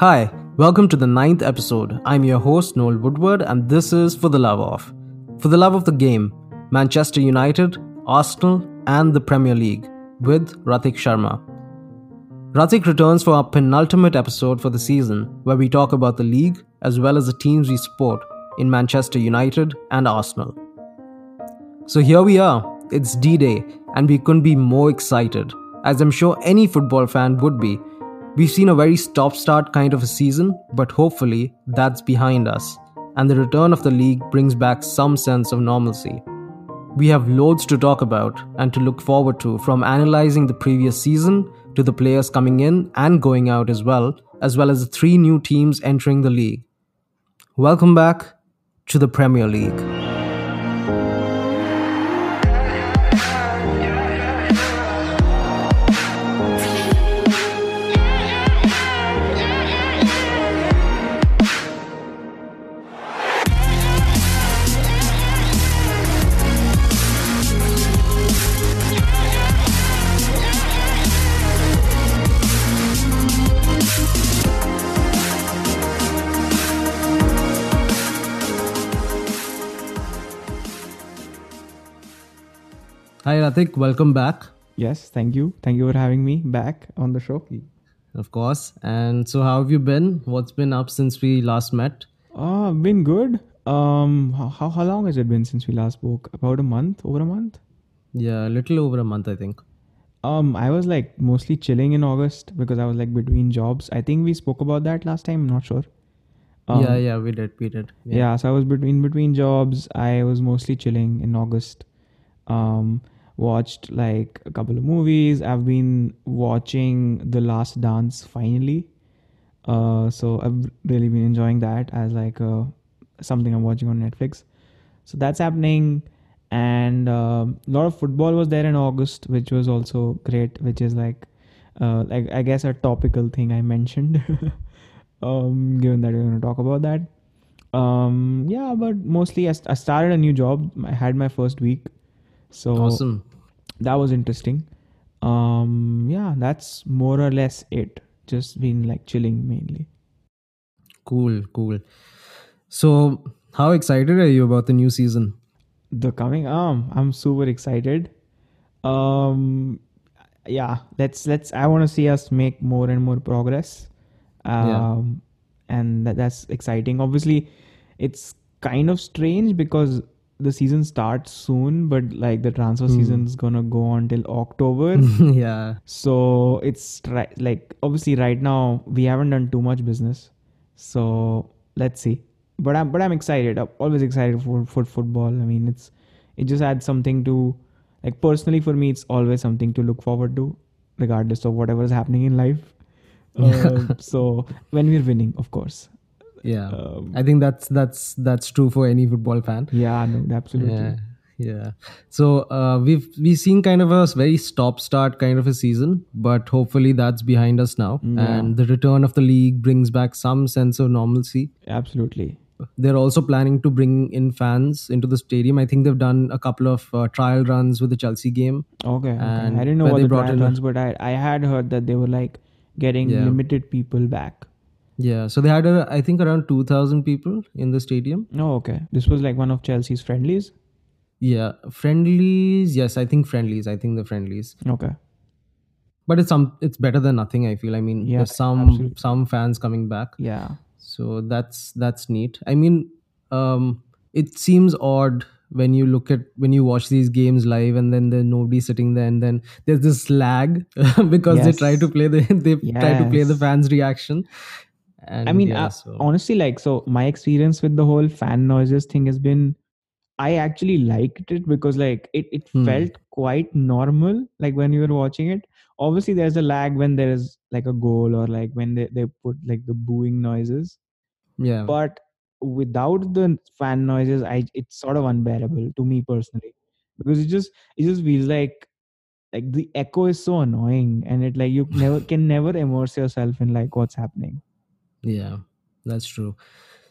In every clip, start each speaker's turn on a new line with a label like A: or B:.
A: Hi, welcome to the ninth episode. I'm your host, Noel Woodward, and this is For the Love of. For the Love of the Game, Manchester United, Arsenal, and the Premier League, with Ratik Sharma. Ratik returns for our penultimate episode for the season, where we talk about the league as well as the teams we support in Manchester United and Arsenal. So here we are, it's D Day, and we couldn't be more excited, as I'm sure any football fan would be. We've seen a very stop start kind of a season, but hopefully that's behind us, and the return of the league brings back some sense of normalcy. We have loads to talk about and to look forward to from analyzing the previous season to the players coming in and going out as well, as well as the three new teams entering the league. Welcome back to the Premier League. Hi Ratik, welcome back.
B: Yes, thank you. Thank you for having me back on the show.
A: Of course. And so how have you been? What's been up since we last met?
B: Uh, been good. Um, how, how long has it been since we last spoke? About a month? Over a month?
A: Yeah, a little over a month, I think.
B: Um, I was like mostly chilling in August because I was like between jobs. I think we spoke about that last time. I'm not sure. Um,
A: yeah, yeah, we did, we did.
B: yeah. So I was between between jobs. I was mostly chilling in August. Um, watched like a couple of movies. I've been watching The Last Dance finally. Uh, so I've really been enjoying that as like uh, something I'm watching on Netflix. So that's happening, and a lot of football was there in August, which was also great. Which is like, uh, like I guess a topical thing I mentioned. um, given that we're going to talk about that. Um, yeah, but mostly I, I started a new job. I had my first week, so
A: Awesome.
B: That was interesting. Um, yeah, that's more or less it. Just been like chilling mainly.
A: Cool, cool. So how excited are you about the new season?
B: The coming um, I'm super excited. Um, yeah, let's let's. I want to see us make more and more progress. Um, and that, that's exciting. Obviously, it's kind of strange because the season starts soon, but like the transfer
A: Hmm.
B: season's gonna go on till October.
A: yeah.
B: So it's right, like obviously right now we haven't done too much business. So let's see. But I'm but I'm excited. I'm always excited for for football. I mean, it's it just adds something to like personally for me. It's always something to look forward to, regardless of whatever is happening in life. Um, so when we're winning, of course.
A: Yeah.
B: Um,
A: I think that's that's that's true for any football fan.
B: yeah, no, absolutely.
A: Yeah. Yeah. So uh, we've we've seen kind of a very stop start kind of a season, but hopefully that's behind us now.
B: Yeah.
A: And the return of the league brings back some sense of normalcy.
B: Absolutely.
A: They're also planning to bring in fans into the stadium. I think they've done a couple of uh, trial runs with the Chelsea game.
B: Okay. okay. I didn't know what
A: they
B: the
A: brought
B: trial
A: in a-
B: runs, but I I had heard that they were like getting
A: Yeah.
B: limited people back.
A: Yeah. So they had, uh, I think, around 2,000 people in the stadium.
B: Oh, okay. This was like one of Chelsea's friendlies.
A: Yeah. Friendlies. Yes, I think friendlies. I think the friendlies.
B: Okay.
A: But it's some. It's better than nothing. I feel. I mean,
B: Yeah,
A: there's some
B: absolutely.
A: some fans coming back.
B: Yeah.
A: So that's that's neat. I mean, um, it seems odd when you look at when you watch these games live and then there's nobody sitting there and then there's this lag because they try to play the they try to play the fans reaction. And
B: I mean,
A: yeah,
B: uh,
A: so-
B: honestly, like, so my experience with the whole fan noises thing has been, I actually liked it because, like, it, it
A: Hmm.
B: felt quite normal, like, when you were watching it. Obviously, there's a lag when there is like a goal or like when they, they put like the booing noises.
A: yeah,
B: But without the fan noises, I it's sort of unbearable to me personally because it just it just feels like like the echo is so annoying and it like you never can never immerse yourself in like what's happening
A: yeah, that's true.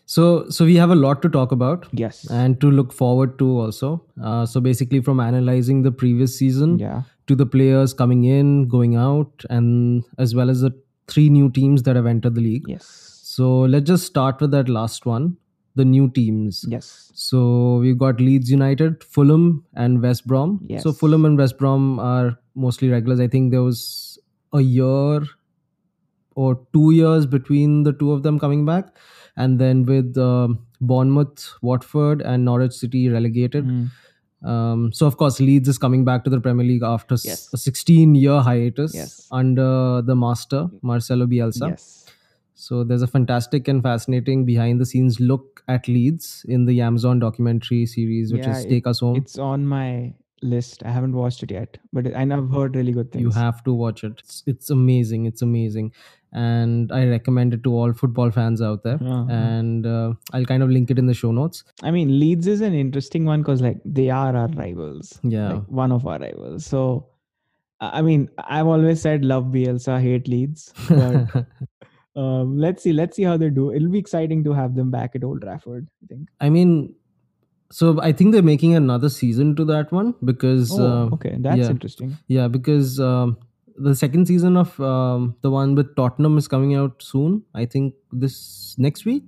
A: So so we have a lot to talk about.
B: yes
A: and to look forward to also. Uh, so basically, from analyzing the previous season
B: yeah
A: to the players coming in, going out, and as well as the three new teams that have entered the league.
B: Yes.
A: So let's just start with that last one the new teams.
B: Yes.
A: So we've got Leeds United, Fulham, and West Brom.
B: Yes.
A: So Fulham and West Brom are mostly regulars. I think there was a year or two years between the two of them coming back. And then with uh, Bournemouth, Watford, and Norwich City relegated.
B: Mm.
A: Um, so of course, Leeds is coming back to the Premier League after
B: Yes.
A: a 16-year hiatus
B: Yes.
A: under the master Marcelo Bielsa.
B: Yes.
A: So there's a fantastic and fascinating behind-the-scenes look at Leeds in the Amazon documentary series, which
B: Yeah,
A: is
B: it-
A: Take Us Home.
B: It's on my list. I haven't watched it yet, but I've heard really good things.
A: You have to watch it. It's, it's amazing. It's amazing, and I recommend it to all football fans out there.
B: Uh-huh.
A: And uh, I'll kind of link it in the show notes.
B: I mean, Leeds is an interesting one because like they are our rivals.
A: Yeah.
B: Like one of our rivals. So, I mean, I've always said love Bielsa, hate Leeds. But um, let's see, let's see how they do. It'll be exciting to have them back at Old Trafford. I think.
A: I mean, so I think they're making another season to that one because
B: Oh,
A: uh,
B: okay, that's
A: yeah.
B: interesting.
A: yeah, because um, the second season of um, the one with Tottenham is coming out soon. I think this next week.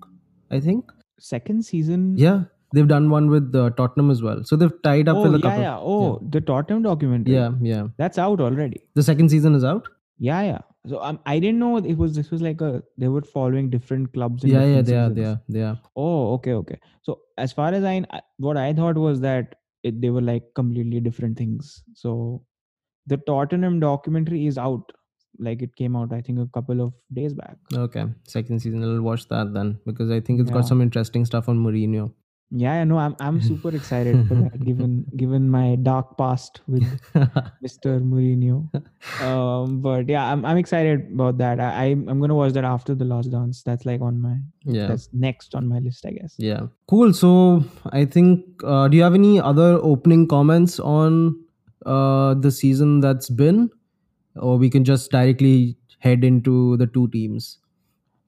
A: I think
B: Second season.
A: yeah, they've done one with uh, Tottenham as well. So they've tied up
B: Oh
A: with a
B: yeah,
A: couple.
B: yeah. Oh, the Tottenham documentary.
A: yeah, yeah.
B: That's out already.
A: The second season is out.
B: Yeah, yeah. So um, I didn't know it was this was like a they were following different clubs.
A: Yeah, yeah,
B: different
A: they are, they are, they are.
B: Oh, okay, okay. So as far as I, I- what I thought was that it, they were like completely different things. So the Tottenham documentary is out. Like it came out, I think, a couple of days back.
A: Okay, second season. I'll watch that then because I think it's
B: Yeah.
A: got some interesting stuff on Mourinho.
B: Yeah, I know. I'm I'm super excited for that. Given given my dark past with Mr. Mourinho. Um, but yeah, I'm I'm excited about that. I I'm, I'm gonna watch that after the Last Dance. That's like on my
A: yeah.
B: that's next on my list, I guess.
A: Yeah. Cool. So I think, uh, do you have any other opening comments on uh, the season that's been? Or we can just directly head into the two teams.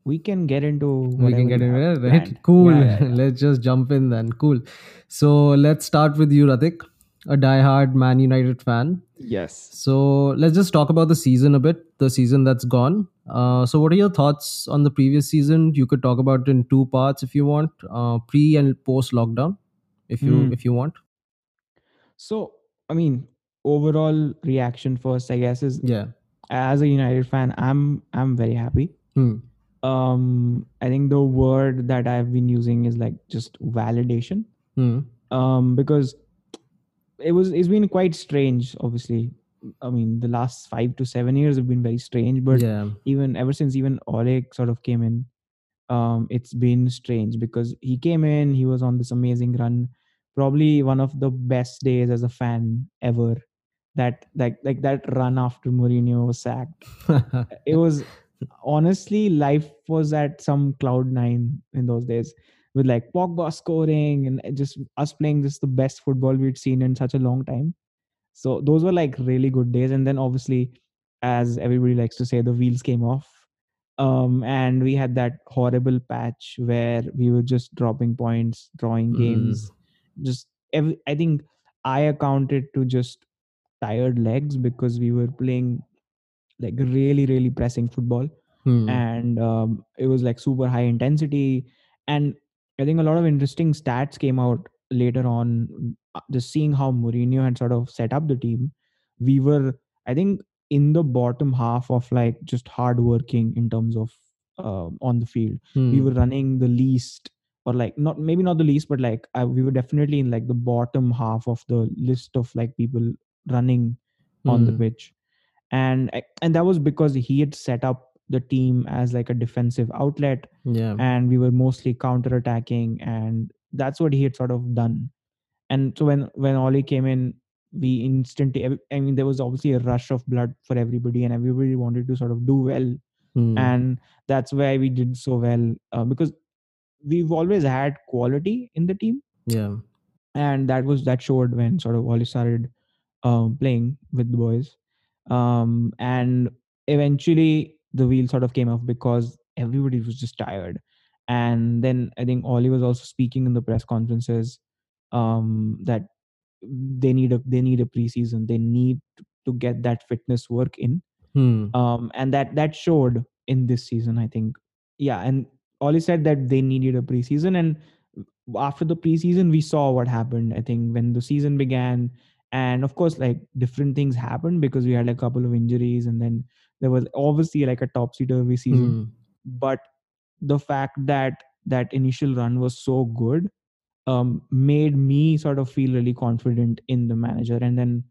B: We can get into
A: we can get
B: you
A: into it, right?
B: planned.
A: Cool.
B: Yeah, yeah, yeah.
A: let's just jump in then. Cool. So let's start with you, Ratik, a diehard Man United fan.
B: Yes.
A: So let's just talk about the season a bit, the season that's gone. Uh, so, what are your thoughts on the previous season? You could talk about it in two parts if you want, uh, pre and post lockdown, if you
B: Hmm.
A: if you want.
B: So, I mean, overall reaction first, I guess, is
A: Yeah.
B: as a United fan, I'm I'm very happy.
A: Hmm.
B: Um, I think the word that I've been using is like just validation.
A: Hmm.
B: Um, because it was it's been quite strange. Obviously, I mean, the last five to seven years have been very strange. But
A: yeah.
B: even ever since even Ole sort of came in, um, it's been strange because he came in, he was on this amazing run, probably one of the best days as a fan ever. That like like that run after Mourinho was sacked. It was honestly life was at some cloud nine in those days with like Pogba scoring and just us playing just the best football we'd seen in such a long time. So those were like really good days. And then obviously, as everybody likes to say, the wheels came off. Um, and we had that horrible patch where we were just dropping points, drawing
A: Mm.
B: games. Just every, I think I accounted to just tired legs because we were playing like really, really pressing football
A: Hmm.
B: and um, it was like super high intensity and i think a lot of interesting stats came out later on uh, just seeing how Mourinho had sort of set up the team we were i think in the bottom half of like just hard working in terms of um on the field we
A: Hmm.
B: were running the least or like not maybe not the least but like uh, we were definitely in like the bottom half of the list of like people running on the
A: Hmm.
B: pitch and and that was because he had set up the team as like a defensive outlet
A: Yeah.
B: and we were mostly counter attacking and that's what he had sort of done and so when when Ole came in we instantly i mean there was obviously a rush of blood for everybody and everybody wanted to sort of do well
A: Hmm.
B: and that's why we did so well uh, because we've always had quality in the team
A: yeah.
B: and that was that showed when sort of Ole started um, playing with the boys um, and eventually the wheel sort of came off because everybody was just tired and then i think Ole was also speaking in the press conferences um, that they need a they need a preseason they need to get that fitness work in
A: Hmm.
B: um, and that that showed in this season. I think, yeah, and Ole said that they needed a preseason, and after the preseason, we saw what happened. I think when the season began, and of course, like different things happened because we had like, a couple of injuries, and then there was obviously like a topsy turvy season.
A: Hmm.
B: But the fact that that initial run was so good um, made me sort of feel really confident in the manager. And then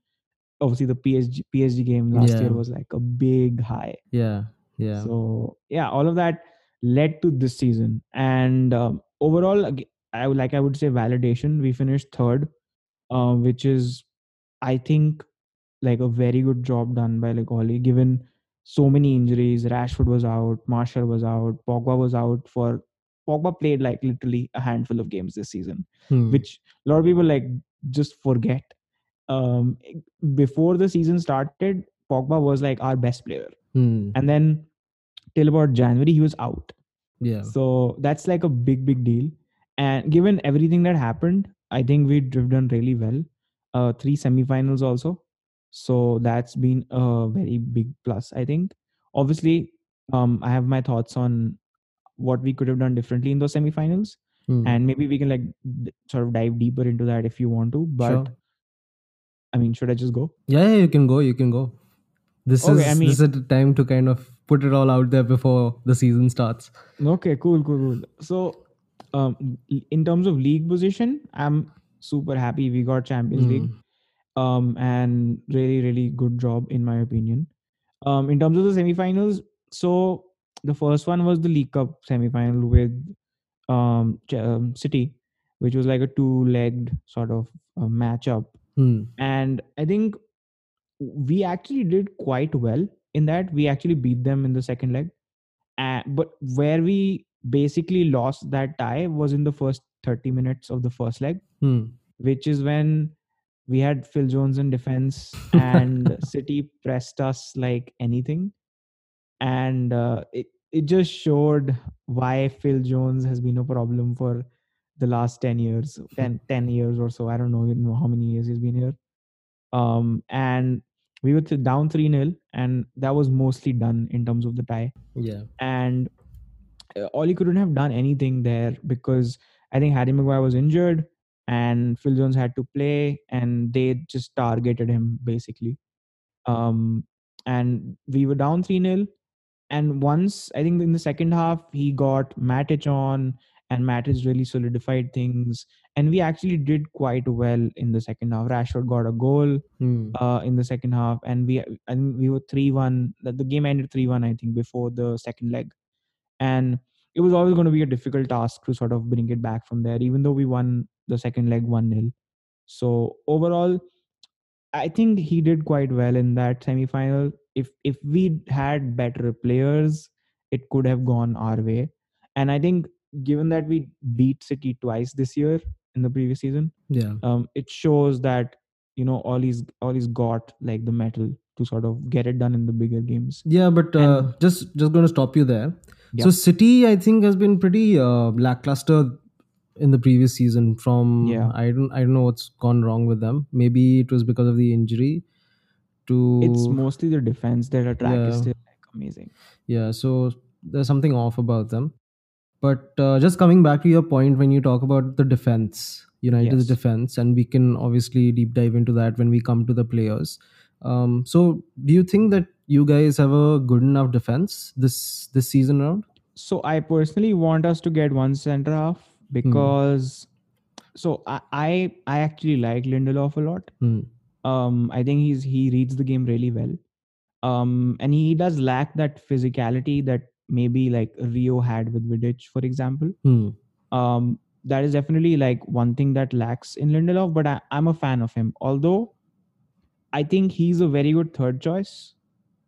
B: obviously the PSG PSG game last
A: Yeah.
B: year was like a big high.
A: Yeah. Yeah.
B: So yeah, all of that led to this season. And um, overall, I would like I would say validation. We finished third, uh, which is I think like a very good job done by like Ole, given so many injuries. Rashford was out, Martial was out, Pogba was out for Pogba played like literally a handful of games this season,
A: Hmm.
B: which a lot of people like just forget. Um, before the season started, Pogba was like our best player,
A: Hmm.
B: and then till about January he was out.
A: Yeah.
B: So that's like a big, big deal. And given everything that happened, I think we have done really well. Uh, three semifinals also. So that's been a very big plus, I think. Obviously, um, I have my thoughts on what we could have done differently in those semifinals.
A: Hmm.
B: And maybe we can like d- sort of dive deeper into that if you want to. But
A: Sure.
B: I mean, should I just go?
A: Yeah, yeah, you can go. You can go. This
B: Okay,
A: is
B: I mean-
A: this is the time to kind of put it all out there before the season starts.
B: Okay, cool, cool, cool. So, um, in terms of league position, I'm super happy we got Champions League.
A: Hmm.
B: um, and really, really good job in my opinion. Um, in terms of the semifinals, so the first one was the League Cup semifinal with um, um City, which was like a two-legged sort of uh, matchup,
A: Hmm.
B: and I think we actually did quite well in that. We actually beat them in the second leg, uh, but where we basically lost that tie was in the first 30 minutes of the first leg
A: Hmm.
B: which is when we had Phil Jones in defense and City pressed us like anything. And uh, it, it just showed why Phil Jones has been a problem for the last 10 years, 10, 10 years or so. I don't know, know how many years he's been here. Um, and we were th- down 3 0, and that was mostly done in terms of the tie
A: Yeah.
B: and uh, Ole couldn't have done anything there because I think Harry Maguire was injured and Phil Jones had to play and they just targeted him basically. Um, and we were down 3 0. And once, I think in the second half, he got Matic on and Matic really solidified things. And we actually did quite well in the second half. Rashford got a goal
A: Hmm.
B: uh, in the second half, and we and we were three one. The the game ended three one, I think, before the second leg, and it was always going to be a difficult task to sort of bring it back from there. Even though we won the second leg one 0 so overall, I think he did quite well in that semi-final. If if we had better players, it could have gone our way. And I think given that we beat City twice this year in the previous season,
A: Yeah.
B: um, it shows that you know Ole's all he's got like the mettle to sort of get it done in the bigger games.
A: Yeah, but uh, just just going to stop you there.
B: Yeah.
A: So City, I think, has been pretty uh, lackluster in the previous season. From
B: Yeah.
A: I don't I don't know what's gone wrong with them. Maybe it was because of the injury. To
B: It's mostly the defense. Their attack is still like amazing.
A: yeah, so there's something off about them. But uh, just coming back to your point when you talk about the defense, United's
B: Yes.
A: defense, and we can obviously deep dive into that when we come to the players. Um, so, do you think that you guys have a good enough defense this this season round?
B: So I personally want us to get one center half because so I I, I actually like Lindelof a lot.
A: Hmm.
B: Um, I think he's he reads the game really well. Um, and he does lack that physicality that maybe like Rio had with Vidic, for example.
A: Hmm.
B: um, that is definitely like one thing that lacks in Lindelof, but I, I'm a fan of him. Although I think he's a very good third choice.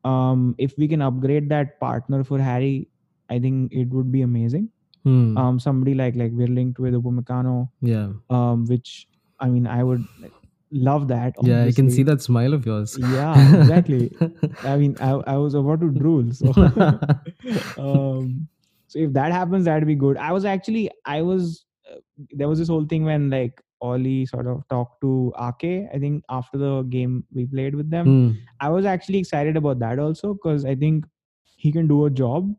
B: Um, if we can upgrade that partner for Harry, I think it would be amazing.
A: Hmm.
B: Um, somebody like like we're linked with Upamecano,
A: yeah.
B: um, which I mean I would love that.
A: Yeah, I can see that smile of yours.
B: Yeah, exactly. I mean, I, I was about to drool. So, um, so if that happens, that'd be good. I was actually, I was, uh, there was this whole thing when like Ole sort of talked to Ake. I think after the game we played with them,
A: Hmm.
B: I was actually excited about that also because I think he can do a job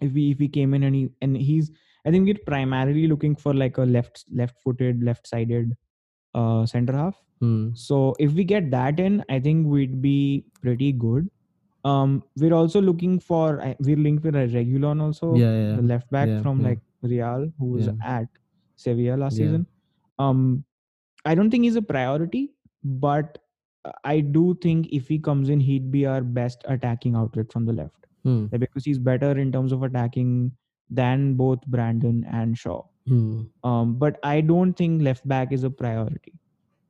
B: if we if he came in and he and he's I think we're primarily looking for like a left left footed, left sided uh center half.
A: Hmm.
B: So if we get that in, I think we'd be pretty good. Um, we're also looking for we're linked with a Reguilon also,
A: Yeah, yeah,
B: the left back
A: yeah,
B: from like Real, who was at Sevilla last season. Um, I don't think he's a priority, but I do think if he comes in, he'd be our best attacking outlet from the left
A: Hmm.
B: because he's better in terms of attacking than both Brandon and Shaw.
A: Hmm.
B: Um, but I don't think left back is a priority.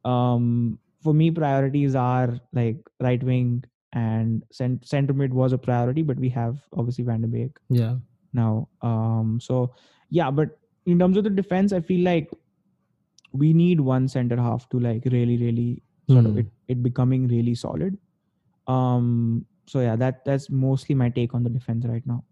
B: Um, for me, priorities are like right wing and cent- center mid was a priority, but we have obviously Van de Beek
A: Yeah.
B: now. Um, so yeah, but in terms of the defense, I feel like we need one center half to like really, really sort of
A: Hmm.
B: it, it becoming really solid. Um, so yeah, that that's mostly my take on the defense right now.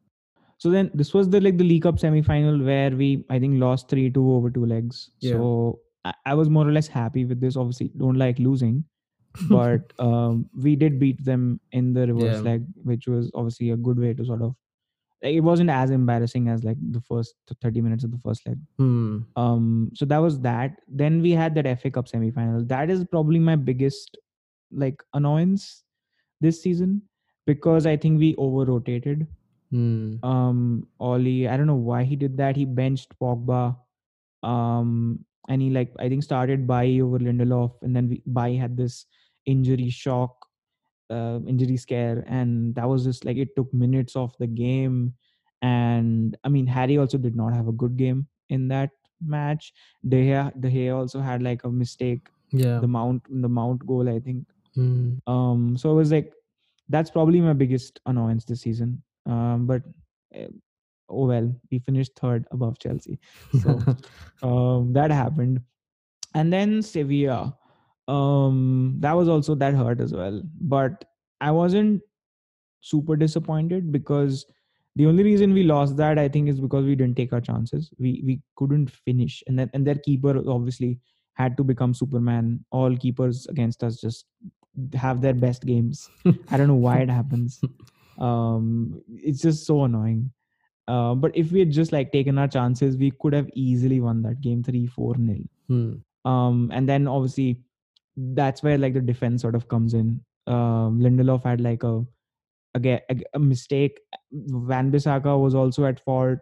B: So then this was the like the League Cup semi final where we I think lost three two over two legs.
A: Yeah.
B: So I, I was more or less happy with this. Obviously, don't like losing, but um, we did beat them in the reverse
A: Yeah.
B: leg, which was obviously a good way to sort of. Like, it wasn't as embarrassing as like the first thirty minutes of the first leg.
A: Hmm.
B: Um, so that was that. Then we had that FA Cup semi final. That is probably my biggest like annoyance this season because I think we over rotated
A: Hmm.
B: um Ole. I don't know why he did that. He benched Pogba, um, and he like I think started Bailly over Lindelof, and then we, Bailly had this injury shock, uh, injury scare, and that was just like it took minutes off the game. And I mean, Harry also did not have a good game in that match. De Gea, De Gea also had like a mistake.
A: Yeah.
B: The mount, the mount goal, I think.
A: Hmm.
B: Um, so it was like that's probably my biggest annoyance this season. Um, but uh, oh well, we finished third above Chelsea, so um, that happened. And then Sevilla, um, that was also that hurt as well. But I wasn't super disappointed because the only reason we lost that I think is because we didn't take our chances. We we couldn't finish, and then and their keeper obviously had to become Superman. All keepers against us just have their best games. I don't know why it happens. Um, it's just so annoying. Uh, but if we had just like taken our chances, we could have easily won that game 3 4 nil.
A: Hmm.
B: Um, and then obviously that's where like the defense sort of comes in. Um, Lindelof had like a again a, a mistake. Wan-Bissaka was also at fault.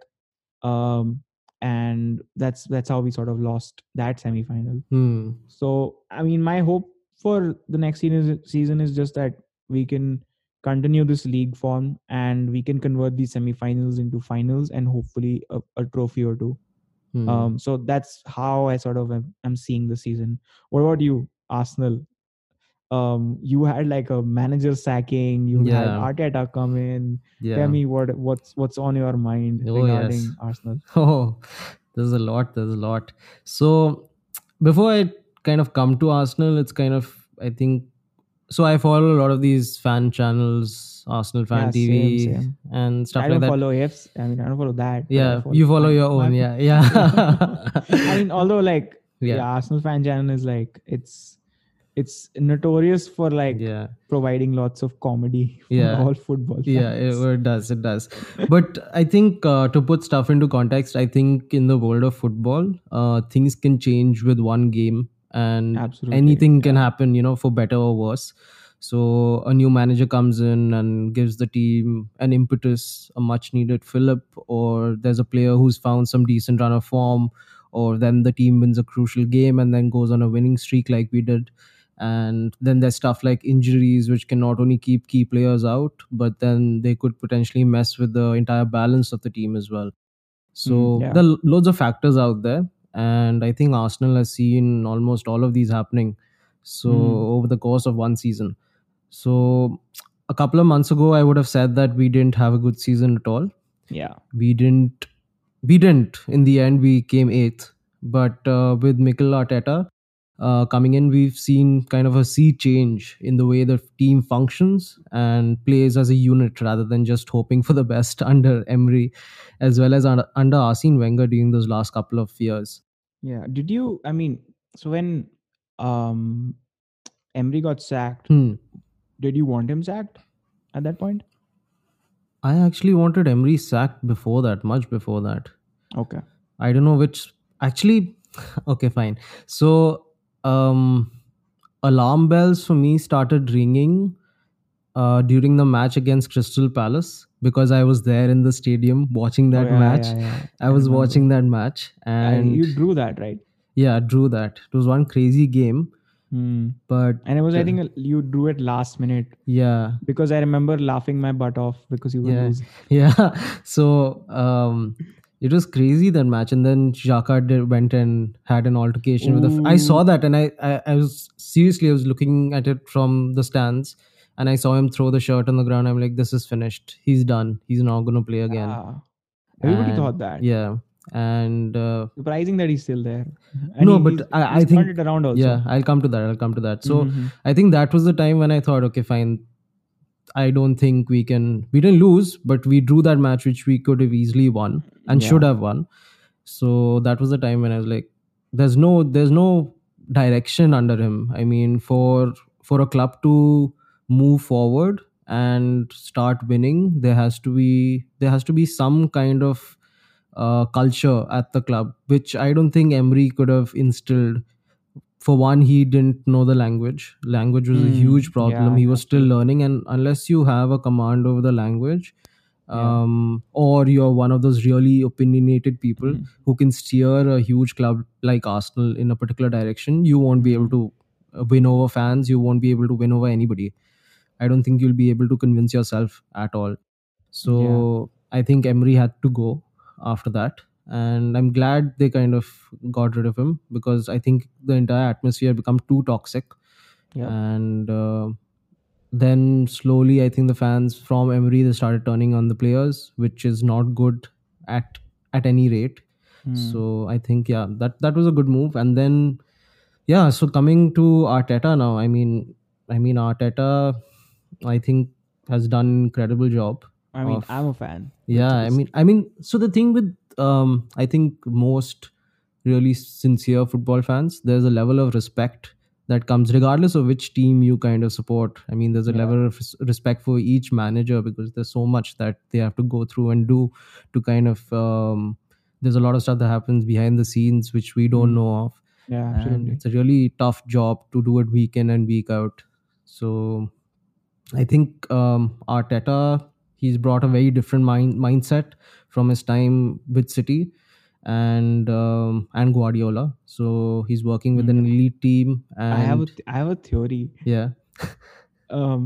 B: Um, and that's that's how we sort of lost that semi final.
A: Hmm.
B: So I mean, my hope for the next season season is just that we can continue this league form and we can convert these semi-finals into finals and hopefully a, a trophy or two.
A: Hmm.
B: Um, so that's how I sort of am, am seeing the season. What about you, Arsenal? Um, you had like a manager sacking. You
A: Yeah.
B: had Arteta come in.
A: yeah.
B: Tell me what what's what's on your mind
A: Oh,
B: regarding
A: yes.
B: Arsenal.
A: Oh, there's a lot. There's a lot. So before I kind of come to Arsenal, it's kind of I think so. I follow a lot of these fan channels, Arsenal fan
B: Yeah,
A: TV,
B: same, same.
A: and stuff
B: I
A: like
B: don't
A: that.
B: follow AFs. I mean, I don't follow that. I
A: yeah, you follow your own. Yeah, yeah.
B: I mean, although like
A: Yeah.
B: yeah. Arsenal fan channel is like it's it's notorious for like
A: yeah.
B: providing lots of comedy for
A: Yeah.
B: all football fans.
A: yeah it, it does it does but i think uh, to put stuff into context i think in the world of football uh, things can change with one game and
B: Absolutely,
A: anything can happen you know for better or worse. So a new manager comes in and gives the team an impetus a much needed fillip or there's a player who's found some decent run of form or then the team wins a crucial game and then goes on a winning streak like we did. And then there's stuff like injuries which can not only keep key players out but then they could potentially mess with the entire balance of the team as well. So
B: Mm, yeah.
A: there are loads of factors out there and i think arsenal has seen almost all of these happening so
B: Mm.
A: over the course of one season. So a couple of months ago i would have said that we didn't have a good season at all.
B: Yeah,
A: we didn't we didn't. In the end we came eighth. But uh, with Mikel Arteta uh, coming in we've seen kind of a sea change in the way the team functions and plays as a unit rather than just hoping for the best under Emery as well as under, under Arsene Wenger during those last couple of years
B: yeah. Did you? I mean, so when um Emery got sacked,
A: hmm.
B: did you want him sacked at that point?
A: I actually wanted Emery sacked before that, much before that.
B: Okay.
A: I don't know which. Actually, okay, fine. So, um, alarm bells for me started ringing uh, during the match against Crystal Palace because I was there in the stadium watching that
B: Oh, yeah,
A: match.
B: yeah, yeah.
A: I was
B: remember.
A: watching that match,
B: And you drew that, right?
A: yeah, I drew that. It was one crazy game,
B: Hmm.
A: but
B: And it was, I think, you drew it last minute
A: yeah,
B: because I remember laughing my butt off because you were
A: Yeah.
B: losing.
A: yeah. So um, it was crazy that match, and then Xhaka did, went and had an altercation with. The, I saw that, and I, I, I was seriously, I was looking at it from the stands, and I saw him throw the shirt on the ground. I'm like, this is finished. He's done. He's not going to play again.
B: Ah. Everybody
A: And-
B: thought that.
A: Yeah, and uh,
B: Surprising that he's still there. And
A: No,
B: he-
A: but
B: he's-
A: I- I
B: he's
A: think-
B: it around also.
A: yeah, I'll come to that. I'll come to that. So.
B: Mhm.
A: I think that was the time when I thought, okay, fine. I don't think we can. We didn't lose, but we drew that match, which we could have easily won and
B: Yeah.
A: should have won. So that was the time when I was like, "There's no, there's no direction under him." I mean, for for a club to move forward and start winning, there has to be there has to be some kind of uh, culture at the club, which I don't think Emery could have instilled for one he didn't know the language. Language was a
B: Hmm,
A: huge problem.
B: Yeah,
A: he was still learning and unless you have a command over the language
B: Yeah.
A: um, or you're one of those really opinionated people
B: Mhm.
A: who can steer a huge club like arsenal in a particular direction you won't be able
B: Mhm.
A: to win over fans. You won't be able to win over anybody. I don't think you'll be able to convince yourself at all. So i think emery had to go after that and i'm glad they kind of got rid of him because i think the entire atmosphere become too toxic
B: Yep.
A: and uh, then slowly i think the fans from emery they started turning on the players which is not good at at any rate
B: Hmm.
A: so i think yeah that that was a good move and then yeah so coming to arteta now i mean i mean arteta i think has done incredible job
B: I mean,
A: of-
B: I'm a fan.
A: yeah i mean i mean so the thing with um i think most really sincere football fans there's a level of respect that comes regardless of which team you kind of support i mean there's a
B: Yeah.
A: level of respect for each manager because there's so much that they have to go through and do to kind of um there's a lot of stuff that happens behind the scenes which we don't
B: Mm.
A: know of
B: yeah,
A: and it's a really tough job to do it week in and week out so i think um arteta he's brought a very different mind mindset from his time with city and um and guardiola so he's working with an
B: Mm.
A: elite team and
B: I have a th- I have a theory.
A: yeah
B: Um,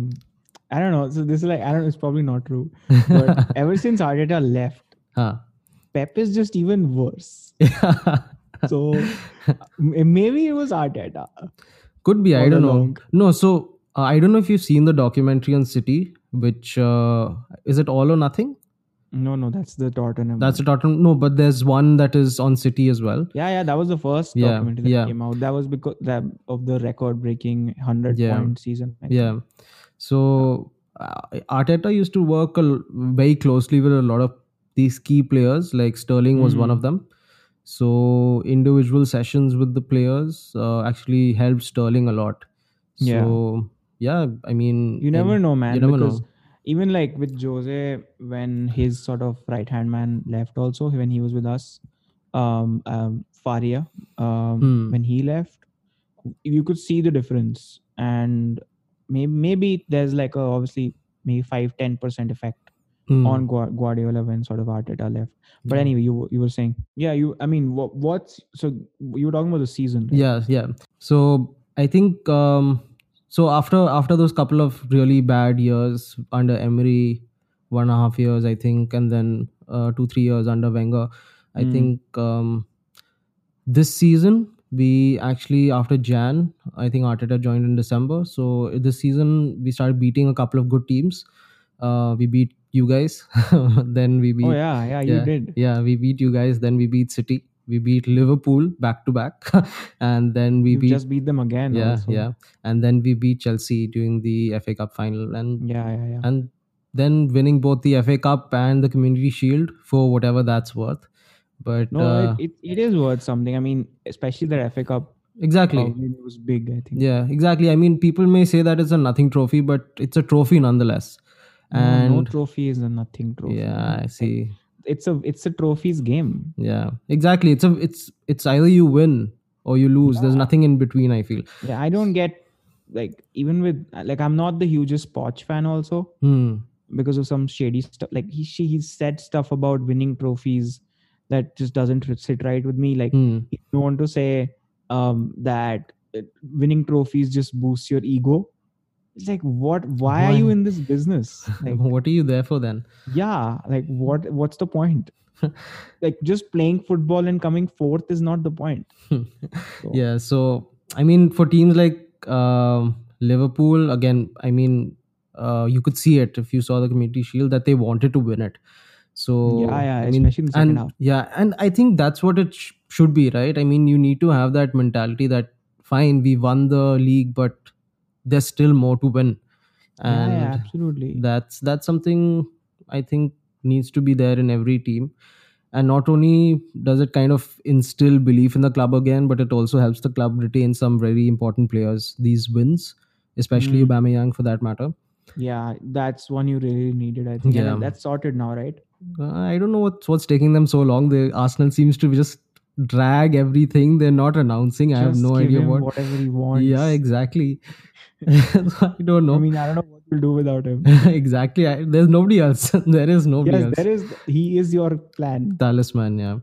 B: I don't know. So this is like I don't know. It's probably not true. But ever since Arteta left,
A: huh.
B: Pep is just even worse. So maybe it was Arteta.
A: could be i don't know no so uh, i don't know if you've seen the documentary on city which uh is it all or nothing
B: No, no, that's the Tottenham.
A: that's the
B: one.
A: Tottenham. No, but there's one that is on City as well.
B: yeah, yeah. That was the first
A: Yeah,
B: documentary that
A: yeah.
B: came out. That was because that of the record-breaking hundred
A: Yeah.
B: point season.
A: Yeah. So uh, Arteta used to work a very closely with a lot of these key players. Like Sterling was one
B: Mhm.
A: of them. So individual sessions with the players uh, actually helped Sterling a lot.
B: Yeah.
A: So yeah, I mean,
B: You never know, man.
A: You never
B: because
A: know.
B: even like with Jose, when his sort of right hand man left, also when he was with us, um, um Faria, um,
A: Hmm.
B: when he left, you could see the difference, and maybe maybe there's like a obviously maybe five ten percent effect
A: Hmm.
B: on Gua- Guardiola when sort of Arteta left. But
A: Yeah.
B: anyway, you were- you were saying, yeah, you. I mean, what what's so you were talking about the season, right?
A: yeah yeah so i think um so after after those couple of really bad years under emery one and a half years i think and then uh, two three years under wenger i
B: Mm.
A: think um this season we actually after jan i think arteta joined in december so this season we started beating a couple of good teams uh we beat you guys then we beat
B: Oh yeah, yeah, you did.
A: Yeah, we beat you guys. Then we beat City. We beat Liverpool back to back, and then we beat
B: just beat them again.
A: yeah,
B: also.
A: yeah, and then we beat Chelsea during the FA Cup final, and
B: yeah, yeah, yeah.
A: and then winning both the FA Cup and the Community Shield for whatever that's worth. But
B: No,
A: uh,
B: it, it, it is worth something. I mean, especially the FA Cup
A: exactly,
B: win was big. I think.
A: yeah, exactly. I mean, people may say that it's a nothing trophy, but it's a trophy nonetheless.
B: No, no
A: and
B: trophy is a nothing trophy.
A: yeah i see
B: it's a it's a trophies game.
A: yeah exactly it's a it's it's either you win or you lose there's nothing in between i feel
B: Yeah, I don't get like even with like I'm not the hugest Poch fan also
A: hmm.
B: because of some shady stuff. Like he she he said stuff about winning trophies that just doesn't sit right with me. Like
A: Hmm.
B: you want to say um that uh, winning trophies just boosts your ego. It's like what why, are you in this business? Like
A: what are you there for then
B: yeah, like what what's the point? like just playing football and coming fourth is not the point. So,
A: yeah so i mean for teams like um, liverpool again i mean uh, you could see it if you saw the community shield that they wanted to win it so
B: Yeah, yeah,
A: i mean
B: especially in the second
A: and
B: half.
A: yeah and i think that's what it sh- should be right i mean you need to have that mentality that fine we won the league but there's still more to win and
B: yeah, absolutely.
A: that's that's something i think needs to be there in every team and not only does it kind of instill belief in the club again but it also helps the club retain some very important players these wins especially
B: Mm.
A: Aubameyang for that matter
B: Yeah, that's one you really needed, I think.
A: Yeah.
B: That's sorted now, right?
A: uh, i don't know what's what's taking them so long the arsenal seems to be just drag everything they're not announcing i have no idea what
B: whatever he wants.
A: yeah exactly i don't know
B: I mean, I don't know what we'll do without him.
A: exactly I, there's nobody else there is nobody
B: yes,
A: else
B: there is. He is your plan.
A: talisman yeah.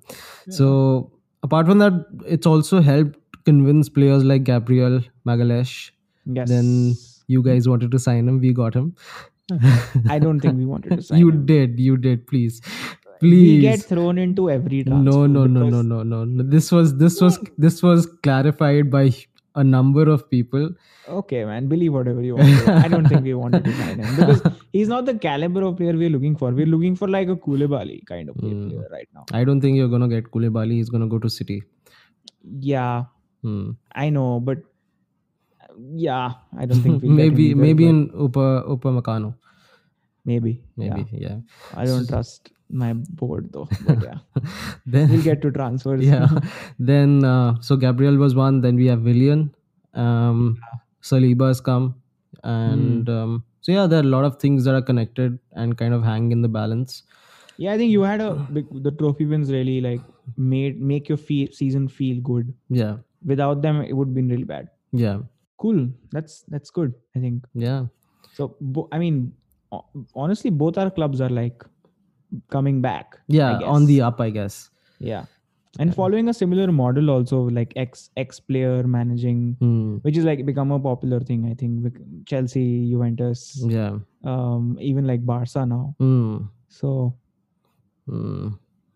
A: so apart from that it's also helped convince players like gabriel Magalhães
B: Yes.
A: then you guys wanted to sign him we got him
B: I don't think we wanted to sign
A: you
B: him.
A: did you did please
B: We get thrown into every
A: no no no no no no no this was this was this was clarified by a number of people
B: Okay, man. Believe whatever you want. I don't think we wanted to sign him because he's not the caliber of player we're looking for. We're looking for like a Koulibaly kind of
A: Hmm.
B: player right now.
A: i don't think you're gonna get Koulibaly. he's gonna go to city
B: Yeah,
A: Hmm.
B: I know, but yeah, I don't think we'll
A: maybe
B: either,
A: maybe in Upa Upa Makano.
B: maybe
A: maybe
B: Yeah.
A: yeah,
B: I don't trust my board though. But yeah,
A: then
B: we'll get to transfers.
A: yeah then uh, so gabriel was one then we have Willian um saliba has come and
B: Hmm.
A: um so yeah there are a lot of things that are connected and kind of hang in the balance
B: yeah. I think you had a big, the trophy wins really like made make your feel, season feel good.
A: yeah
B: Without them, it would have been really bad.
A: yeah
B: Cool. That's that's good. I think.
A: yeah
B: So bo- I mean, honestly, both our clubs are like coming back.
A: Yeah on the up i guess
B: yeah, and following a similar model also like ex ex player managing,
A: hmm.
B: which is like become a popular thing. I think Chelsea, Juventus,
A: yeah
B: um, even like Barca now.
A: hmm.
B: So
A: Hmm.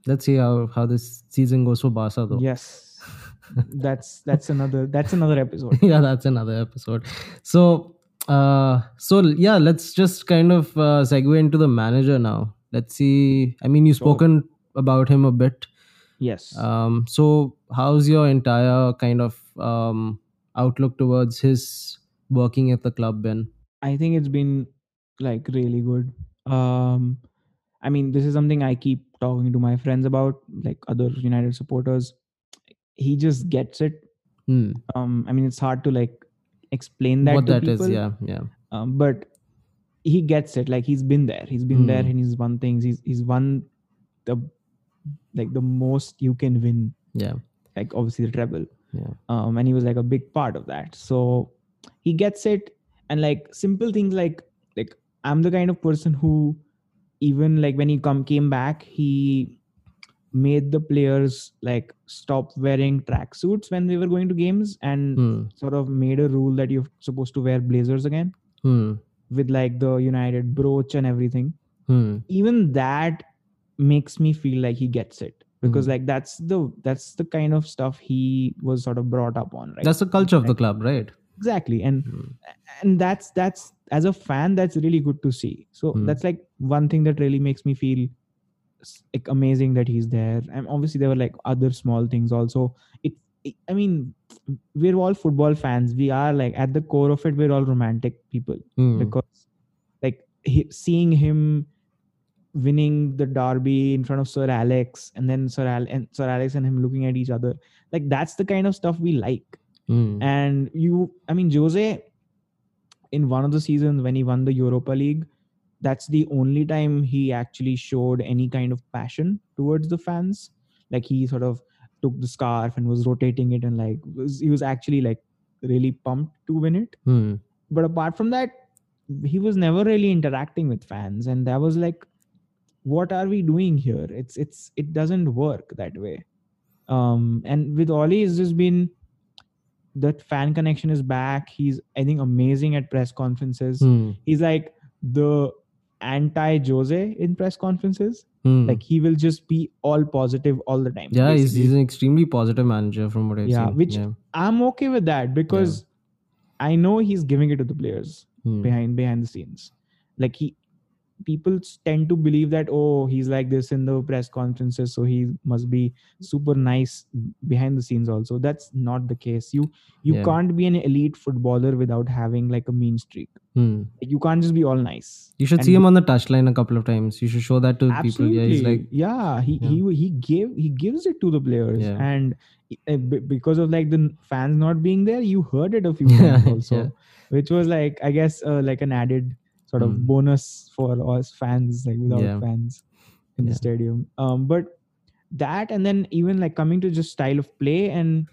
A: let's see how how this season goes for barca though
B: yes, that's that's another that's another episode.
A: yeah that's another episode so uh so yeah let's just kind of uh, segue into the manager now let's see i mean you've spoken about him a bit
B: Yes.
A: um so how's your entire kind of um outlook towards his working at the club been
B: I think it's been like really good. Um, I mean, this is something I keep talking to my friends about, like other United supporters. He just gets it.
A: hmm.
B: Um, I mean, it's hard to like explain that
A: what
B: to
A: that is,
B: people.
A: yeah yeah
B: Um, but he gets it. Like he's been there. He's been there,
A: Hmm.
B: and he's won things. He's he's won the like the most you can win.
A: yeah
B: Like obviously the treble.
A: yeah
B: um, and he was like a big part of that so he gets it and like simple things like like i'm the kind of person who even like when he come came back he made the players like stop wearing tracksuits when they were going to games and
A: hmm.
B: sort of made a rule that you're supposed to wear blazers again
A: Hmm.
B: With like the united brooch and everything
A: Hmm.
B: even that makes me feel like he gets it because
A: Mhm.
B: like that's the that's the kind of stuff he was sort of brought up on right
A: that's the culture of the club right
B: exactly and
A: Hmm.
B: and that's that's as a fan that's really good to see so
A: Hmm.
B: that's like one thing that really makes me feel like amazing that he's there and obviously there were like other small things also it i mean we're all football fans we are like at the core of it we're all romantic people
A: Hmm.
B: because like he, seeing him winning the derby in front of Sir Alex and then Sir Al- and Sir Alex and him looking at each other like that's the kind of stuff we like
A: Hmm.
B: and you i mean jose in one of the seasons when he won the europa league that's the only time he actually showed any kind of passion towards the fans. Like he sort of took the scarf and was rotating it and like was, he was actually like really pumped to win it.
A: Hmm.
B: But apart from that, he was never really interacting with fans, and that was like, what are we doing here? It's it's it doesn't work that way. Um, and with Ole, it's just been that fan connection is back. He's I think amazing at press conferences.
A: Hmm.
B: He's like the anti Jose in press conferences.
A: Hmm.
B: Like he will just be all positive all the time.
A: yeah, he's, he's an extremely positive manager from what I've
B: Yeah,
A: seen.
B: which-
A: yeah.
B: I'm okay with that because I know he's giving it to the players
A: Hmm.
B: behind behind the scenes. Like he people tend to believe that oh he's like this in the press conferences so he must be super nice behind the scenes also that's not the case you you
A: Yeah.
B: can't be an elite footballer without having like a mean streak
A: Hmm.
B: you can't just be all nice
A: You should
B: And
A: see him on the touchline a couple of times. You should show that to people. Yeah, he's like,
B: yeah he
A: Yeah.
B: he he gave he gives it to the players
A: Yeah.
B: and uh, because of like the fans not being there you heard it a few times also which was like i guess uh, like an added sort of
A: Mm.
B: bonus for us fans like without
A: Yeah.
B: fans in the stadium um but that and then even like coming to just style of play and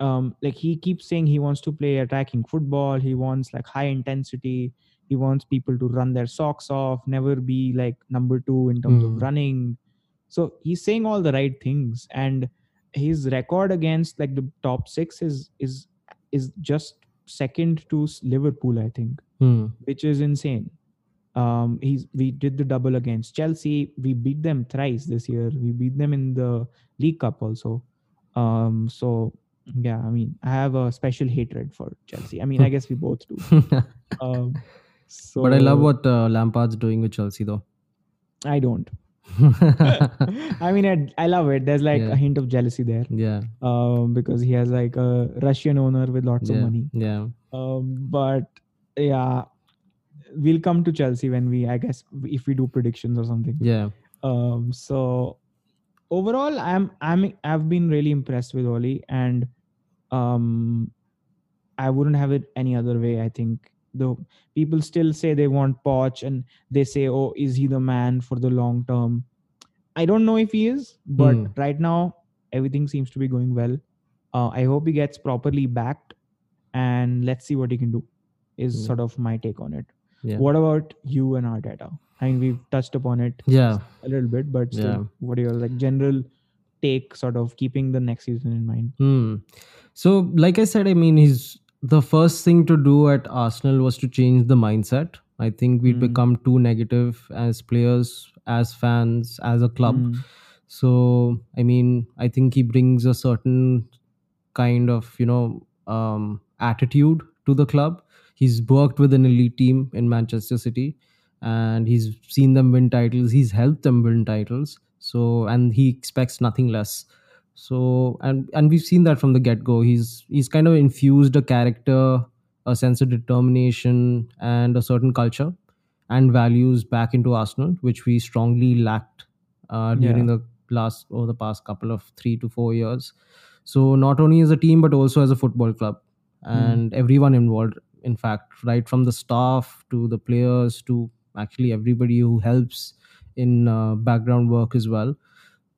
B: um like he keeps saying he wants to play attacking football he wants like high intensity he wants people to run their socks off never be like number 2 in terms
A: Mm.
B: of running so he's saying all the right things and his record against like the top 6 is is is just second to liverpool i think
A: hmm.
B: which is insane. Um, he's we did the double against Chelsea. We beat them thrice this year. We beat them in the League Cup also. Um, so yeah, I mean, I have a special hatred for Chelsea. I mean, I guess we both do. Um, so
A: but I love what uh, Lampard's doing with Chelsea, though.
B: I don't. I mean, I, I love it. There's like
A: Yeah.
B: a hint of jealousy there,
A: yeah,
B: um, because he has like a Russian owner with lots
A: yeah,
B: of money.
A: yeah.
B: Um, but yeah, we'll come to Chelsea when we, I guess, if we do predictions or something.
A: Yeah.
B: Um, so overall, I'm I'm I've been really impressed with Ole, and um, I wouldn't have it any other way. I think the people still say they want Poch, and they say, "Oh, is he the man for the long term?" I don't know if he is, but
A: Hmm.
B: right now everything seems to be going well. Uh, I hope he gets properly backed, and let's see what he can do. Is
A: Hmm.
B: sort of my take on it.
A: Yeah.
B: What about you and Arteta? I mean, we've touched upon it
A: Yeah.
B: a little bit, but still,
A: Yeah.
B: what are your like general take, sort of keeping the next season in mind?
A: Hmm. So, like I said, I mean, he's the first thing to do at Arsenal was to change the mindset. I think we'd
B: Mm.
A: become too negative as players, as fans, as a club.
B: Mm.
A: So, I mean, I think he brings a certain kind of, you know, um, attitude to the club. He's worked with an elite team in Manchester City and he's seen them win titles. He's helped them win titles. So, and he expects nothing less. So, and and we've seen that from the get go. He's he's kind of infused a character, a sense of determination, and a certain culture and values back into Arsenal, which we strongly lacked uh, during the last or the past couple of three to four years. So not only as a team but also as a football club, and everyone involved. In fact, right from the staff to the players to actually everybody who helps in uh, background work as well.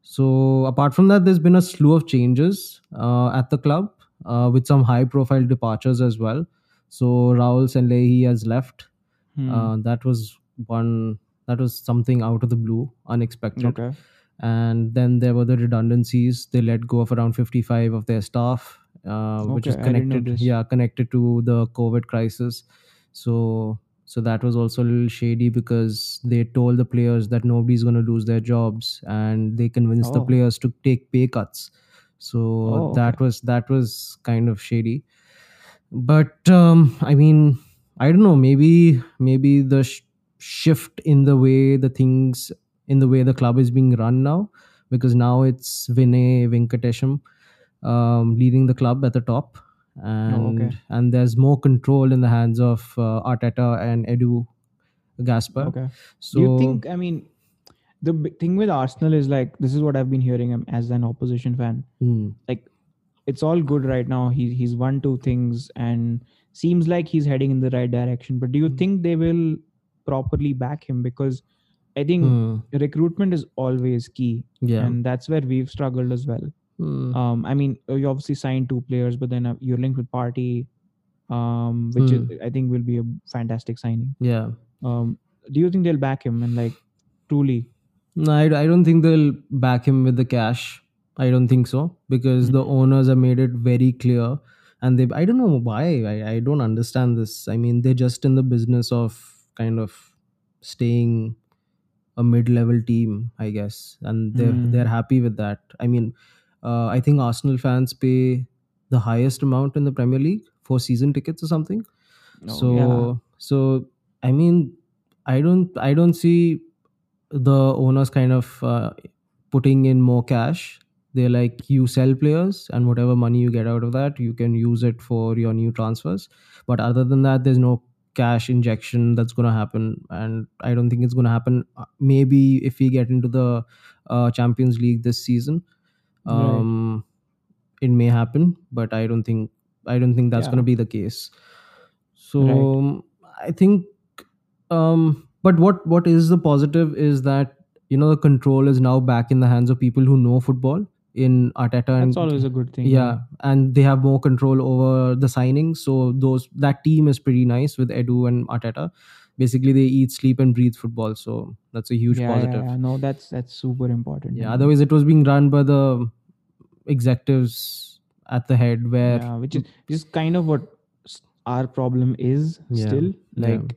A: So apart from that, there's been a slew of changes uh, at the club uh, with some high-profile departures as well. So Raul Sanllehi has left.
B: Hmm.
A: Uh, that was one. That was something out of the blue, unexpected.
B: okay.
A: And then there were the redundancies. They let go of around 55 of their staff, uh, which is
B: Okay, I didn't know
A: connected. Yeah, connected to the COVID crisis. So so that was also a little shady because they told the players that nobody's going to lose their jobs, and they convinced the
B: Oh.
A: players to take pay cuts. So
B: Oh,
A: that was that was kind of shady. But um, I mean, I don't know. Maybe maybe the sh- shift in the way the things in the way the club is being run now, because now it's Vinay Venkatesham um, leading the club at the top, and
B: Oh, okay.
A: and there's more control in the hands of uh, Arteta and Edu Gaspar.
B: Okay.
A: So
B: Do you think? I mean, the thing with Arsenal is like this is what I've been hearing um, as an opposition fan.
A: Hmm,
B: Like, it's all good right now. He he's won two things and seems like he's heading in the right direction. But do you
A: Hmm.
B: think they will properly back him because I think
A: Hmm.
B: recruitment is always key,
A: Yeah.
B: and that's where we've struggled as well.
A: Hmm.
B: Um, I mean, you obviously signed two players, but then uh, you're linked with Partey, um, which
A: Hmm.
B: is, I think will be a fantastic signing.
A: yeah.
B: Um, do you think they'll back him and like truly?
A: No, I, I don't think they'll back him with the cash. I don't think so because the
B: Mhm.
A: owners have made it very clear, and they. I don't know why. I, I don't understand this. I mean, they're just in the business of kind of staying a mid-level team, I guess, and they're
B: Mm.
A: they're happy with that. I mean, uh, I think Arsenal fans pay the highest amount in the Premier League for season tickets or something.
B: Oh,
A: so
B: yeah.
A: so I mean, I don't I don't see the owners kind of uh, putting in more cash. They're like you sell players and whatever money you get out of that, you can use it for your new transfers. But other than that, there's no cash injection that's going to happen, and I don't think it's going to happen. Uh, Maybe if we get into the uh, Champions League this season,
B: Right.
A: um, it may happen, but I don't think I don't think that's
B: Yeah.
A: going to be the case. So
B: Right.
A: um, I think, um, but what what is the positive is that you know the control is now back in the hands of people who know football in Arteta and
B: That's always a good thing.
A: yeah, and they have more control over the signings. So those that team is pretty nice with Edu and Arteta. Basically, they eat, sleep, and breathe football. So that's a huge
B: yeah,
A: positive.
B: Yeah, yeah. No, that's that's super important.
A: Yeah, otherwise it was being run by the executives at the head where
B: yeah, which is just kind of what our problem is still.
A: yeah.
B: Like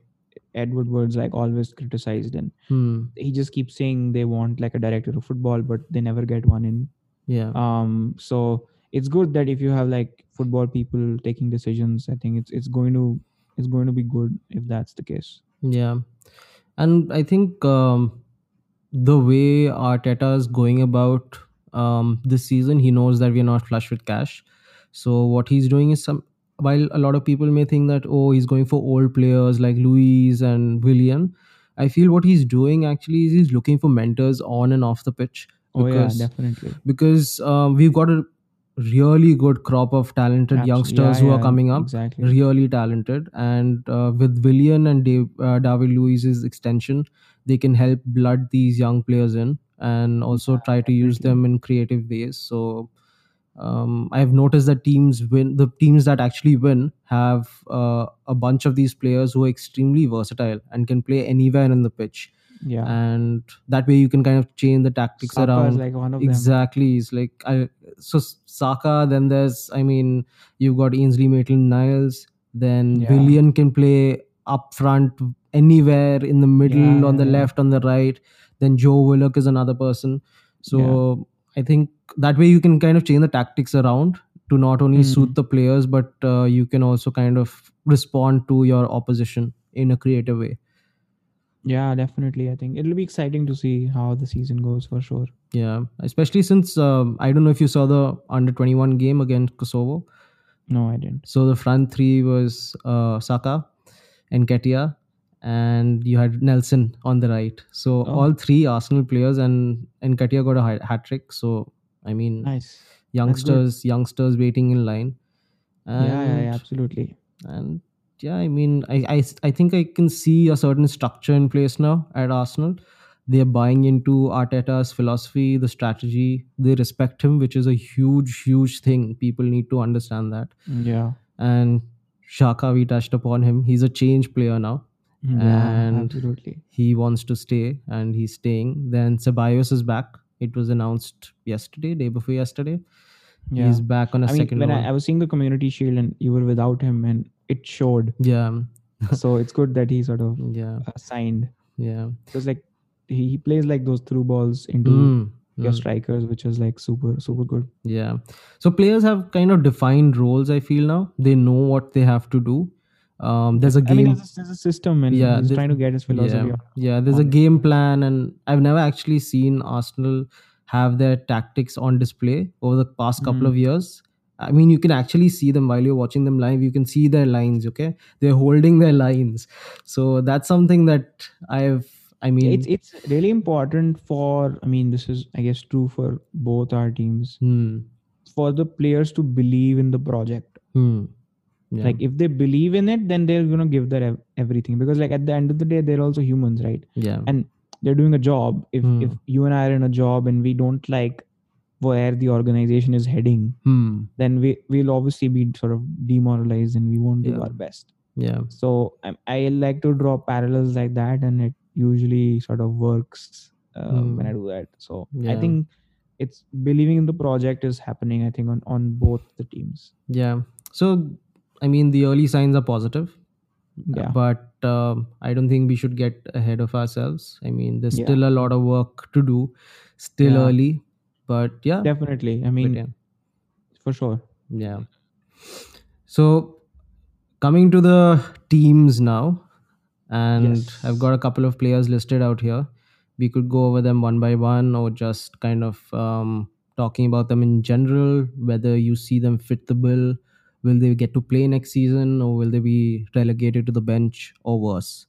B: Ed Woodward's like always criticized, and
A: hmm,
B: he just keeps saying they want like a director of football, but they never get one in.
A: yeah
B: Um, so it's good that if you have like football people taking decisions, I think it's it's going to it's going to be good if that's the case.
A: Yeah and i think um, the way arteta is going about um, this season he knows that we're not flush with cash so what he's doing is some while a lot of people may think that oh he's going for old players like Luiz and Willian I feel what he's doing actually is he's looking for mentors on and off the pitch
B: Oh yeah,
A: because
B: definitely.
A: because um, we've got a really good crop of talented
B: Abs-
A: youngsters
B: yeah,
A: who are coming up.
B: Exactly.
A: really talented. And uh, with Willian and Dave, uh, David Luiz's extension they can help blood these young players in and also
B: Yeah,
A: try to use them in creative ways. So um, I've noticed that teams win the teams that actually win have uh, a bunch of these players who are extremely versatile and can play anywhere in the pitch
B: Yeah.
A: and that way you can kind of change the tactics
B: Saka
A: around
B: is like one of them.
A: exactly it's like I, so Saka then there's I mean you've got Ainsley Maitland-Niles then
B: Yeah.
A: Willian can play up front anywhere in the middle
B: Yeah,
A: on the
B: yeah,
A: left on the right then Joe Willock is another person so I think that way you can kind of change the tactics around to not only
B: Mhm.
A: suit the players but uh, you can also kind of respond to your opposition in a creative way
B: Yeah, definitely. I think it'll be exciting to see how the season goes for sure.
A: Yeah, especially since um, I don't know if you saw the under 21 game against Kosovo.
B: No, I didn't.
A: So the front three was uh, Saka and Nketiah, and you had Nelson on the right. So
B: Oh.
A: all three Arsenal players and and Nketiah got a hat trick. So I mean,
B: Nice.
A: youngsters, youngsters waiting in line.
B: yeah, yeah, yeah, absolutely.
A: and yeah, I mean, I, I I think I can see a certain structure in place now at Arsenal. They're buying into Arteta's philosophy, the strategy. They respect him, which is a huge, huge thing. People need to understand that.
B: Yeah.
A: And Saka, we touched upon him. He's a change player now.
B: Yeah,
A: And-
B: absolutely.
A: He wants to stay, and he's staying. Then Ceballos is back. It was announced yesterday, day before yesterday.
B: Yeah.
A: He's back on a
B: I mean,
A: second
B: when. I, I was seeing the community shield and you were without him and it showed.
A: yeah,
B: so it's good that he sort of
A: yeah,
B: uh, signed.
A: yeah.
B: Because like he, he plays like those through balls into
A: Mm,
B: your
A: mm.
B: strikers, which is like super, super good.
A: Yeah. So players have kind of defined roles, I feel now. They know what they have to do. Um, there's a game.
B: mean, there's a, there's a system and
A: Yeah,
B: he's trying to get his philosophy
A: yeah, yeah, there's a game plan, and I've never actually seen Arsenal have their tactics on display over the past couple
B: Mhm.
A: of years. I mean, you can actually see them while you're watching them live. You can see their lines. Okay, they're holding their lines. So that's something that I've. I mean,
B: it's it's really important for i mean this is i guess true for both our teams
A: hmm,
B: for the players to believe in the project
A: hmm, Yeah.
B: Like if they believe in it, then they're gonna give their ev- everything because like at the end of the day, they're also humans, right?
A: yeah.
B: And they're doing a job. If
A: Hmm.
B: if you and I are in a job and we don't like where the organization is heading,
A: Hmm.
B: then we will obviously be sort of demoralized and we won't do
A: Yeah.
B: our best.
A: Yeah.
B: So I, I like to draw parallels like that, and it usually sort of works uh, when I
A: Hmm.
B: do that. So I think it's believing in the project is happening. I think on on both the teams.
A: Yeah. So, I mean, the early signs are positive,
B: Yeah.
A: but um, I don't think we should get ahead of ourselves. I mean, there's
B: Yeah.
A: still a lot of work to do, still
B: Yeah.
A: early, but yeah.
B: Definitely. I mean,
A: yeah.
B: for sure.
A: Yeah. So, coming to the teams now, and
B: Yes.
A: I've got a couple of players listed out here. We could go over them one by one, or just kind of um, talking about them in general. Whether you see them fit the bill, will they get to play next season, or will they be relegated to the bench, or worse?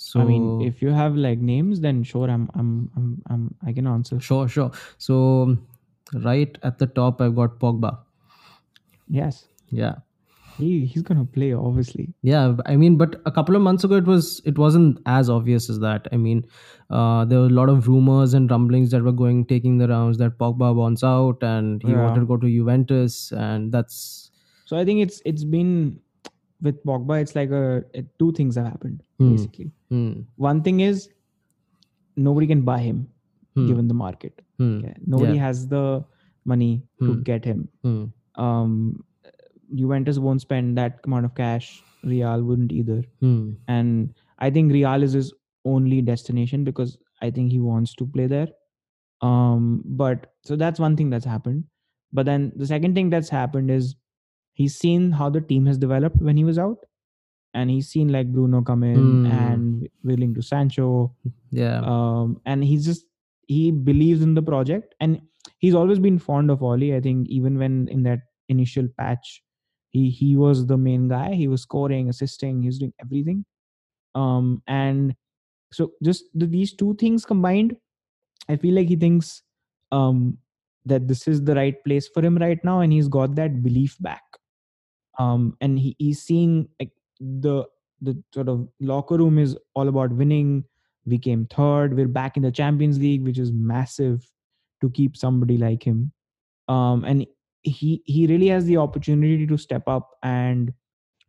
A: So
B: I mean, if you have like names, then sure, I'm, I'm, I'm, I'm I can answer.
A: sure, sure. So right at the top, I've got Pogba.
B: Yes,
A: Yeah.
B: he he's gonna play obviously.
A: Yeah, I mean, but a couple of months ago, it was it wasn't as obvious as that. I mean, uh, there were a lot of rumors and rumblings that were going taking the rounds that Pogba wants out and he
B: Yeah.
A: wanted to go to Juventus, and that's
B: So I think it's it's been with Pogba. It's like a it, two things have happened
A: Hmm.
B: basically.
A: hmm,
B: One thing is nobody can buy him
A: hmm,
B: given the market.
A: hmm,
B: Okay? Nobody
A: Yeah.
B: has the money to
A: Hmm.
B: get him.
A: hmm,
B: Um, Juventus won't spend that amount of cash. Real wouldn't either. And I think Real is his only destination because I think he wants to play there. Um, but so that's one thing that's happened. But then the second thing that's happened is he's seen how the team has developed when he was out, and he's seen like Bruno come in
A: Hmm.
B: and willing to Sancho.
A: yeah,
B: Um, and he's just he believes in the project, and he's always been fond of Ole. I think even when in that initial patch, he he was the main guy. He was scoring, assisting, he was doing everything. Um, and so just the, these two things combined, I feel like he thinks um that this is the right place for him right now, and he's got that belief back. Um, and he, he's seeing like the the sort of locker room is all about winning. We came third. We're back in the Champions League, which is massive to keep somebody like him. Um, and he he really has the opportunity to step up and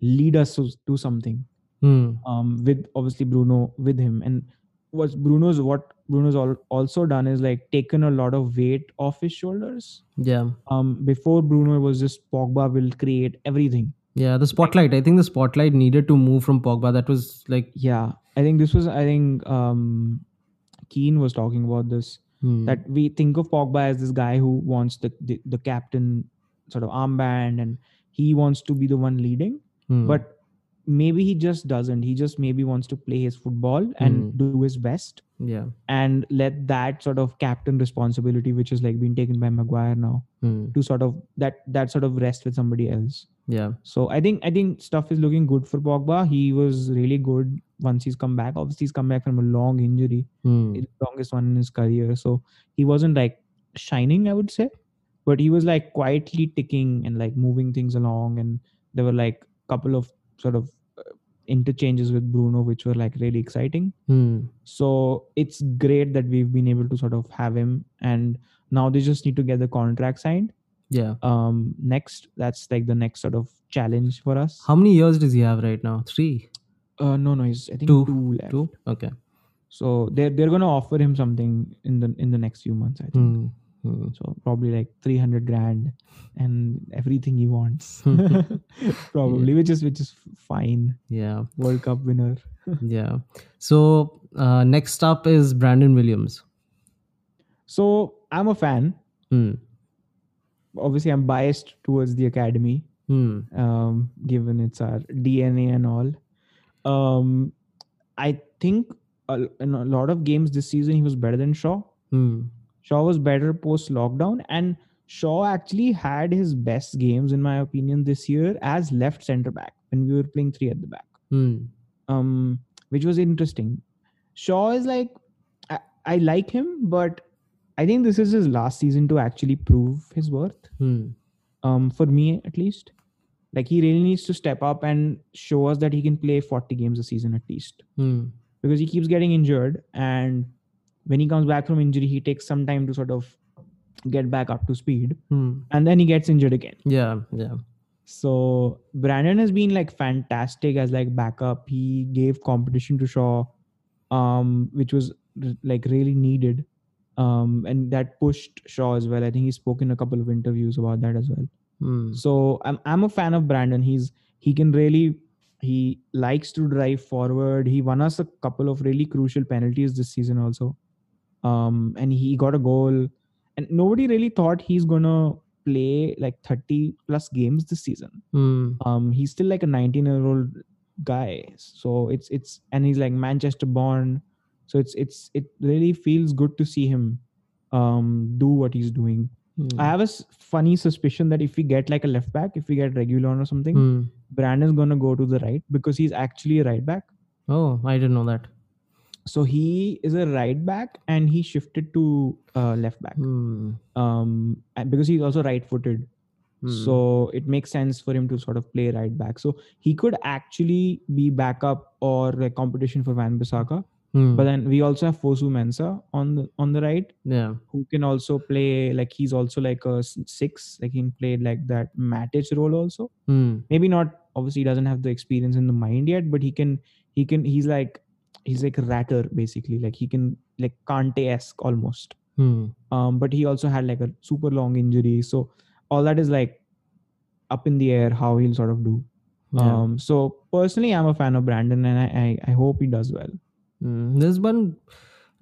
B: lead us to, to something
A: hmm,
B: um, with obviously Bruno with him. And what Bruno's what Bruno's al- also done is like taken a lot of weight off his shoulders.
A: yeah,
B: Um, before Bruno it was just Pogba will create everything.
A: yeah. The spotlight. I think the spotlight needed to move from Pogba. That was like,
B: Yeah, I think this was I think um, Keane was talking about this
A: hmm,
B: that we think of Pogba as this guy who wants the the, the captain sort of armband and he wants to be the one leading,
A: hmm,
B: but maybe he just doesn't. He just maybe wants to play his football and
A: Hmm.
B: do his best.
A: yeah,
B: and let that sort of captain responsibility which is like being taken by maguire now
A: hmm,
B: to sort of that that sort of rest with somebody else.
A: Yeah,
B: so i think i think stuff is looking good for pogba. He was really good once he's come back. Obviously he's come back from a long injury the longest one in his career. So he wasn't like shining i would say but he was like quietly ticking and like moving things along. And there were like couple of sort of interchanges with bruno which were like really exciting
A: hmm,
B: so it's great that we've been able to sort of have him and now they just need to get the contract signed
A: yeah.
B: um next that's like the next sort of challenge for us
A: How many years does he have right now? Three,
B: uh no no he's i think
A: Two.
B: two, left
A: two. Okay.
B: so they're they're gonna offer him something in the in the next few months i think
A: Hmm, hmm.
B: so probably like 300 grand and everything he wants probably which is which is fine
A: Yeah,
B: world cup winner
A: yeah. So uh, next up is Brandon Williams.
B: so i'm a fan
A: Hmm.
B: obviously i'm biased towards the academy
A: Hmm.
B: um, given it's our DNA and all. Um, I think a, in a lot of games this season he was better than Shaw.
A: Hmm.
B: Shaw was better post lockdown, and Shaw actually had his best games, in my opinion, this year as left center back when we were playing three at the back.
A: Hmm.
B: Um, which was interesting. Shaw is like, I, I like him, but I think this is his last season to actually prove his worth.
A: Hmm.
B: Um, for me at least. Like he really needs to step up and show us that he can play 40 games a season at least
A: Hmm.
B: because he keeps getting injured and when he comes back from injury he takes some time to sort of get back up to speed
A: Hmm.
B: and then he gets injured again
A: Yeah. Yeah.
B: so brandon has been like fantastic as like backup he gave competition to shaw um which was like really needed um and that pushed shaw as well i think he spoke in a couple of interviews about that as well
A: Hmm.
B: so I'm I'm a fan of Brandon. He's he can really he likes to drive forward. He won us a couple of really crucial penalties this season also. Um and he got a goal and nobody really thought he's gonna play like 30 plus games this season.
A: Hmm.
B: Um he's still like a 19 year old guy. So it's it's and he's like Manchester born. So it's it's it really feels good to see him um do what he's doing.
A: Hmm.
B: I have a s- funny suspicion that if we get like a left back, if we get Reguilon or something,
A: Hmm.
B: Brandon's gonna go to the right because he's actually a right back.
A: Oh, I didn't know that.
B: So he is a right back and he shifted to uh, left back.
A: Hmm.
B: Um, because he's also right-footed,
A: Hmm.
B: so it makes sense for him to sort of play right back. So he could actually be backup or like competition for Wan-Bissaka.
A: Hmm.
B: But then we also have Fosu Mensah on the on the right,
A: yeah.
B: who can also play like he's also like a six, like he can play like that Matic role also. Maybe not obviously he doesn't have the experience in the mind yet but he can he can he's like he's like a ratter basically like he can like Kante-esque almost
A: Hmm.
B: um but he also had like a super long injury so all that is like up in the air how he'll sort of do
A: Yeah.
B: um so personally i'm a fan of brandon and i i, I hope he does well
A: Mm, there's one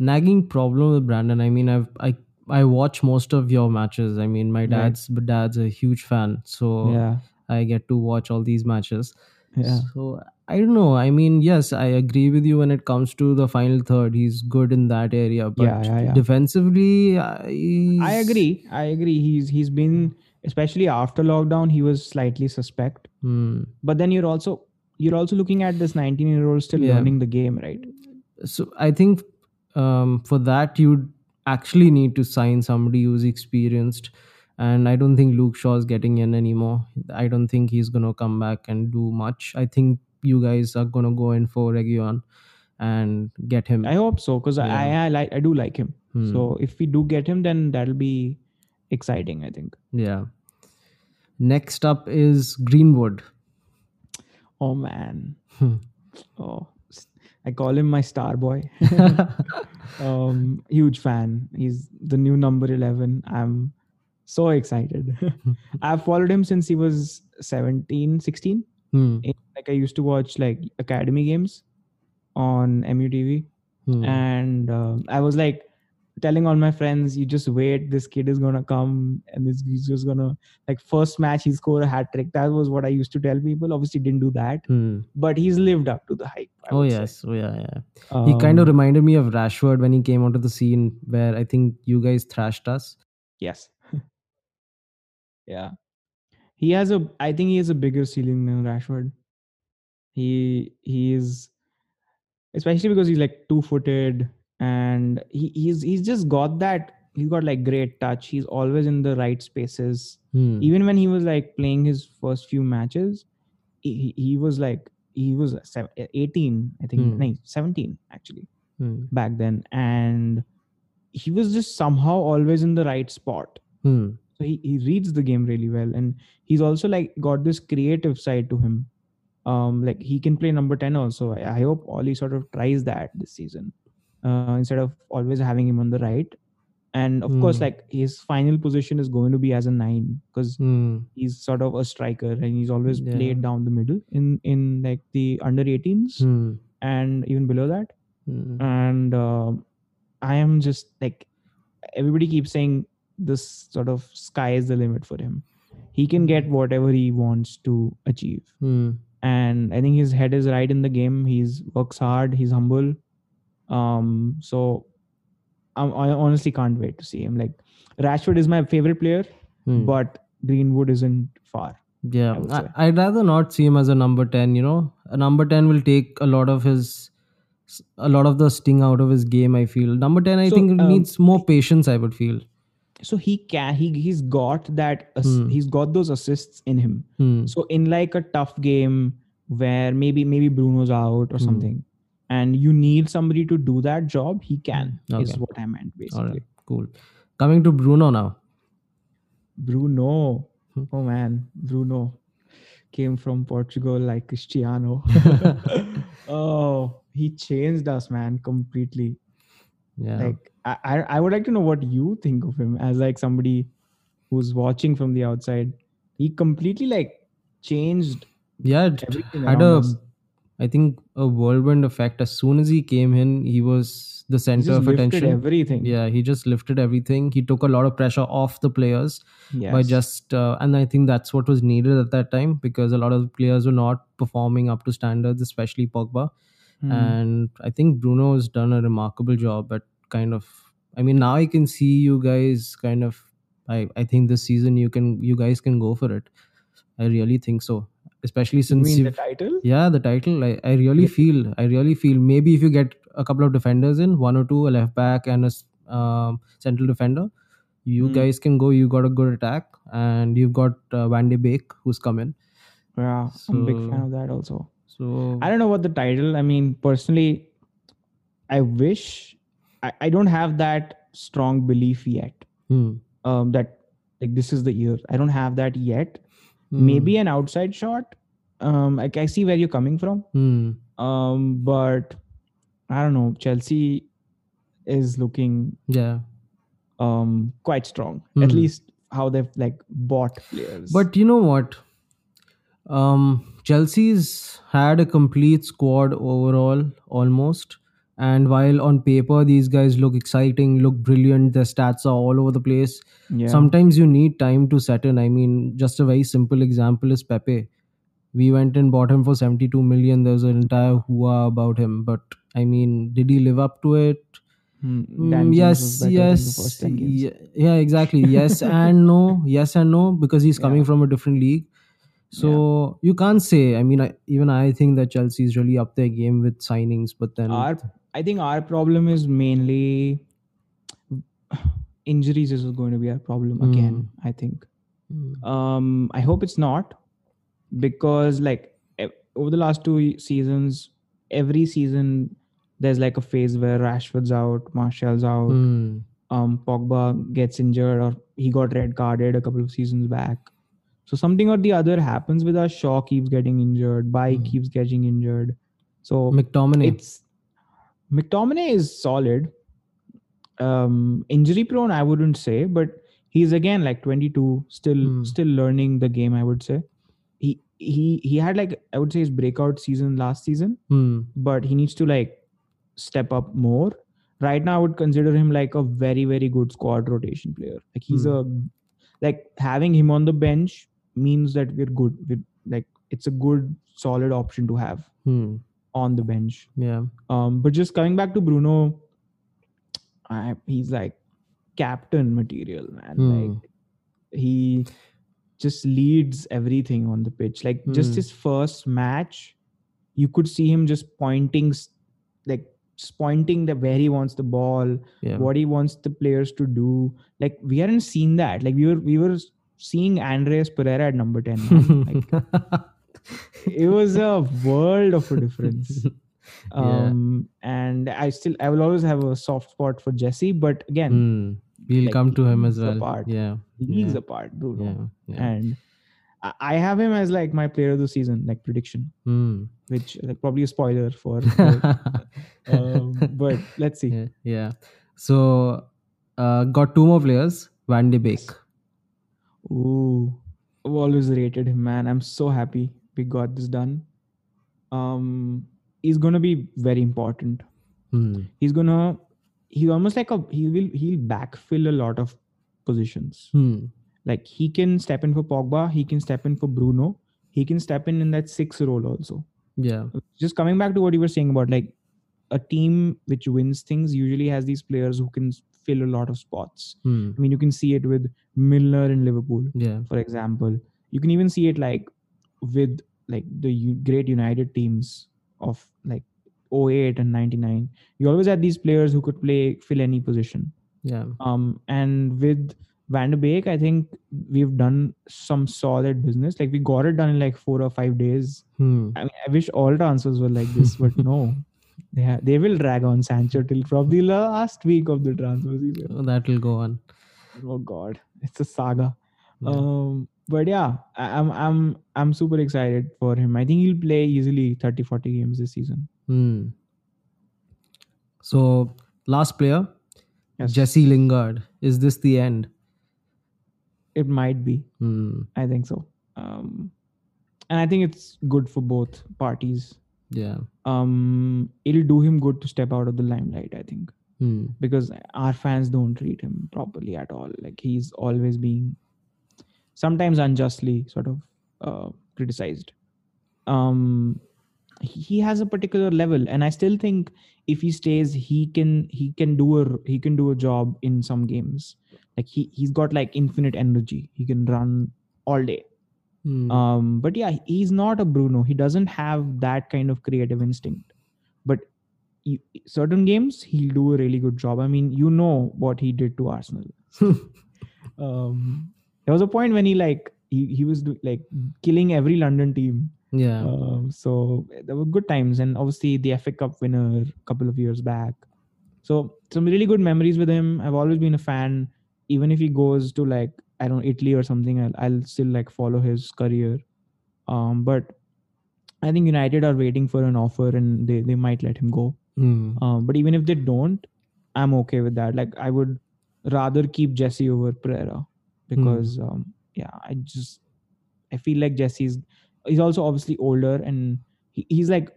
A: nagging problem with Brandon. I mean, I've I I watch most of your matches. I mean, my
B: Right.
A: dad's dad's a huge fan, so
B: yeah
A: I get to watch all these matches.
B: yeah
A: So I don't know. I mean, yes, I agree with you when it comes to the final third. He's good in that area, but
B: Yeah, yeah, yeah.
A: defensively, uh,
B: i agree i agree he's he's been especially after lockdown he was slightly suspect
A: Hmm.
B: but then you're also you're also looking at this 19 year old still
A: Yeah.
B: learning the game right
A: so I think um, for that you'd actually need to sign somebody who's experienced, and I don't think Luke Shaw's getting in anymore. I don't think he's gonna come back and do much. I think you guys are gonna go in for Reguilon and get him.
B: I hope so because I,
A: Yeah.
B: I like I do like him.
A: Hmm.
B: So if we do get him, then that'll be exciting. I think.
A: yeah. Next up is Greenwood.
B: Oh man.
A: Hmm.
B: Oh, I call him my star boy. um, huge fan. He's the new number eleven. I'm so excited. I've followed him since he was 17, 16.
A: Hmm.
B: In- Like I used to watch like academy games on MUTV.
A: Hmm.
B: and uh, I was like telling all my friends, "You just wait. This kid is gonna come, and this, he's just gonna like first match he score a hat trick." That was what I used to tell people. Obviously, didn't do that,
A: Hmm.
B: but he's lived up to the hype. I
A: Oh
B: would say.
A: yes, oh yeah, yeah. he kind of
B: Um,
A: reminded me of Rashford when he came onto the scene, where I think you guys thrashed us.
B: yes, yeah. He has a. I think he has a bigger ceiling than Rashford. He he is, especially because he's like two footed and he, he's he's just got that. He's got like great touch. He's always in the right spaces.
A: Hmm.
B: even when he was like playing his first few matches he, he was like he was 18 i think
A: Hmm.
B: no, 17 actually
A: Hmm.
B: back then and he was just somehow always in the right spot
A: Hmm.
B: So he, he reads the game really well and he's also like got this creative side to him um like he can play number 10 also i, I hope Ole sort of tries that this season uh, instead of always having him on the right and of course
A: Hmm.
B: like his final position is going to be as a nine because
A: Hmm.
B: he's sort of a striker and he's always
A: Yeah.
B: played down the middle in in like the under 18s
A: Hmm.
B: and even below that
A: Hmm.
B: and um i am just like everybody keeps saying this sort of sky is the limit for him he can get whatever he wants to achieve
A: Hmm.
B: and i think his head is right in the game he's works hard he's humble um so I'm, i honestly can't wait to see him like rashford is my favorite player
A: Hmm.
B: but greenwood isn't far
A: Yeah,
B: I would
A: I. I'd rather not see him as a number 10, you know. A number 10 will take a lot of his a lot of the sting out of his game, I feel. Number 10 I
B: So,
A: think
B: um,
A: needs more patience, I would feel.
B: So he can he he's got that ass-
A: Hmm.
B: he's got those assists in him.
A: Hmm.
B: So in like a tough game where maybe maybe Bruno's out or
A: Hmm.
B: something, and you need somebody to do that job, he can. Is
A: Okay.
B: what I meant
A: All
B: basically.
A: right. Cool. Coming to Bruno now.
B: Bruno,
A: Hmm.
B: oh man, Bruno came from Portugal like Cristiano. oh, he changed us, man, completely.
A: Yeah.
B: Like I, I, would like to know what you think of him as like somebody who's watching from the outside. He completely like changed
A: yeah. Had a,
B: us.
A: I think, a whirlwind effect. As soon as he came in, he was the
B: He
A: center of
B: lifted
A: attention.
B: everything.
A: Yeah, he just lifted everything. He took a lot of pressure off the players
B: Yes.
A: by just, uh, and I think that's what was needed at that time because a lot of players were not performing up to standards, especially Pogba.
B: Hmm.
A: And I think Bruno has done a remarkable job at kind of. I mean, now I can see you guys kind of. I I think this season you can you guys can go for it. I really think so, especially
B: you
A: since
B: mean the title?
A: yeah, the title. I, I really
B: Yeah.
A: feel. I really feel. Maybe if you get a couple of defenders in, one or two, a left back and a um, central defender, you
B: Hmm.
A: guys can go. You got a good attack, and you've got uh, Van de Beek who's come in.
B: Yeah, I'm a big fan of that also.
A: So
B: I don't know what the title. I mean, personally, I wish I, I don't have that strong belief yet.
A: hmm,
B: Um, that like this is the year. I don't have that yet.
A: hmm,
B: Maybe an outside shot. Um, like I see where you're coming from.
A: hmm,
B: Um, but I don't know. Chelsea is looking
A: yeah.
B: um quite strong. At least how they've like bought players.
A: But you know what? Um, Chelsea's had a complete squad overall, almost. And while on paper these guys look exciting, look brilliant, their stats are all over the place.
B: yeah,
A: Sometimes you need time to set in. I mean, just a very simple example is Pepe. We went and bought him for 72 million. There's an entire hua about him. But I mean, did he live up to it?
B: Hmm,
A: Mm,
B: Dan James was
A: yes, yes,
B: first 10 games.
A: yeah, yeah, exactly. Yes and no, yes and no, because he's coming
B: Yeah.
A: from a different league. So you can't say. I mean, I, even I think that Chelsea is really up their game with signings, but then
B: our I think our problem is mainly injuries is going to be our problem again. I think.
A: Mm,
B: Um, I hope it's not because like over the last two seasons, every season there's like a phase where Rashford's out, Martial's out,
A: mm,
B: um, Pogba gets injured or he got red carded a couple of seasons back. So something or the other happens with us. Shaw keeps getting injured. Bailly
A: Hmm.
B: keeps getting injured. So
A: McTominay.
B: it's McTominay is solid. Um, injury prone, I wouldn't say, but he's again like 22, still
A: Hmm.
B: still learning the game. I would say he he he had like I would say his breakout season last season,
A: Hmm,
B: but he needs to like step up more. Right now, I would consider him like a very very good squad rotation player. Like he's
A: Hmm.
B: a like having him on the bench means that we're good. We're, like it's a good solid option to have
A: hmm,
B: on the bench.
A: yeah.
B: Um, but just coming back to Bruno, I, he's like captain material, man.
A: Hmm.
B: Like he just leads everything on the pitch. Like just
A: Hmm.
B: his first match, you could see him just pointing, like just pointing the where he wants the ball,
A: Yeah.
B: what he wants the players to do. Like we hadn't seen that. Like we were we were seeing Andreas Pereira at number ten. like it was a world of a difference. um and i still i will always have a soft spot for jesse but again
A: Hmm. We'll
B: like,
A: come to him as well.
B: apart.
A: Yeah.
B: leagues
A: yeah.
B: apart bruno
A: Yeah. Yeah.
B: and I- have him as like my player of the season like prediction
A: Hmm.
B: which like probably a spoiler for for- um, but let's see
A: yeah, yeah. So, uh, got two more players. Van de Beek.
B: ooh i've always rated him man i'm so happy we got this done um he's gonna be very important
A: Hmm.
B: he's gonna he's almost like a he will he'll backfill a lot of positions
A: Hmm.
B: Like he can step in for Pogba, he can step in for Bruno, he can step in in that six role also.
A: Yeah.
B: Just coming back to what you were saying about like a team which wins things usually has these players who can fill a lot of spots.
A: Hmm.
B: I mean, you can see it with Milner in Liverpool,
A: Yeah.
B: for example. You can even see it like with like the U- great United teams of like 08 and 99. You always had these players who could play fill any position.
A: Yeah.
B: Um, and with Van de Beek, I think we've done some solid business. Like we got it done in like four or five days.
A: Hmm.
B: I mean, I wish all transfers were like this, but no. They ha- they will drag on Sancho till probably the last week of the transfer season.
A: That will go on.
B: Oh God, it's a saga.
A: Yeah.
B: Um, but yeah, I- I'm I'm I'm super excited for him. I think he'll play easily 30, 40 games this season.
A: Hmm. So last player,
B: Yes.
A: Jesse Lingard. Is this the end?
B: It might be.
A: Hmm.
B: I think so. Um, and I think it's good for both parties.
A: Yeah.
B: Um, it'll do him good to step out of the limelight. I think
A: Hmm.
B: because our fans don't treat him properly at all. Like he's always being sometimes unjustly sort of uh, criticized. Um, he he has a particular level, and I still think if he stays, he can he can do a he can do a job in some games. Like he he's got like infinite energy. He can run all day.
A: Hmm.
B: Um, but yeah, he's not a Bruno. He doesn't have that kind of creative instinct. But you, certain games, he'll do a really good job. I mean, you know what he did to Arsenal. Um, there was a point when he like he, he was like killing every London team.
A: yeah.
B: Um, so there were good times, and obviously the FA Cup winner a couple of years back. So some really good memories with him. I've always been a fan. Even if he goes to like I don't know Italy or something, I'll, I'll still like follow his career. Um, but I think United are waiting for an offer, and they they might let him go.
A: Hmm.
B: Um, but even if they don't, I'm okay with that. Like I would rather keep Jesse over Pereira because um, yeah, I just I feel like Jesse's he's also obviously older and he, he's like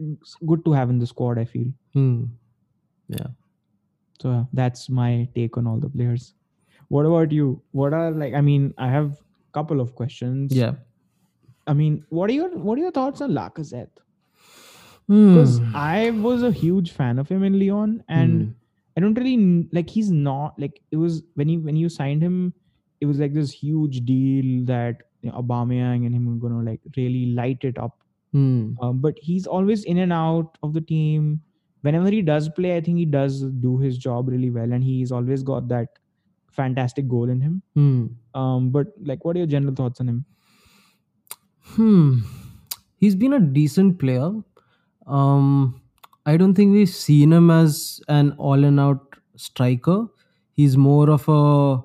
B: good to have in the squad. I feel
A: Hmm. Yeah.
B: so. yeah, That's my take on all the players. What about you? What are like? I mean, I have a couple of questions.
A: Yeah.
B: I mean, what are your what are your thoughts on Lacazette? Because
A: Hmm.
B: I was a huge fan of him in Lyon, and
A: Hmm.
B: I don't really like he's not like it was when you when you signed him, it was like this huge deal that you know, Aubameyang and him were gonna like really light it up. Um, but he's always in and out of the team. Whenever he does play, I think he does do his job really well, and he's always got that fantastic goal in him.
A: Hmm.
B: Um, but like, what are your general thoughts on him?
A: Hmm. He's been a decent player. Um, I don't think we've seen him as an all-in-out striker. He's more of a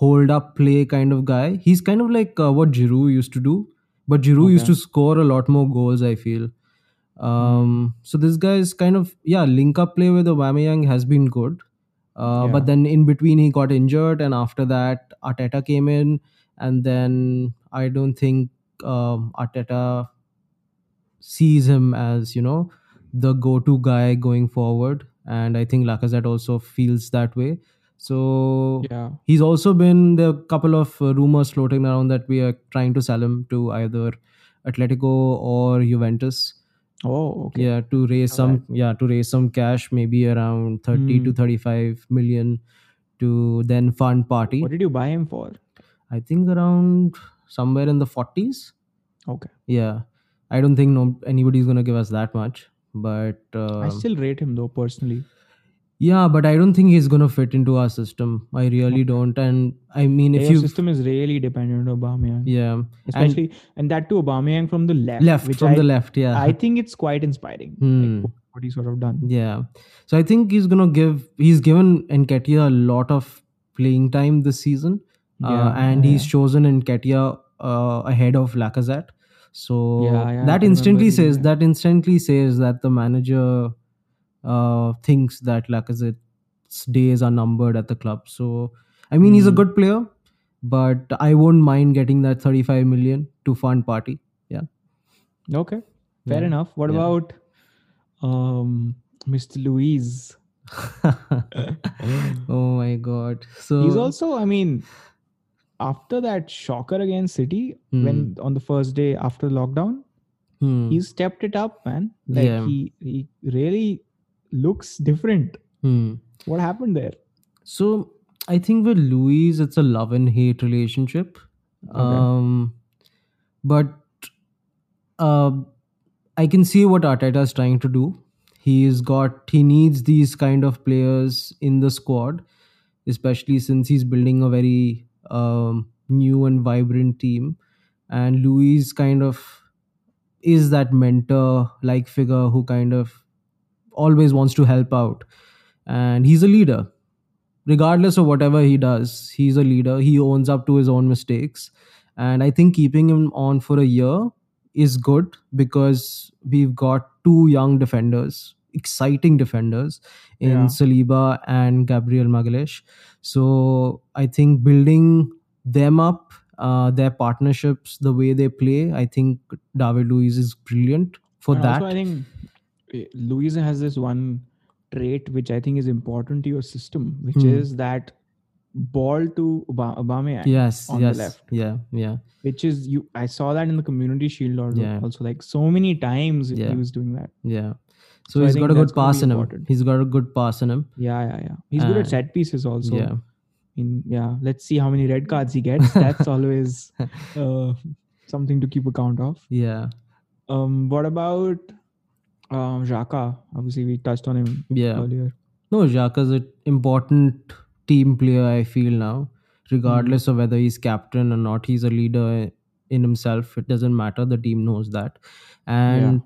A: hold up play kind of guy. He's kind of like uh, what Giroud used to do, but Giroud used to score a lot more goals, I feel. Um, so this guy is kind of yeah, link up play with Aubameyang has been good. Uh,
B: Yeah.
A: But then in between he got injured, and after that Arteta came in, and then I don't think um, Arteta sees him as you know the go-to guy going forward, and I think Lacazette also feels that way. So
B: Yeah.
A: he's also been there. are couple of uh, rumors floating around that we are trying to sell him to either Atletico or Juventus.
B: Oh, okay.
A: Yeah, to raise some yeah to raise some cash, maybe around thirty to
B: Hmm.
A: thirty-five million to then fund Partey.
B: What did you buy him for?
A: I think around somewhere in the forties.
B: Okay.
A: Yeah, I don't think no anybody's gonna give us that much, but uh,
B: I still rate him though personally.
A: Yeah, but I don't think he's gonna fit into our system. I really don't, and I mean if
B: Your
A: you
B: system is really dependent on Aubameyang.
A: yeah and
B: especially and, that too Aubameyang from the left,
A: left
B: which
A: from
B: I,
A: the left yeah
B: I think it's quite inspiring.
A: Hmm.
B: Like, what he's sort of done.
A: Yeah. So I think he's gonna give he's given Nketiah a lot of playing time this season. Uh,
B: Yeah,
A: and he's chosen Nketiah uh, ahead of Lacazette. So
B: Yeah, yeah,
A: that instantly says
B: that
A: instantly says that the manager uh, thinks that Lacazette's days are numbered at the club. So I mean he's a
B: Hmm.
A: good player, but I won't mind getting that 35 million to fund Partey. Yeah.
B: Okay, fair
A: Yeah.
B: enough. What
A: Yeah.
B: about um Mr. Luiz?
A: oh my god. So
B: He's also, I mean, after that shocker against City, when on the first day after lockdown,
A: hmm,
B: he stepped it up, man. Like
A: Yeah.
B: he he really looks different.
A: hmm.
B: What happened there?
A: So I think with Luiz, it's a love and hate relationship. Um, but uh, I can see what Arteta is trying to do. He's got he needs these kind of players in the squad. especially since he's building a very um, new and vibrant team. And Luiz kind of is that mentor like figure who kind of always wants to help out. And he's a leader. Regardless of whatever he does, he's a leader. He owns up to his own mistakes. And I think keeping him on for a year is good because we've got two young defenders, exciting defenders in
B: Yeah.
A: Saliba and Gabriel Magalhães. So I think building them up, uh, their partnerships, the way they play, I think David Luiz is brilliant for
B: And
A: that.
B: also, I think eh, Luiz has this one trait which I think is important to your system, which
A: Hmm.
B: is that ball to Oba- Aubameyang,
A: yes,
B: on the
A: yes,
B: left.
A: yeah, yeah,
B: which is you. I saw that in the Community Shield also.
A: Yeah.
B: Also, like so many times
A: Yeah.
B: he was doing that.
A: yeah. So,
B: So
A: he's got a good pass in him.
B: important.
A: He's got a good pass in him.
B: Yeah, yeah, yeah. He's good at set pieces also.
A: yeah,
B: In yeah, let's see how many red cards he gets. That's always uh, something to keep account of.
A: yeah,
B: Um, what about um, Xhaka? Obviously, we touched on him
A: yeah.
B: earlier.
A: No, Xhaka's an important team player, I feel now. Regardless of whether he's captain or not, he's a leader in himself. It doesn't matter. The team knows that. And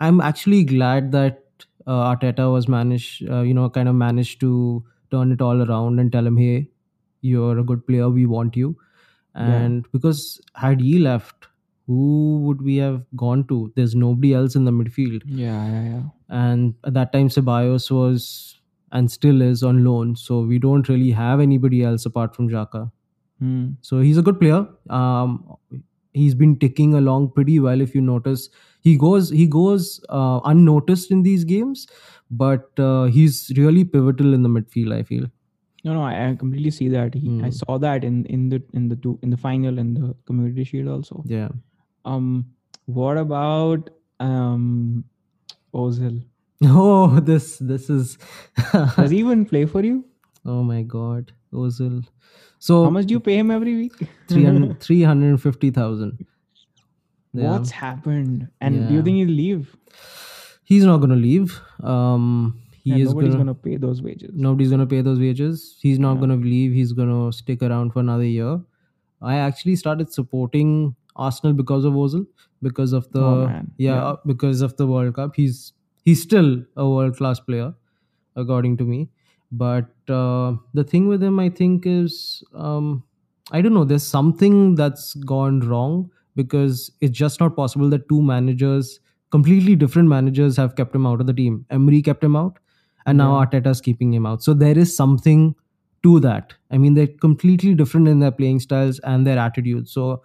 A: I'm actually glad that uh, Arteta was managed, uh, you know, kind of managed to turn it all around and tell him, hey, you're a good player. We want you.
B: Yeah.
A: And because had he left, who would we have gone to? There's nobody else in the midfield
B: Yeah, yeah, yeah.
A: and at that time Ceballos was and still is on loan, so we don't really have anybody else apart from Xhaka.
B: Hmm.
A: So he's a good player. Um, he's been ticking along pretty well. If you notice, he goes he goes uh, unnoticed in these games, but uh, he's really pivotal in the midfield. I feel.
B: No, no, I, I completely see that. He, I
A: Hmm.
B: saw that in in the in the two in the final and the Community Shield also.
A: Yeah.
B: Um, what about um, Ozil?
A: Oh, this this is.
B: Does he even play for you?
A: oh my God, Ozil. So
B: How much do you pay him every week?
A: 300 350,000. Yeah.
B: What's happened? And do you think he'll leave?
A: He's not going to leave. Um, he
B: and
A: is
B: nobody's
A: gonna,
B: gonna pay those wages.
A: nobody's going to pay those wages. He's not
B: Yeah.
A: going to leave. He's going to stick around for another year. I actually started supporting Arsenal because of Ozil, because of the
B: Oh,
A: yeah,
B: Yeah.
A: uh, because of the World Cup. He's he's still a world class player, according to me. But uh, the thing with him, I think, is um, I don't know. There's something that's gone wrong because it's just not possible that two managers, completely different managers, have kept him out of the team. Emery kept him out, and now
B: Yeah.
A: Arteta's keeping him out. So there is something to that. I mean, they're completely different in their playing styles and their attitude. So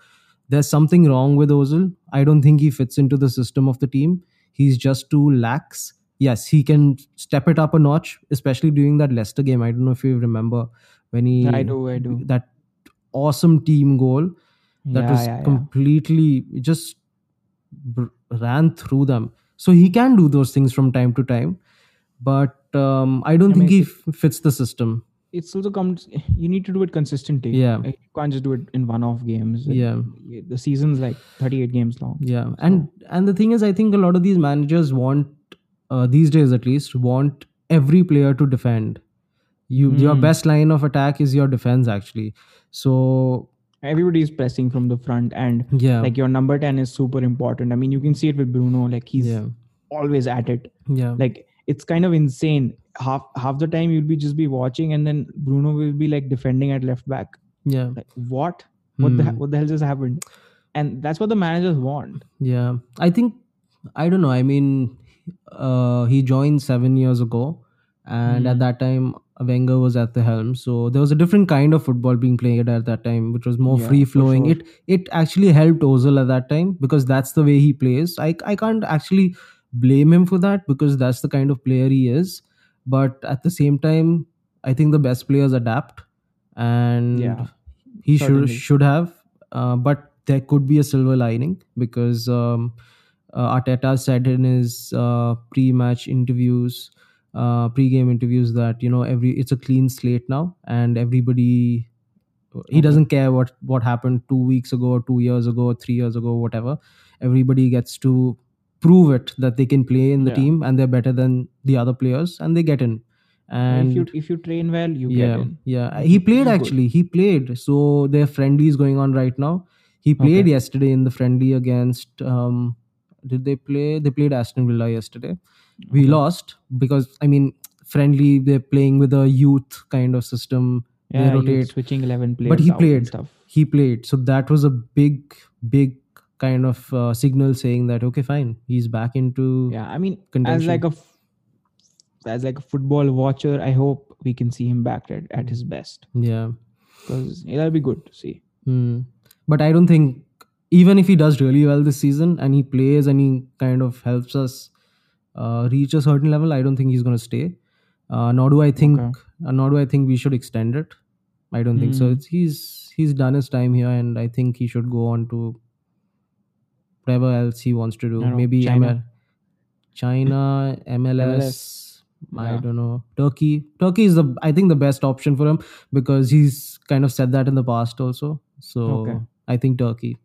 A: there's something wrong with Ozil. I don't think he fits into the system of the team. He's just too lax. Yes, he can step it up a notch, especially during that Leicester game. I don't know if you remember when he
B: I do, I do.
A: that awesome team goal that
B: yeah,
A: was
B: yeah, yeah.
A: completely it just ran through them. So he can do those things from time to time, but um, I don't
B: I
A: think
B: mean,
A: he fits the system.
B: It's also comes. You need to do it consistently.
A: Yeah.
B: Like, you can't just do it in one-off games. It-
A: Yeah.
B: the season's like 38 games long.
A: Yeah, and and the thing is, I think a lot of these managers want uh, these days at least want every player to defend. You your
B: Hmm.
A: best line of attack is your defense actually. So
B: Everybody is pressing from the front, and
A: yeah,
B: like your number 10 is super important. I mean, you can see it with Bruno. Like he's
A: yeah,
B: always at it.
A: yeah,
B: Like it's kind of insane. Half half the time you'll be just be watching, and then Bruno will be like defending at left back.
A: yeah,
B: Like what? What the
A: Hmm.
B: what the hell just happened? And that's what the managers want.
A: yeah. I think I don't know. I mean, uh, he joined seven years ago, and at
B: Hmm.
A: that time Wenger was at the helm. So there was a different kind of football being played at that time, which was more
B: Yeah,
A: free flowing.
B: sure.
A: It it actually helped Ozil at that time because that's the way he plays. I I can't actually blame him for that because that's the kind of player he is. But at the same time, I think the best players adapt, and
B: Yeah,
A: he should
B: certainly.
A: should have. Uh, but there could be a silver lining because um, uh, Arteta said in his uh, pre-match interviews, uh, pre-game interviews that you know every it's a clean slate now, and everybody he doesn't care what what happened two weeks ago, two years ago, three years ago, whatever. Everybody gets to prove it that they can play in the
B: Yeah.
A: team and they're better than the other players, and they get in. And
B: if you if you train well, you
A: yeah,
B: get in.
A: yeah. He played
B: He's good.
A: actually. He played. So their friendly is going on right now. He played
B: Okay.
A: yesterday in the friendly against. Um, did they play? They played Aston Villa yesterday. We
B: Okay.
A: lost because I mean, friendly. They're playing with a youth kind of system.
B: Yeah,
A: they rotate.
B: switching eleven players.
A: But he played.
B: stuff.
A: He played. So that was a big, big kind of uh, signal saying that okay, fine, he's back into.
B: Yeah, I mean, as like a as like a football watcher, I hope we can see him back at, at his best
A: yeah.
B: because it'll be good to see.
A: Hmm. But I don't think even if he does really well this season and he plays and he kind of helps us uh, reach a certain level, I don't think he's going to stay. Uh, nor do I think,
B: Okay.
A: uh, nor do I think we should extend it. I don't think so.
B: Hmm.
A: It's, he's he's done his time here, and I think he should go on to whatever else he wants to do. Maybe
B: China.
A: ML, China, MLS. I
B: Yeah.
A: don't know. Turkey. Turkey is the I think the best option for him because he's kind of said that in the past also. So
B: Okay.
A: I think Turkey.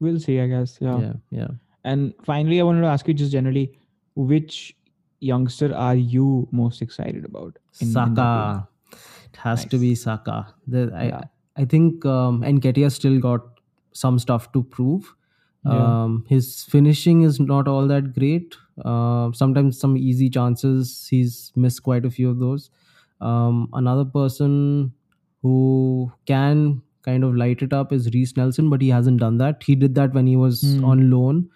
B: We'll see, I guess. Yeah.
A: Yeah, yeah.
B: And finally, I wanted to ask you just generally, which youngster are you most excited about? in- in?
A: Saka. It has to be Saka. The, I
B: Yeah.
A: I think um, Nketiah still got some stuff to prove.
B: Yeah.
A: Um, his finishing is not all that great. Uh, sometimes some easy chances he's missed quite a few of those. Um, another person who can kind of light it up is Reiss Nelson, but he hasn't done that. He did that when he was
B: Hmm.
A: on loan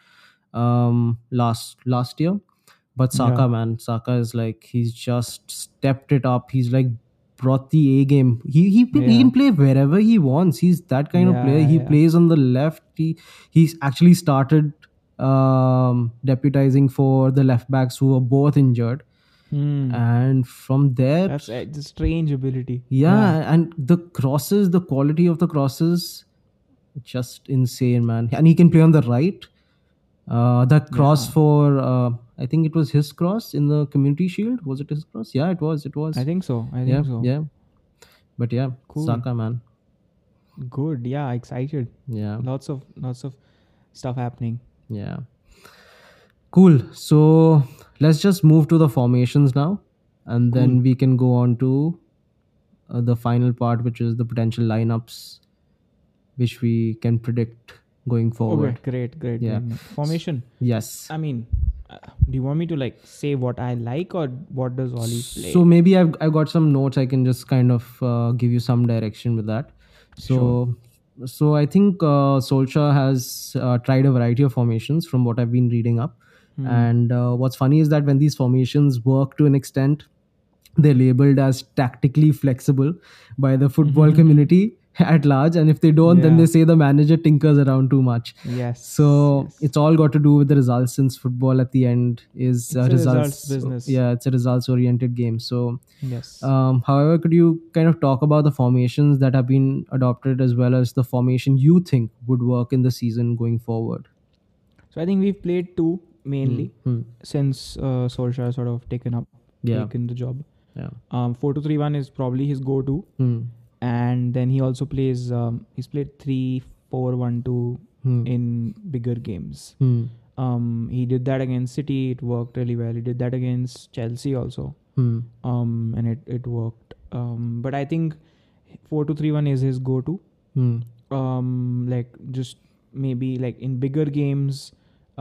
A: um, last last year. But Saka,
B: Yeah.
A: man, Saka is like he's just stepped it up. He's like brought the A game. He he, he can play wherever he wants. He's that kind of player. He
B: yeah.
A: plays on the left. He he's actually started um, deputizing for the left backs who were both injured,
B: Hmm.
A: and from there,
B: That's a strange ability.
A: yeah, and the crosses, the quality of the crosses, just insane, man. And he can play on the right. Uh, that cross
B: Yeah.
A: for uh, I think it was his cross in the Community Shield. Was it his cross? Yeah, it was. It was.
B: I think so. I think
A: yeah,
B: so.
A: yeah. But yeah,
B: Cool.
A: Saka, man.
B: Good. Yeah. Excited.
A: Yeah,
B: Lots of lots of stuff happening.
A: yeah. Cool. So let's just move to the formations now, and then we can go on to uh, the final part, which is the potential lineups, which we can predict going forward.
B: Okay. Great. Great.
A: Yeah.
B: great. Formation.
A: Yes.
B: I mean, do you want me to like say what I like or what does Ole play?
A: So maybe I've I've got some notes. I can just kind of uh, give you some direction with that. So so I think uh, Solskjaer has uh, tried a variety of formations from what I've been reading up.
B: Hmm.
A: And uh, what's funny is that when these formations work to an extent, they're labeled as tactically flexible by the football community at large. And if they don't, then they say the manager tinkers around too much.
B: yes.
A: So
B: yes.
A: it's all got to do with the results since football at the end is uh,
B: a
A: results
B: results business.
A: Yeah, it's a results oriented game. So,
B: yes.
A: um, however, could you kind of talk about the formations that have been adopted as well as the formation you think would work in the season going forward?
B: so I think we've played two mainly
A: Hmm.
B: since uh, Solskjaer sort of taken up
A: Yeah.
B: taken the job.
A: Yeah.
B: Um, four two three one is probably his go to,
A: Hmm.
B: And then he also plays. Um, he's played three four one two
A: Hmm.
B: in bigger games.
A: Hmm.
B: Um, he did that against City. It worked really well. He did that against Chelsea also.
A: Hmm.
B: Um, and it it worked. Um, but I think four two three one is his go to.
A: Hmm.
B: um like just maybe like in bigger games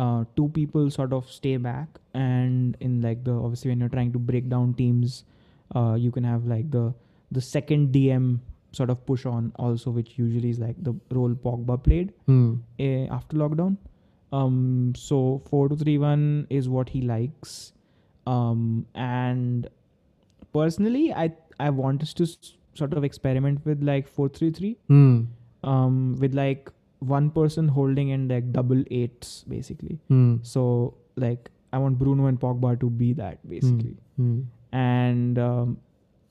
B: uh two people sort of stay back and in like the obviously when you're trying to break down teams uh you can have like the the second dm sort of push on also which usually is like the role pogba played
A: Hmm.
B: eh, after lockdown um so 4231 is what he likes um and personally i i want us to s- sort of experiment with like 433
A: Hmm.
B: um with like one person holding in like double eights basically
A: Hmm.
B: so like i want bruno and pogba to be that basically
A: Hmm.
B: and um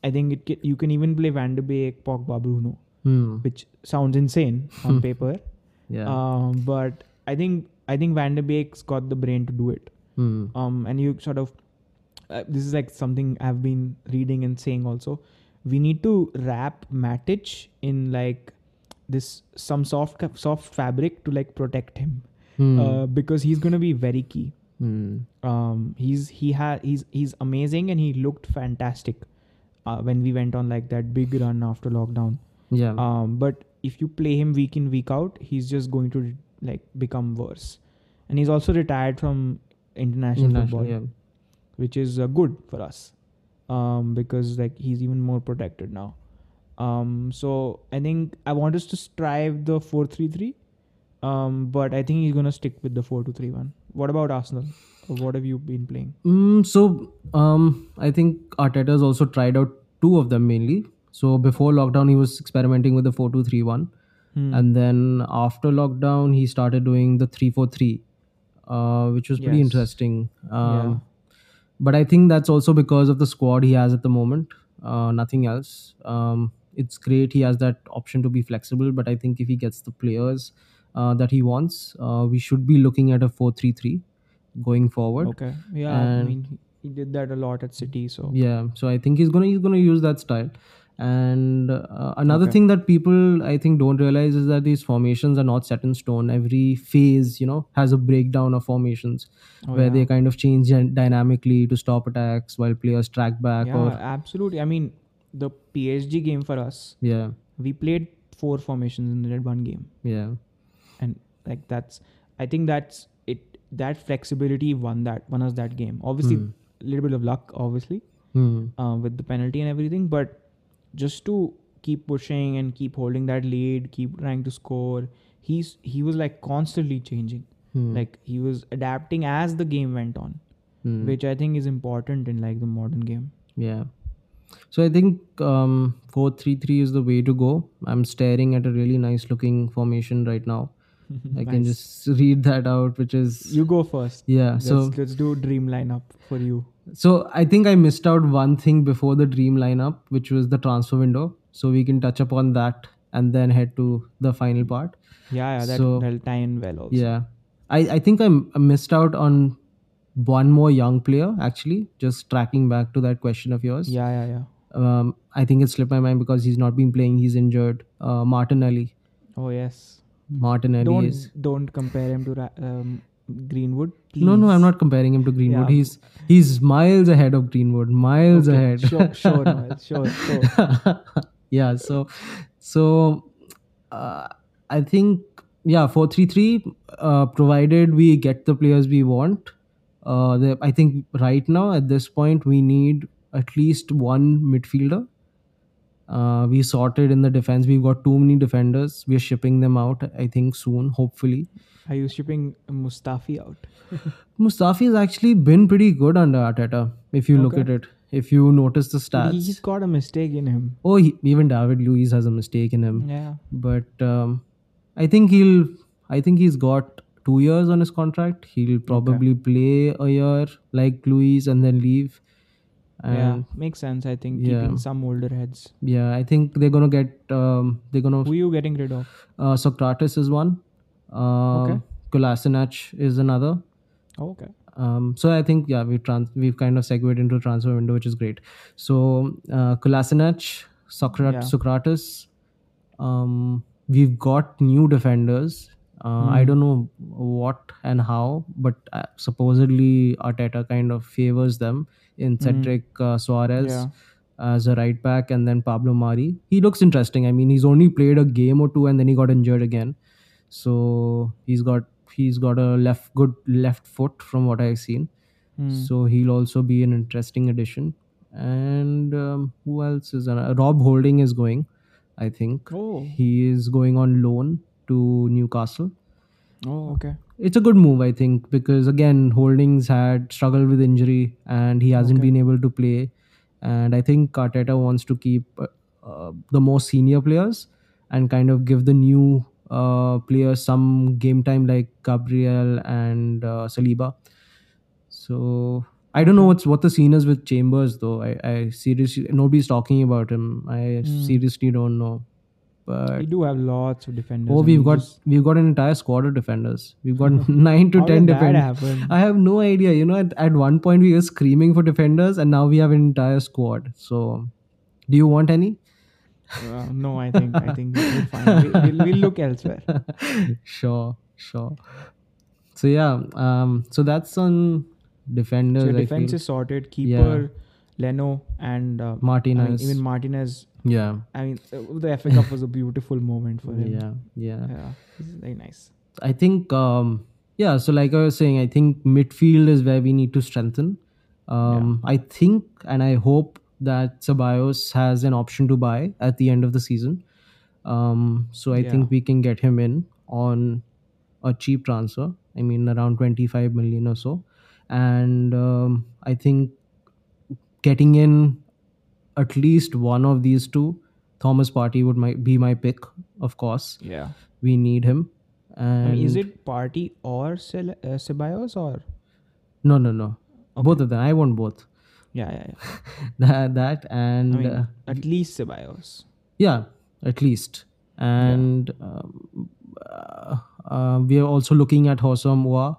B: i think it ca- you can even play van de beek pogba bruno
A: Hmm.
B: which sounds insane on paper
A: Yeah.
B: um but i think i think van de beek's got the brain to do it
A: Hmm.
B: um and you sort of uh, this is like something i've been reading and saying also we need to wrap matic in like this some soft soft fabric to like protect him
A: Hmm.
B: uh, because he's going to be very key
A: Hmm.
B: um he's he had he's he's amazing and he looked fantastic uh, when we went on like that big run after lockdown.
A: Yeah.
B: Um, but if you play him week in week out, he's just going to like become worse. And he's also retired from international,
A: International,
B: football,
A: yeah.
B: which is uh, good for us um, because like he's even more protected now. Um, so I think I want us to strive the four three three, um, but I think he's gonna stick with the four two three one. What about Arsenal? What have you been playing?
A: Mm, so um, I think Arteta has also tried out two of them mainly. So before lockdown, he was experimenting with the four two three one,
B: Hmm.
A: and then after lockdown, he started doing the three four three, uh, which was pretty
B: Yes.
A: interesting. Um,
B: Yeah.
A: But I think that's also because of the squad he has at the moment. Uh, nothing else. Um, it's great he has that option to be flexible, but I think if he gets the players uh, that he wants, uh, we should be looking at a four three three going forward.
B: Okay. Yeah. I mean, he, did that a lot at City. So
A: yeah so i think he's gonna he's gonna use that style and uh, another
B: Okay.
A: thing that people i think don't realize is that these formations are not set in stone every phase you know has a breakdown of formations
B: Oh,
A: where
B: yeah.
A: they kind of change dynamically to stop attacks while players track back
B: yeah,
A: or
B: absolutely. I mean, the PSG game for us,
A: yeah
B: we played four formations in that one game,
A: yeah
B: and like that's, I think that's it. That flexibility won that won us that game. Obviously,
A: Hmm.
B: Little bit of luck, obviously,
A: hmm.
B: uh, with the penalty and everything, but just to keep pushing and keep holding that lead, keep trying to score. He's he was like constantly changing.
A: Hmm.
B: Like he was adapting as the game went on,
A: Hmm.
B: which I think is important in like the modern game.
A: Yeah. So I think um, 4-3-3 is the way to go. I'm staring at a really nice looking formation right now. I can just read that out, which is
B: You go first.
A: yeah.
B: Let's,
A: So
B: let's do dream lineup for you.
A: So I think I missed out one thing before the dream lineup, which was the transfer window. So we can touch upon that and then head to the final part.
B: Yeah, yeah, that,
A: So-
B: that'll tie in well also.
A: Yeah. I, I think I m- I missed out on one more young player actually, just tracking back to that question of yours.
B: Yeah, yeah, yeah.
A: Um, I think it slipped my mind because he's not been playing. He's injured. Uh, Martinelli.
B: Oh yes.
A: Martinelli
B: Don't
A: is.
B: don't compare him to um, Greenwood. Please.
A: No, no, I'm not comparing him to Greenwood.
B: Yeah.
A: He's he's miles ahead of Greenwood. Miles
B: Okay,
A: ahead.
B: Sure, sure, Noel, sure, sure.
A: yeah. So, so uh, I think yeah, four three three. Uh, provided we get the players we want. Uh, the, I think right now at this point we need at least one midfielder. Uh, we sorted in the defense. We've got too many defenders. We're shipping them out. I think soon, hopefully.
B: Are you shipping Mustafi out?
A: Mustafi has actually been pretty good under Arteta. If you look at it, if you notice the stats.
B: He's got a mistake in him.
A: Oh, he, even David Luiz has a mistake in him.
B: Yeah.
A: But um, I think he'll. I think he's got two years on his contract. He'll probably play a year like Luiz and then leave.
B: Yeah. Makes sense. I think
A: yeah.
B: keeping some older heads.
A: yeah, I think they're gonna get. Um, they're gonna.
B: Who you getting rid of?
A: Uh, Socrates is one. Um,
B: Okay.
A: Kolasinac is another.
B: Oh, okay.
A: Um, so I think yeah we've trans- we've kind of segued into transfer window, which is great. So uh, Kolasinac, Socrat-
B: Yeah.
A: Socrates, um, we've got new defenders. Uh, I
B: Hmm.
A: don't know what and how, but uh, supposedly Arteta kind of favors them in Cedric uh, Soares
B: Hmm. Yeah.
A: as a right back, and then Pablo Mari. He looks interesting. I mean, he's only played a game or two, and then he got injured again. So he's got he's got a left good left foot from what I've seen.
B: Hmm.
A: So he'll also be an interesting addition. And um, who else is on? Rob Holding is going. I think
B: Oh.
A: he is going on loan to Newcastle.
B: Oh, okay.
A: It's a good move, I think, because again, Holdings had struggled with injury and he hasn't
B: Okay.
A: been able to play. And I think Arteta wants to keep uh, the more senior players and kind of give the new uh, players some game time, like Gabriel and uh, Saliba. So I don't know what's what the scene is with Chambers though. I, I seriously nobody's talking about him. I
B: Hmm.
A: seriously don't know. But
B: We do have lots of defenders.
A: Oh, we've
B: we
A: got we've got an entire squad of defenders. We've got nine to
B: How
A: ten defenders. I have no idea. You know, at, at one point we were screaming for defenders, and now we have an entire squad. So, do you want any?
B: Uh, no, I think I think we're fine. We, we'll, we'll look elsewhere.
A: sure, sure. So yeah, um, so that's on defenders.
B: So defense is sorted. Keeper, Leno and uh, I mean,
A: Martinez.
B: even Martinez.
A: yeah,
B: I mean, uh, the FA Cup was a beautiful moment for him.
A: yeah, yeah.
B: yeah, this is very nice.
A: I think, um, yeah. So, like I was saying, I think midfield is where we need to strengthen. Um, I think, and I hope that Ceballos has an option to buy at the end of the season. Um, so I
B: Yeah.
A: think we can get him in on a cheap transfer. I mean, around 25 million or so. And um, I think getting in at least one of these two, Thomas Partey would my, be my pick, of course.
B: Yeah.
A: We need him. And
B: I mean, is it Partey or Cel- uh, Ceballos or?
A: No, no, no. Both of them. I want both.
B: Yeah, yeah, yeah.
A: that, that and
B: I mean,
A: uh,
B: at least Ceballos.
A: yeah, at least. And um, uh, uh, we are also looking at Houssem Aouar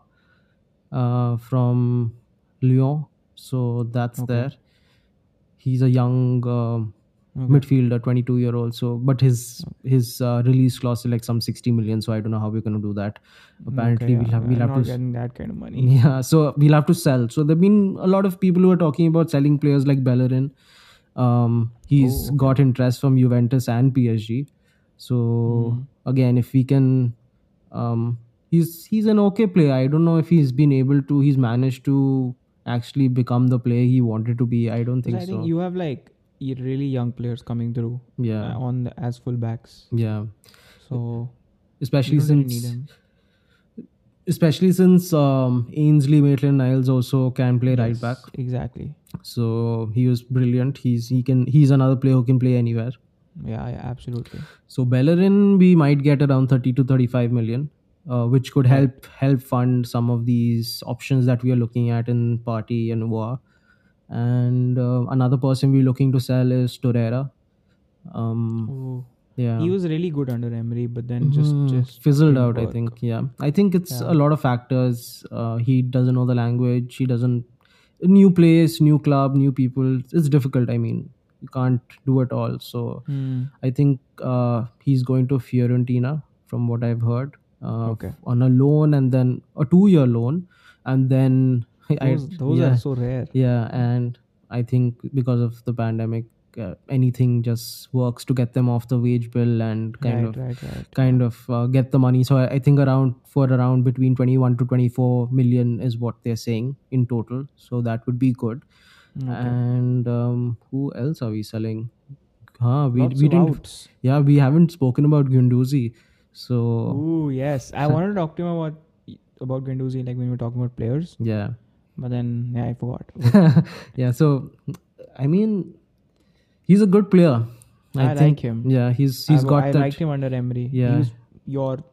A: uh, from Lyon. So that's there. He's a young um midfielder, 22 year old. So, but his his uh, release clause is like some 60 million. So I don't know how we're going to do that. Apparently,
B: Okay,
A: we'll have we'll
B: I'm
A: have
B: not
A: to.
B: getting that kind of money.
A: Yeah, so we'll have to sell. So there've been a lot of people who are talking about selling players like Bellerin. Um, he's
B: Oh,
A: got interest from Juventus and PSG. So
B: Hmm.
A: again, if we can, um, he's he's an okay player. I don't know if he's been able to. He's managed to actually become the player he wanted to be. I don't think
B: Because I
A: so.
B: think you have like really young players coming through
A: yeah,
B: uh, on the, as fullbacks.
A: yeah.
B: So
A: Especially
B: really
A: since
B: him.
A: especially since um, Ainsley Maitland-Niles also can play right back.
B: Exactly.
A: So he was brilliant. He's he can he's another player who can play anywhere.
B: Yeah, yeah, absolutely.
A: So Bellerin we might get around 30 to 35 million, uh, which could help help fund some of these options that we are looking at in Partey and Aouar. And uh, another person we're looking to sell is Torreira. Um,
B: Oh,
A: yeah,
B: he was really good under Emery, but then just
A: Mhm.
B: just
A: fizzled
B: didn't
A: out. I
B: work.
A: think. Yeah, I think it's a lot of factors. Uh, he doesn't know the language. He doesn't. New place, new club, new people. It's difficult. I mean, you can't do it all. So
B: Hmm.
A: I think uh, he's going to Fiorentina, from what I've heard, uh,
B: Okay.
A: on a loan and then a two-year loan, and then I,
B: Those, those
A: yeah,
B: are so rare.
A: yeah, and I think because of the pandemic, uh, anything just works to get them off the wage bill and kind
B: right,
A: of
B: right, right.
A: kind of uh, get the money. So I, I think around for around between 21 to 24 million is what they're saying in total. So that would be good. And um, who else are we selling? Huh, we,
B: Lots
A: we didn't.
B: outs.
A: Yeah, we haven't spoken about Guendouzi. So
B: Ooh, yes. I wanted to talk to him about about Guendouzi, like when we were talking about players,
A: yeah,
B: but then yeah, I forgot.
A: yeah. So I mean, he's a good player.
B: I, like him.
A: Yeah, he's he's
B: I,
A: got
B: I
A: that.
B: I liked him under Emery.
A: Yeah.
B: He was your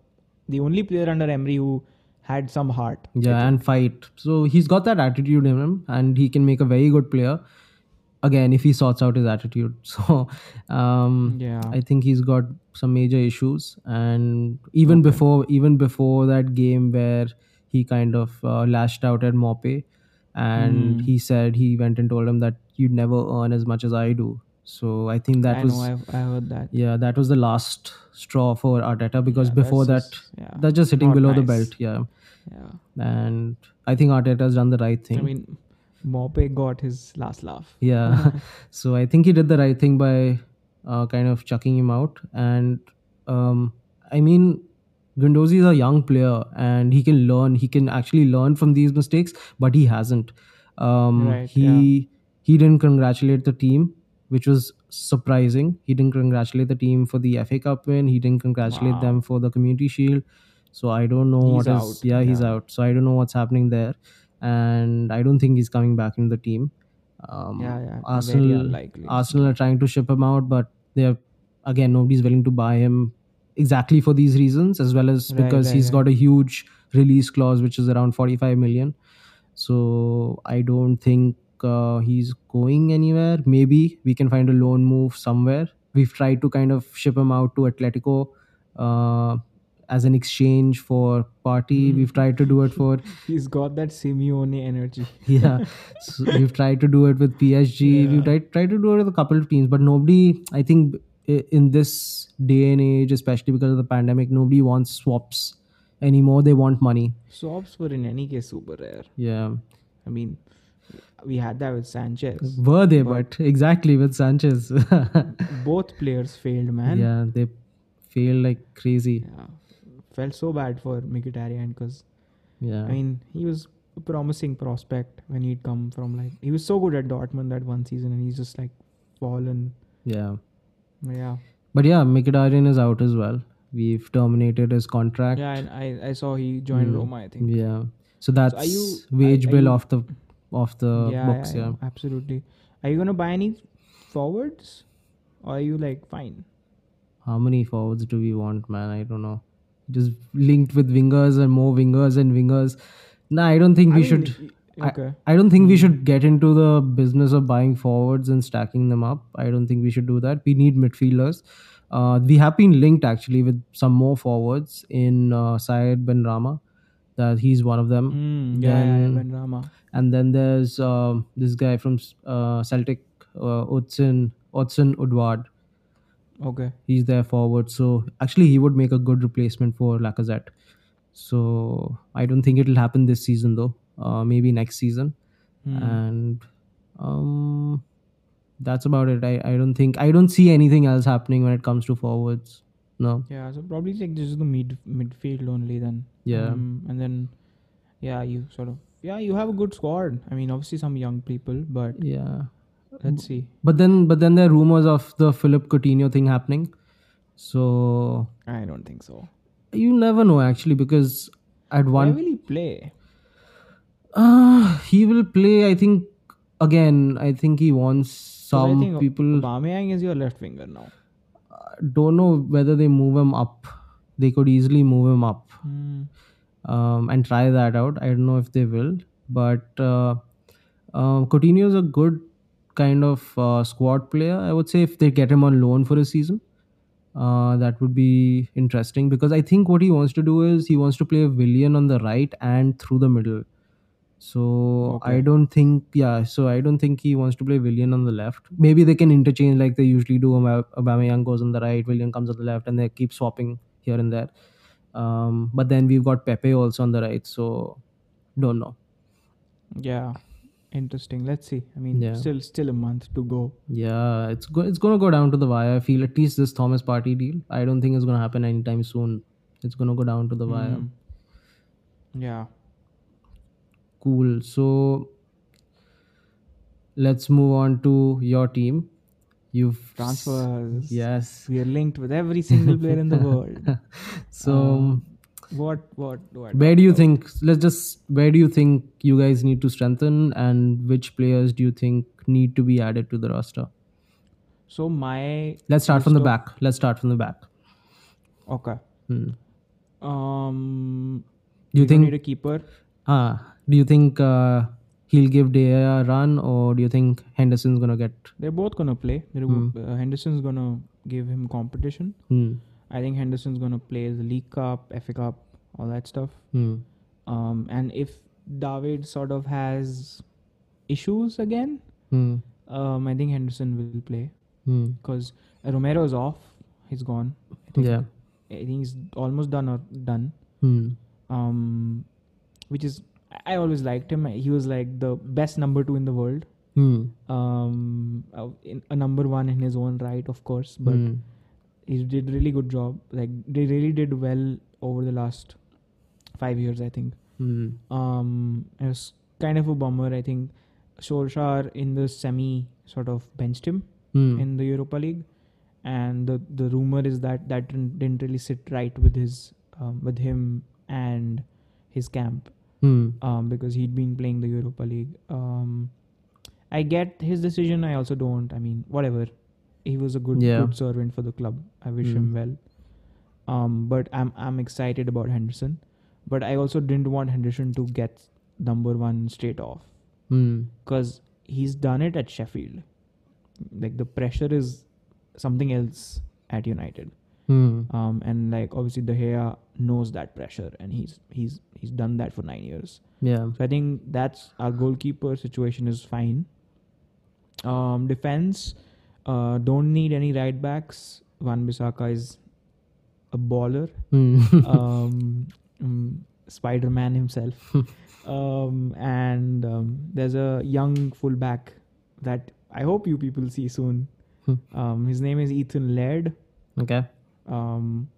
B: the only player under Emery who had some heart.
A: Yeah, and fight. So he's got that attitude in him, and he can make a very good player. Again, if he sorts out his attitude. So, um,
B: Yeah.
A: I think he's got some major issues, and even before even before that game where he kind of uh, lashed out at Maupay, and
B: Hmm.
A: he said he went and told him that you'd never earn as much as I do. So I think that
B: I
A: was
B: know. I've, I heard that.
A: yeah that was the last straw for Arteta because
B: Yeah,
A: before that
B: that's just- yeah,
A: that's just hitting below the belt. Yeah
B: Yeah.
A: and I think Arteta's done the right thing.
B: I mean, Maupay got his last laugh.
A: yeah, so I think he did the right thing by uh, kind of chucking him out. And um, I mean, Guendouzi is a young player, and he can learn. He can actually learn from these mistakes, but he hasn't. Um,
B: Right,
A: he he didn't congratulate the team, which was surprising. He didn't congratulate the team for the FA Cup win. He didn't congratulate
B: Wow.
A: them for the Community Shield. So I don't know
B: He's
A: what is. Yeah, he's
B: yeah.
A: out. So I don't know what's happening there, and I don't think he's coming back in the team. Um,
B: Yeah, yeah, very
A: Arsenal. Arsenal are trying to ship him out, but they're again nobody's willing to buy him exactly for these reasons, as well as
B: Right,
A: because
B: right,
A: he's
B: right.
A: got a huge release clause, which is around 45 million. So I don't think uh, he's going anywhere. Maybe we can find a loan move somewhere. We've tried to kind of ship him out to Atletico uh, as an exchange for Partey. Hmm. We've tried to do it for
B: He's got that Simeone energy.
A: yeah so we've tried to do it with psg we've tried, tried to do it with a couple of teams but nobody i think in this day and age especially because of the pandemic nobody wants swaps anymore they want money
B: Swaps were in any case super rare.
A: yeah
B: I mean, We had that with Sanchez.
A: Were they?
B: But-
A: But, exactly with Sanchez.
B: Both players failed, man.
A: yeah, they failed like crazy.
B: Yeah. Felt so bad for Mkhitaryan because
A: Yeah.
B: I mean he was a promising prospect when he'd come from like he was so good at Dortmund that one season and he's just like fallen.
A: yeah.
B: Yeah.
A: But yeah, Mkhitaryan is out as well. We've terminated his contract.
B: Yeah, and I, I saw he joined
A: Mm.
B: Roma, I think.
A: Yeah. So that's
B: are you-
A: wage
B: are- are
A: bill
B: you-
A: off the off the
B: yeah,
A: books.
B: yeah,
A: Yeah.
B: yeah, absolutely. Are you gonna buy any forwards? Or are you like fine?
A: How many forwards do we want, man? I don't know. Just linked with wingers and more wingers and wingers. Nah, I don't think
B: I
A: we
B: mean,
A: should.
B: Okay.
A: I don't think we should get into the business of buying forwards and stacking them up. I don't think we should do that. We need midfielders. Uh, we have been linked actually with some more forwards in uh, Said Benrahma. That he's one of them.
B: Mm, yeah, yeah, yeah, Ben Rama.
A: And then there's um, this guy from uh, Celtic, uh, Odsonne Edouard.
B: Okay.
A: He's their forward. So actually, he would make a good replacement for Lacazette. So I don't think it'll happen this season though. Uh, maybe next season
B: Hmm.
A: and um that's about it I, I don't think i don't see anything else happening when it comes to forwards no
B: Yeah, so probably like this is the mid midfield only then.
A: Yeah.
B: Um, and then yeah, you sort of yeah, you have a good squad. I mean, obviously some young people, but
A: yeah
B: let's see.
A: but then but then there are rumors of the philip coutinho thing happening so
B: I don't think so.
A: you never know actually because at
B: one.
A: one
B: will he play?
A: uh, he will play i think again i think he wants
B: 'Cause I
A: some
B: think
A: people
B: Aubameyang is your left winger now.
A: don't know whether they move him up they could easily move him up
B: Hmm.
A: um, and try that out. I don't know if they will, but uh, uh, Coutinho is a good kind of uh, squad player. I would say if they get him on loan for a season, uh, that would be interesting because I think what he wants to do is he wants to play Willian on the right and through the middle. So I don't think, yeah. So I don't think he wants to play Willian on the left. Maybe they can interchange like they usually do. Aubame- Aubameyang goes on the right, Willian comes on the left, and they keep swapping here and there. Um, but then we've got Pepe also on the right, so don't know.
B: Yeah. Interesting. Let's see. I mean,
A: Yeah.
B: still still a month to go.
A: Yeah, it's go- it's gonna go down to the wire. I feel at least this Thomas Partey deal. I don't think it's gonna happen anytime soon. It's gonna go down to the wire.
B: Hmm. Yeah.
A: Cool. So let's move on to your team. You've
B: Transfers.
A: Yes.
B: We are linked with every single player in the world.
A: So
B: Um, What what do I
A: where do you think? Let's just where do you think you guys need to strengthen, and which players do you think need to be added to the roster?
B: So my
A: Let's start from the back. Let's start from the back.
B: Okay.
A: Hmm.
B: Um
A: Do you think?
B: need a keeper?
A: Ah, do you think uh, he'll give De Gea a run, or do you think Henderson's gonna get?
B: They're both gonna play. They're,
A: Hmm.
B: uh, Henderson's gonna give him competition.
A: Hmm.
B: I think Henderson's gonna play the League Cup, FA Cup, all that stuff.
A: Hmm.
B: Um, and if David sort of has issues again,
A: Hmm.
B: um, I think Henderson will play
A: Hmm.
B: because Romero is off. He's gone. I think,
A: Yeah.
B: I think he's almost done or done.
A: Hmm.
B: Um, which is I always liked him. He was like the best number two in the world.
A: Hmm.
B: Um, uh, a number one in his own right, of course, but. He did really good job. Like they really did well over the last five years, I think.
A: Hmm.
B: Um, it was kind of a bummer. I think Solskjaer in the semi sort of benched him
A: Hmm.
B: in the Europa League, and the the rumor is that that didn't didn't really sit right with his um, with him and his camp
A: Hmm.
B: um, because he'd been playing the Europa League. Um, I get his decision. I also don't. I mean, whatever. He was a good
A: Yeah.
B: good servant for the club. I wish
A: Mm.
B: him well. Um, but I'm I'm excited about Henderson. But I also didn't want Henderson to get number one straight off
A: Hmm.
B: because he's done it at Sheffield. Like the pressure is something else at United.
A: Hmm.
B: Um, and like obviously De Gea knows that pressure, and he's he's he's done that for nine years.
A: Yeah.
B: So I think that's our goalkeeper situation is fine. Um, defense, uh, don't need any right backs. Wan-Bissaka is a baller.
A: Hmm.
B: Um, um, Spider Man himself. um, and um, there's a young fullback that I hope you people see soon.
A: Hmm.
B: Um, his name is Ethan Laird.
A: Okay.
B: Um,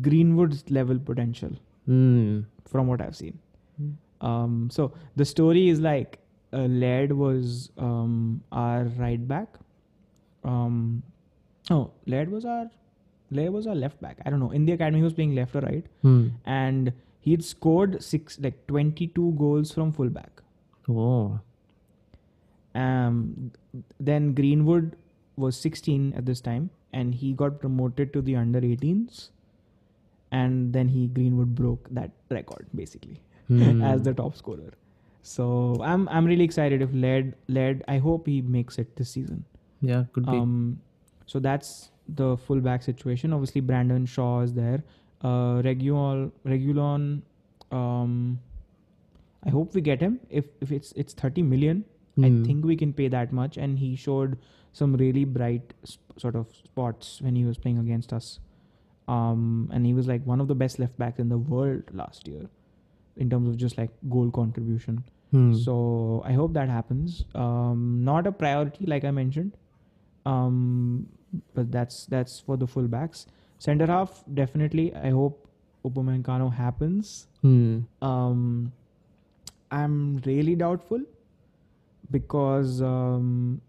B: Greenwood's level potential
A: Hmm.
B: from what I've seen.
A: Hmm.
B: Um, so the story is like uh, Laird was um, our right back. Um, oh, Laird was our Laird was our left back. I don't know. In the academy, he was playing left or right,
A: Hmm.
B: and he'd scored six like twenty two goals from fullback.
A: Oh.
B: Um, then Greenwood was 16 at this time, and he got promoted to the under 18s, and then he Greenwood broke that record basically
A: Hmm.
B: as the top scorer. So I'm I'm really excited if led led. I hope he makes it this season.
A: Yeah, could be.
B: Um, so that's the fullback situation. Obviously, Brandon Shaw is there. Uh, Reguilon, Reguilon. Um, I hope we get him. If if it's it's 30 million, I
A: Hmm.
B: think we can pay that much. And he showed some really bright sp- sort of spots when he was playing against us. Um, and he was like one of the best left backs in the world last year in terms of just like goal contribution.
A: Hmm.
B: So I hope that happens. Um, not a priority, like I mentioned, um, but that's that's for the fullbacks. Center half, definitely. I hope Upamecano happens.
A: Hmm.
B: Um, I'm really doubtful because um,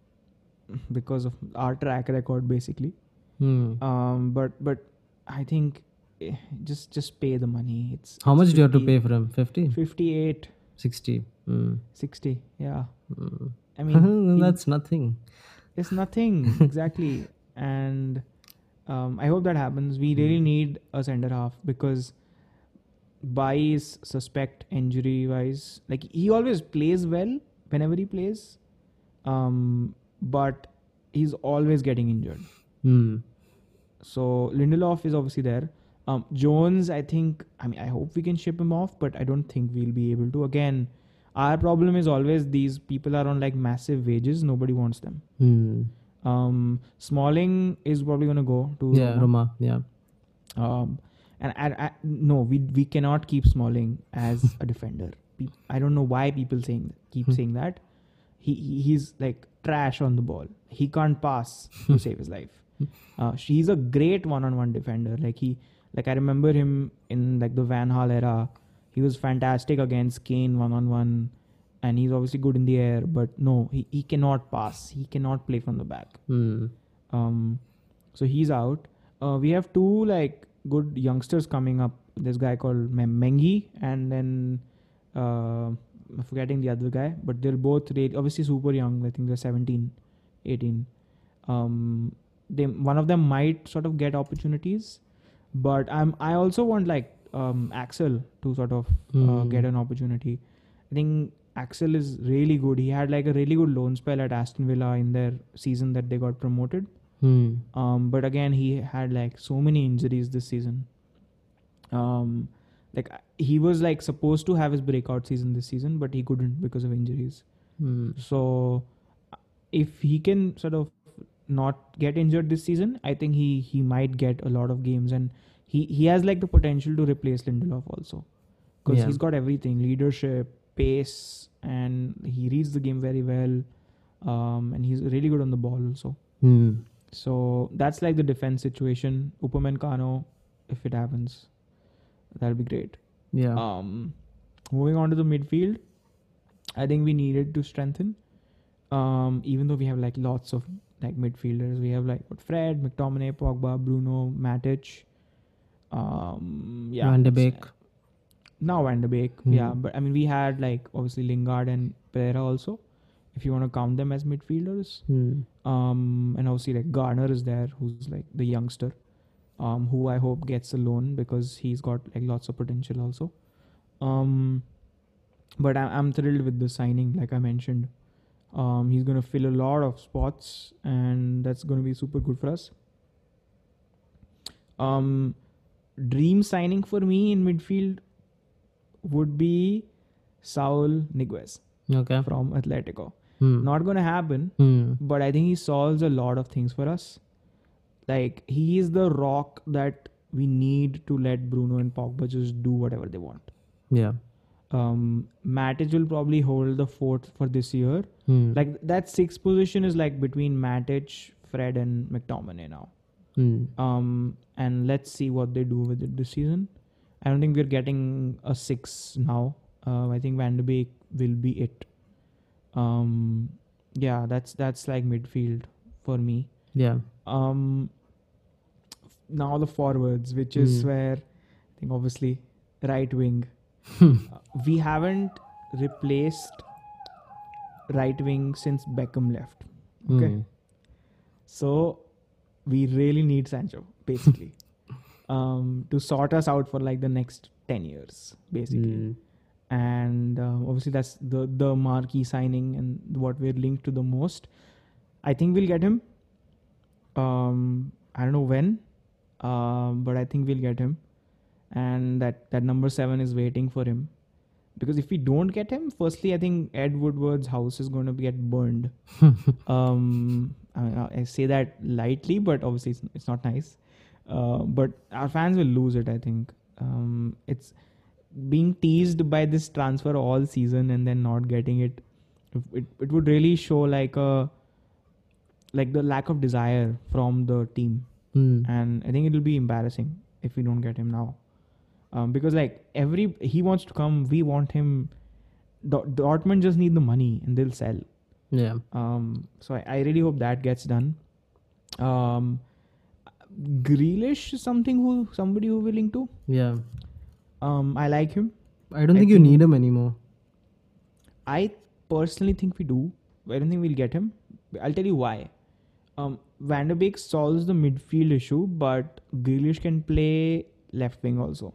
B: because of our track record, basically.
A: Hmm.
B: Um, but but I think eh, just just pay the money. It's
A: How
B: it's
A: much do you have to pay for him? 50?
B: 58,
A: 60. Hmm.
B: 60. Yeah.
A: Hmm.
B: I mean, he-
A: That's nothing.
B: It's nothing exactly, and um, I hope that happens. We really need a center half because Bailly is suspect injury wise. Like he always plays well whenever he plays, um, but he's always getting injured.
A: Hmm.
B: So Lindelof is obviously there. Um, Jones, I think. I mean, I hope we can ship him off, but I don't think we'll be able to. Again, our problem is always these people are on like massive wages. Nobody wants them.
A: Hmm.
B: Um, Smalling is probably gonna go to
A: Yeah,
B: Roma.
A: Yeah.
B: Um, and I, I, no, we we cannot keep Smalling as a defender. Pe- I don't know why people saying keep
A: Hmm.
B: saying that. He he- he's like trash on the ball. He can't pass to save his life. Uh, he's a great one-on-one defender. Like he, like I remember him in like the Van Gaal era. He was fantastic against Kane one-on-one, and he's obviously good in the air. But no, he, he cannot pass. He cannot play from the back.
A: Hmm.
B: Um, so he's out. Uh, we have two like good youngsters coming up. This guy called Mengi, and then uh, I'm forgetting the other guy, but they're both really, obviously super young. I think they're 17, 18. Um, they one of them might sort of get opportunities, but I'm I also want like um, Axel to sort of uh,
A: Hmm.
B: get an opportunity. I think Axel is really good. He had like a really good loan spell at Aston Villa in their season that they got promoted.
A: Hmm.
B: Um, but again, he had like so many injuries this season. Um, like uh, he was like supposed to have his breakout season this season, but he couldn't because of injuries.
A: Hmm.
B: So uh, if he can sort of not get injured this season, I think he he might get a lot of games, and he he has like the potential to replace Lindelof also, because
A: Yeah.
B: he's got everything: leadership, pace, and he reads the game very well. Um, and he's really good on the ball also.
A: Hmm.
B: So that's like the defense situation. Upamecano, if it happens, that'll be great.
A: Yeah.
B: Um, moving on to the midfield, I think we needed to strengthen. Um, even though we have like lots of like midfielders, we have like what Fred, McTominay, Pogba, Bruno, Matic. Um, yeah,
A: Van de Beek.
B: uh, Now Van de Beek,
A: Hmm.
B: yeah, but I mean we had like obviously Lingard and Pereira also, if you want to count them as midfielders.
A: Hmm.
B: Um, and obviously like Garner is there, who's like the youngster, um, who I hope gets a loan because he's got like lots of potential also. Um, but I- I'm thrilled with the signing, like I mentioned. Um, he's gonna fill a lot of spots, and that's gonna be super good for us. Um, dream signing for me in midfield would be Saul Niguez
A: Okay.
B: from Atletico.
A: Hmm.
B: Not gonna happen,
A: Hmm.
B: but I think he solves a lot of things for us. Like he is the rock that we need to let Bruno and Pogba just do whatever they want.
A: Yeah.
B: Um, Matic will probably hold the fourth for this year.
A: Hmm.
B: Like that sixth position is like between Matic, Fred, and McTominay now.
A: Hmm.
B: Um, and let's see what they do with it this season. I don't think we're getting a six now. Uh, I think Van de Beek will be it. Um, yeah, that's that's like midfield for me.
A: Yeah.
B: Um, now the forwards, which is
A: Hmm.
B: where I think obviously right wing.
A: Hmm.
B: Uh, we haven't replaced right wing since Beckham left. Okay.
A: Hmm.
B: So we really need Sancho, basically, um, to sort us out for like the next ten years, basically.
A: Hmm.
B: And uh, obviously, that's the the marquee signing and what we're linked to the most. I think we'll get him. Um, I don't know when, um, but I think we'll get him. And that that number seven is waiting for him. Because if we don't get him, firstly, I think Ed Woodward's house is going to get burned um I, I say that lightly but obviously it's, it's not nice. Uh, but our fans will lose it i think. Um it's being teased by this transfer all season and then not getting it it, it would really show like a like the lack of desire from the team.
A: Hmm.
B: and i think it'll be embarrassing if we don't get him now. Um, because like every he wants to come we want him. Dort- dortmund just need the money and they'll sell
A: Yeah.
B: um, so I, I really hope that gets done. Um, Grealish is something who somebody who willing to.
A: Yeah.
B: Um, I like him.
A: I don't
B: I
A: think you need him anymore.
B: I personally think we do. I don't think we'll get him. I'll tell you why. Um, Van de Beek solves the midfield issue, but Grealish can play left wing also,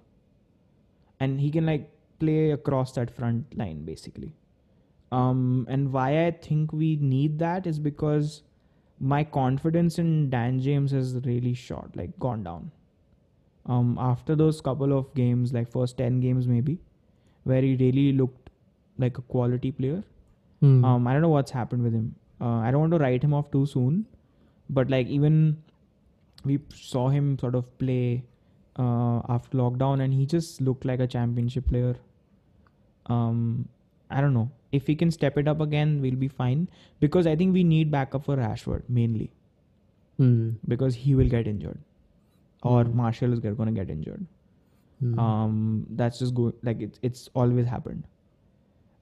B: and he can like play across that front line basically. Um, and why I think we need that is because my confidence in Dan James has really shot, like gone down. Um, after those couple of games, like first ten games maybe, where he really looked like a quality player.
A: Hmm.
B: Um, I don't know what's happened with him. Uh, I don't want to write him off too soon, but like even we saw him sort of play uh, after lockdown, and he just looked like a championship player. Um, I don't know if he can step it up again, we'll be fine because I think we need backup for Rashford mainly
A: Hmm.
B: because he will get injured, or
A: Hmm.
B: Martial is going to get injured.
A: Hmm.
B: Um, that's just go like it's it's always happened.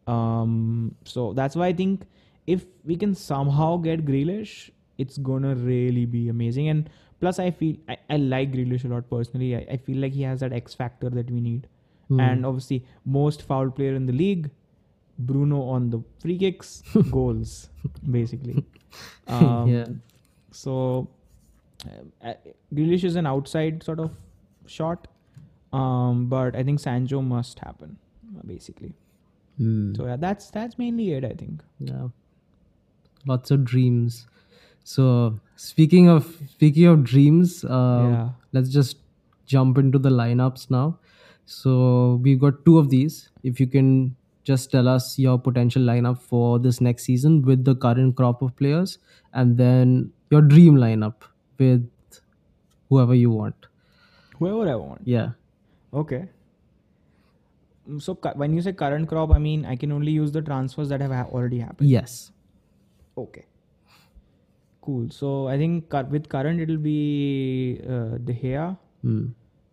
B: Um, so that's why I think if we can somehow get Grealish, it's gonna really be amazing. And plus, I feel I, I like Grealish a lot personally. I, I feel like he has that X factor that we need.
A: Hmm.
B: And obviously, most foul player in the league, Bruno on the free kicks, goals, basically. Um,
A: yeah.
B: so, uh, Grealish is an outside sort of shot, um, but I think Sancho must happen, basically.
A: Hmm.
B: So yeah, that's that's mainly it. I think.
A: Yeah. Lots of dreams. So speaking of speaking of dreams, uh,
B: yeah.
A: let's just jump into the lineups now. So we've got two of these. If you can just tell us your potential lineup for this next season with the current crop of players, and then your dream lineup with whoever you want.
B: Whoever I want.
A: Yeah.
B: Okay. Mm, So when you say current crop, I mean I can only use the transfers that have already happened.
A: Yes.
B: Okay. Cool. So I think with current it'll be uh, De Gea,
A: Hmm.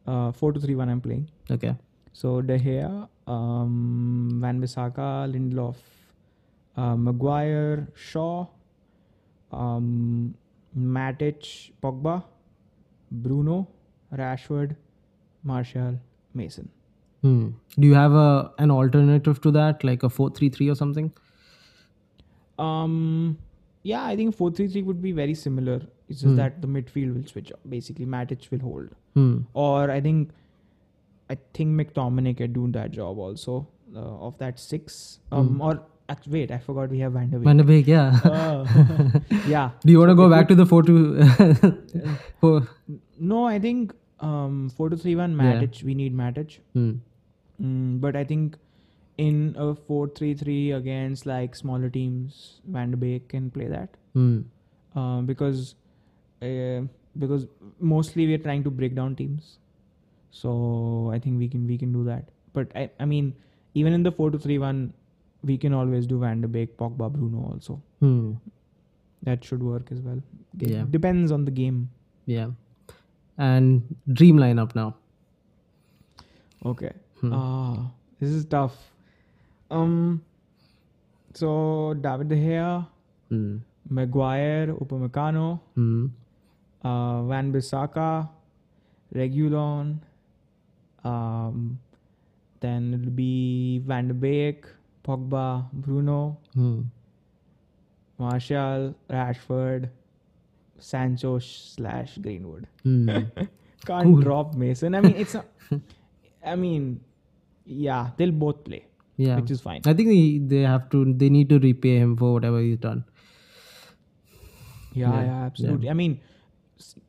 B: uh, four to three one. I'm playing.
A: Okay.
B: So De Gea, um, Wan-Bissaka, Lindelof, uh, Maguire, Shaw, um, Matic, Pogba, Bruno, Rashford, Martial, Mason.
A: Hmm. Do you have a an alternative to that, like a four three three or something?
B: Um, yeah, I think four three three would be very similar. It's just
A: Hmm.
B: that the midfield will switch up. Basically, Matic will hold,
A: Hmm.
B: or I think, I think McTominay can do that job also uh, of that six. Um,
A: Hmm.
B: or act- wait, I forgot we have Van de Beek.
A: Van de Beek, yeah.
B: Uh, yeah.
A: Do you want to
B: So
A: go back to the four two? four?
B: No, I think um four to three one
A: Yeah.
B: We need Matic.
A: Hmm.
B: Mm, but I think in a four three three against like smaller teams, Van de Beek can play that. Uh, because uh, because mostly we're trying to break down teams so i think we can we can do that but i i mean even in the four to three one we can always do Van de Beek, Pogba, Bruno also.
A: Hmm.
B: That should work as well. It
A: Yeah.
B: Depends on the game.
A: Yeah. And dream lineup now.
B: Okay.
A: Hmm.
B: Ah, this is tough. Um. So David De Gea,
A: Hmm.
B: Maguire, Upamecano,
A: Hmm.
B: uh, Van Bissaka, Reguilon. Um, then it'll be Van de Beek, Pogba, Bruno,
A: Hmm.
B: Martial, Rashford, Sancho slash Greenwood.
A: Hmm.
B: Can't
A: Cool.
B: drop Mason. I mean, it's not. I mean, yeah, they'll both play,
A: yeah.
B: which is fine.
A: I think they, they have to. They need to repay him for whatever he's done.
B: Yeah,
A: Yeah,
B: yeah, absolutely. I mean,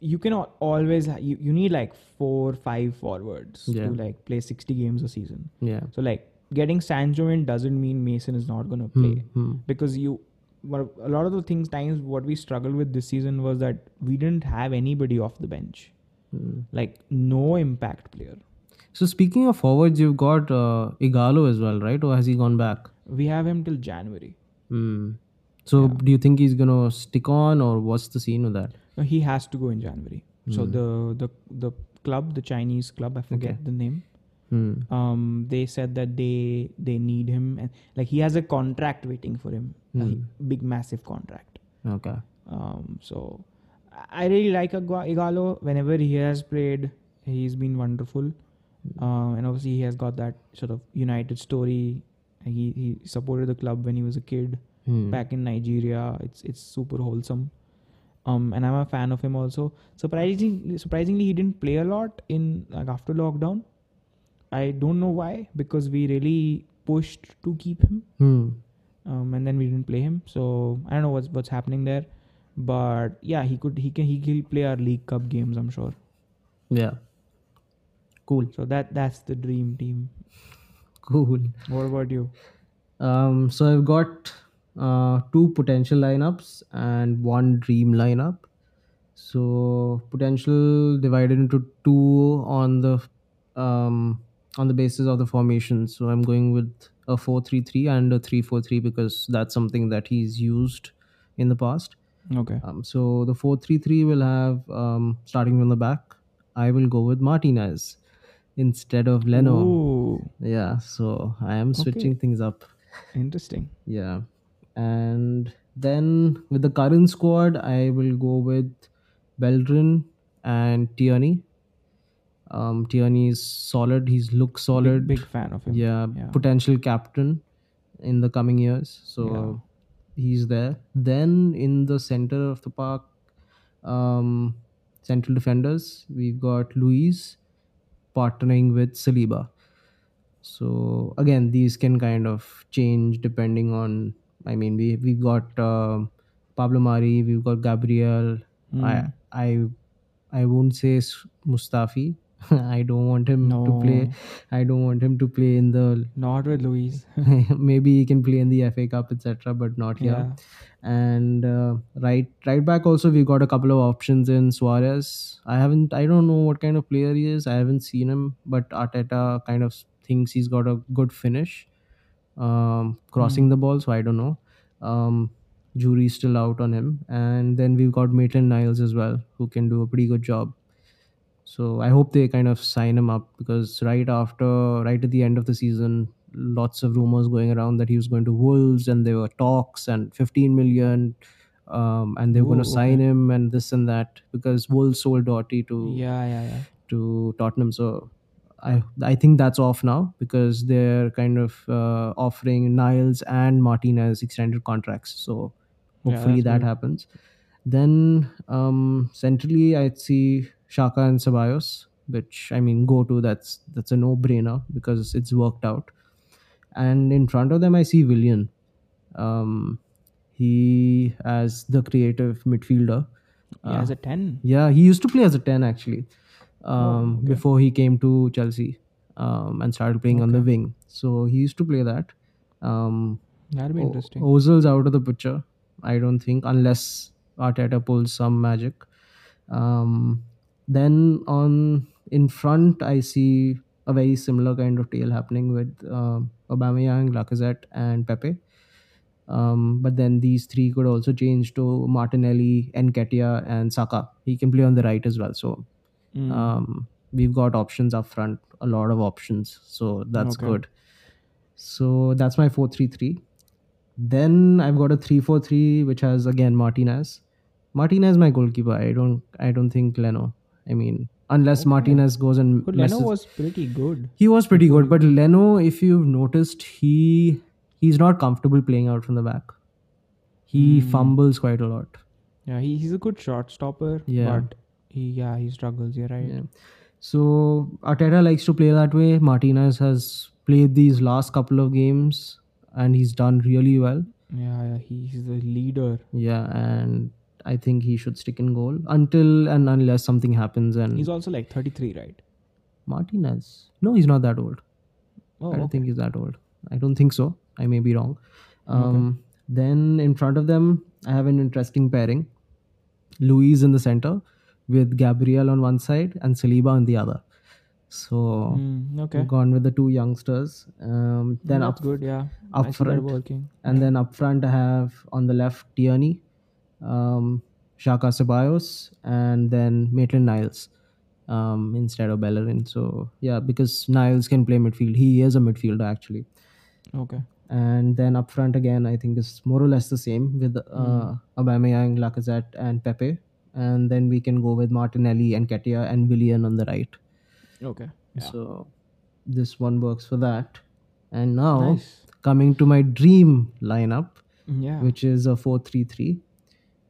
B: you cannot always. You, you need like four, five forwards
A: Yeah.
B: to like play sixty games a season.
A: Yeah.
B: So like getting Sancho in doesn't mean Mason is not gonna
A: Hmm.
B: play
A: Hmm.
B: because you. A lot of the things, times, what we struggled with this season was that we didn't have anybody off the bench,
A: Hmm.
B: like no impact player.
A: So speaking of forwards, you've got uh, Ighalo as well, right? Or has he gone back?
B: We have him till January.
A: Hmm. So
B: Yeah.
A: do you think he's gonna stick on, or what's the scene with that?
B: No, he has to go in January. So
A: Hmm.
B: the the the club, the Chinese club, I forget
A: Okay.
B: the name.
A: Hmm.
B: Um, they said that they they need him and like he has a contract waiting for him, a
A: Hmm.
B: big massive contract.
A: Okay.
B: Um, so I- really like Ighalo. Whenever he has played, he's been wonderful. Uh, and obviously he has got that sort of United story. He he supported the club when he was a kid
A: Hmm.
B: back in Nigeria. It's it's super wholesome. Um, and I'm a fan of him also. Surprisingly, surprisingly, he didn't play a lot in like after lockdown. I don't know why because we really pushed to keep him,
A: Hmm.
B: um, and then we didn't play him. So I don't know what's what's happening there, but yeah, he could he can he will play our League Cup games. I'm sure.
A: Yeah. Cool.
B: So that that's the dream team.
A: Cool.
B: What about you?
A: Um, so I've got uh, two potential lineups and one dream lineup. So potential divided into two on the um, on the basis of the formation. So I'm going with a four-three-three and a three-four-three because that's something that he's used in the past.
B: Okay.
A: Um, so the four-three-three will have um, starting from the back. I will go with Martinez instead of Leno.
B: Ooh,
A: Yeah, so I am switching things up.
B: interesting.
A: Yeah. And then with the current squad, I will go with Bellerin and Tierney. Um, Tierney is solid. He's look solid.
B: Big, big fan of him.
A: yeah,
B: Yeah.
A: potential captain in the coming years. So he's there. Then in the center of the park, um, central defenders, we've got Luiz partnering with Saliba. So again, these can kind of change depending on. I mean, we we've got um Pablo Mari, we've got Gabriel. I I I won't say S- Mustafi. I don't want him to play.
B: No.
A: I don't want him to play in the.
B: Not with Luiz.
A: maybe he can play in the FA Cup, etc., but not here
B: yeah.
A: and uh, right right back also we've got a couple of options in Soares. I haven't I don't know what kind of player he is. I haven't seen him, but Arteta kind of thinks he's got a good finish, um, crossing the ball. So I don't know. Um, jury's still out on him, and then we've got Maitland Niles as well, who can do a pretty good job. So I hope they kind of sign him up because right after, right at the end of the season, lots of rumors going around that he was going to Wolves and there were talks and 15 million, um, and they were going
B: Ooh,
A: to sign
B: okay.
A: him and this and that because Wolves sold Doughty to
B: Yeah, yeah, yeah.
A: to Tottenham. So I I think that's off now because they're kind of uh, offering Niles and Martinez extended contracts. So hopefully
B: that's
A: that happens. Then um, centrally, I'd see Xhaka and Ceballos, which I mean, go to. That's that's a no brainer because it's worked out. And in front of them, I see Willian. Um, he as the creative midfielder.
B: Yeah, as a 10.
A: Yeah, he used to play as a 10 actually um,
B: Oh, okay.
A: before he came to Chelsea um, and started playing on the wing. So he used to play that. Um,
B: That'd be
A: O-
B: interesting.
A: Ozil's out of the picture, I don't think, unless Arteta pulls some magic. Um, then on in front, I see a very similar kind of tale happening with uh, Aubameyang, Lacazette, and Pepe. Um, but then these three could also change to Martinelli, Nketiah, and Saka. He can play on the right as well. So
B: Mm.
A: um, we've got options up front, a lot of options. So that's
B: Okay.
A: good. So that's my 4 3 3. Then I've got a 3 4 3, which has again Martinez. Martinez, my goalkeeper. I don't I don't think Leno. I mean, unless
B: Okay.
A: Martinez goes and
B: But Leno was pretty good.
A: he was pretty good, but Leno, if you've noticed, he he's not comfortable playing out from the back. He
B: Hmm.
A: fumbles quite a lot.
B: Yeah, he, he's a good shot stopper.
A: Yeah.
B: But he yeah, he struggles, you're right.
A: Yeah. So Arteta likes to play that way. Martinez has played these last couple of games and he's done really well.
B: Yeah, yeah, he's the leader.
A: Yeah, and I think he should stick in goal until and unless something happens. And
B: He's also like 33, right?
A: Martinez, no, he's not that old.
B: Oh,
A: I don't
B: okay.
A: think he's that old. I don't think so. I may be wrong. Um, Then in front of them, I have an interesting pairing. Luiz in the center with Gabriel on one side and Saliba on the other. So
B: Mm, okay.
A: Gone with the two youngsters. Um, then
B: That's
A: up
B: good, yeah.
A: up
B: I see that
A: front.
B: working.
A: and then up front I have on the left Tierney, um, Xhaka Ceballos, and then Maitland Niles um, instead of Bellerin. So yeah, because Niles can play midfield. He is a midfielder actually.
B: Okay.
A: And then up front again, I think is more or less the same with uh, Aubameyang, Lacazette, and Pepe. And then we can go with Martinelli and Nketiah and Willian on the right.
B: Okay. Yeah.
A: So this one works for that. And now
B: Nice.
A: coming to my dream lineup,
B: Yeah.
A: which is a 4-3-3.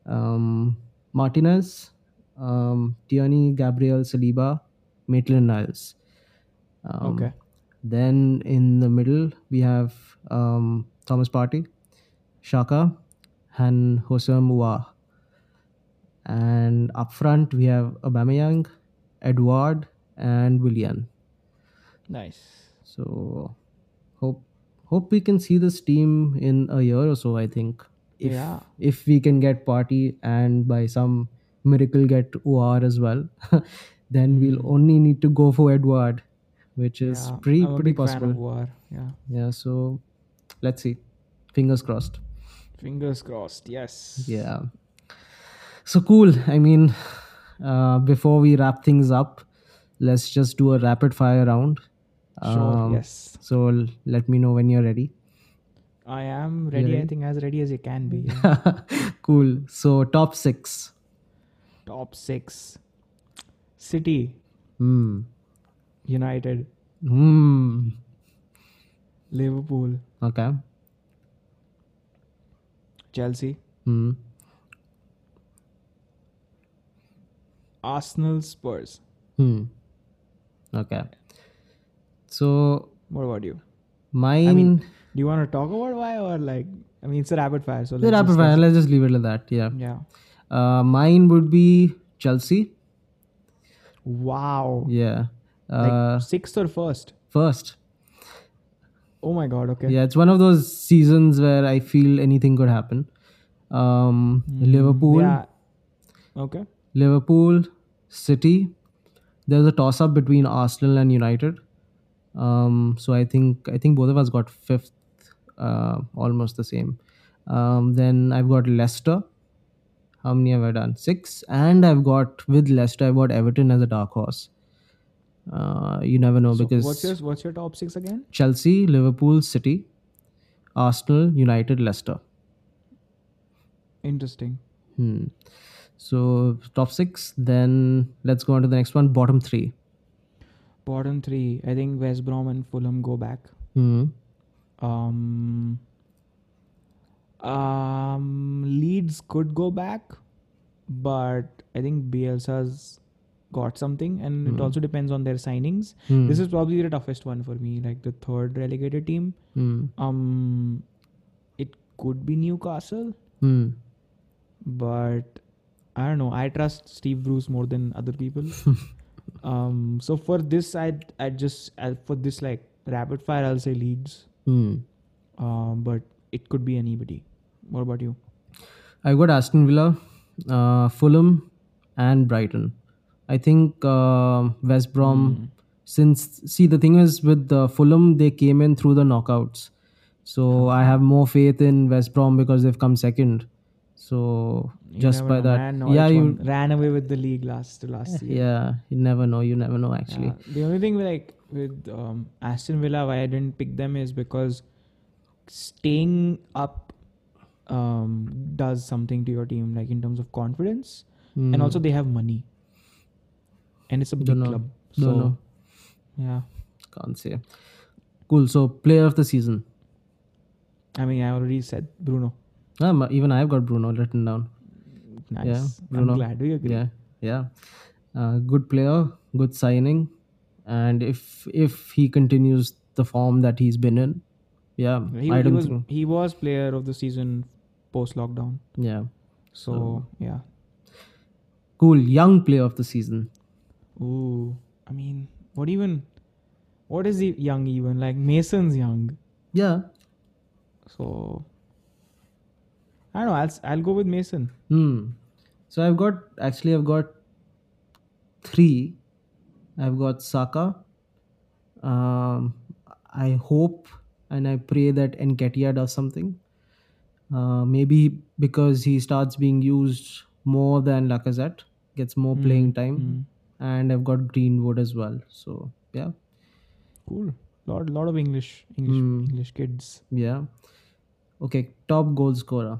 A: Um, Martinez, um, Tierney, Gabriel, Saliba, Maitland Niles. Um,
B: okay.
A: Then in the middle we have um, Thomas Partey, Xhaka, and Houssem Aouar. And up front we have Aubameyang, Edouard, and Willian.
B: Nice.
A: So hope hope we can see this team in a year or so. I think if
B: Yeah.
A: if we can get Partey and by some miracle get Aouar as well, then we'll only need to go for Edouard, which is
B: yeah.
A: pretty pretty possible.
B: Yeah.
A: Yeah. So let's see. Fingers crossed.
B: Fingers crossed. Yes.
A: Yeah. So cool. I mean, uh, before we wrap things up, let's just do a rapid fire round.
B: Sure.
A: Um,
B: yes.
A: So l- let me know when you're ready.
B: I am ready. I think as ready as you can be. yeah.
A: cool. So top six.
B: Top six. City.
A: Hmm.
B: United.
A: Hmm.
B: Liverpool.
A: Okay.
B: Chelsea.
A: Hmm.
B: Arsenal. Spurs.
A: Hmm. Okay. So
B: What about you?
A: mine.
B: I mean, do you want to talk about why or like? I mean, it's a rapid fire. So
A: the
B: let's
A: rapid
B: just-
A: fire. Let's just leave it like that. Yeah.
B: Yeah.
A: Uh, mine would be Chelsea.
B: Wow.
A: Yeah.
B: Like
A: Uh,
B: sixth or first?
A: first.
B: Oh my god. Okay.
A: Yeah, it's one of those seasons where I feel anything could happen. Um, Liverpool,
B: Yeah. Okay.
A: Liverpool, City. There's a toss up between Arsenal and United. Um, so I think I think both of us got fifth, uh, almost the same. Um, then I've got Leicester. How many have I done? Six. And I've got with Leicester, I've got Everton as a dark horse. Uh, you never know
B: So
A: because
B: what's your what's your top six again?
A: Chelsea, Liverpool, City, Arsenal, United, Leicester.
B: Interesting.
A: Hmm. So top six. Then let's go on to the next one. Bottom three.
B: Bottom three. I think West Brom and Fulham go back.
A: Hmm.
B: Um. Um. Leeds could go back, but I think Bielsa's got something, and it also depends on their signings.
A: Hmm.
B: This is probably the toughest one for me, like the third relegated team.
A: Hmm.
B: Um, it could be Newcastle,
A: Hmm.
B: but I don't know. I trust Steve Bruce more than other people. um, so for this, I'd I'd just i for this like rapid fire, I'll say Leeds.
A: Hmm.
B: Um, but it could be anybody. What about you?
A: I got Aston Villa, uh, Fulham, and Brighton. I think uh, West Brom since see the thing is with the Fulham they came in through the knockouts, so I have more faith in West Brom because they've come second. So
B: You
A: just by
B: know,
A: that,
B: man.
A: yeah, you
B: ran away with the league last to last year.
A: yeah, you never know. You never know actually.
B: Yeah. The only thing with, like with um, Aston Villa, why I didn't pick them is because staying up um, does something to your team, like in terms of confidence, and
A: Hmm.
B: also they have money, and it's a big
A: Don't
B: club. So
A: know.
B: yeah,
A: can't say. Cool. So player of the season.
B: I mean, I already said Bruno.
A: Um, even I've got Bruno written down.
B: Nice. I'm
A: Bruno.
B: glad we agree.
A: Yeah, yeah. Uh, good player, good signing, and if if he continues the form that he's been in, yeah,
B: He,
A: I
B: he
A: don't
B: was
A: think.
B: he was player of the season post lockdown.
A: Yeah,
B: So,
A: So-
B: yeah.
A: cool. Young player of the season.
B: Ooh, I mean, what even? What is he young even? Like Mason's young.
A: Yeah.
B: So I don't know. I'll I'll go with Mason.
A: Hmm. So I've got actually I've got three. I've got Saka. Um, I hope and I pray that Nketiah does something. Uh, maybe because he starts being used more than Lacazette, gets more playing time,
B: Mm,
A: and I've got Greenwood as well. So yeah,
B: cool. Lot lot of English English
A: Hmm.
B: English kids.
A: yeah. Okay, top goal scorer.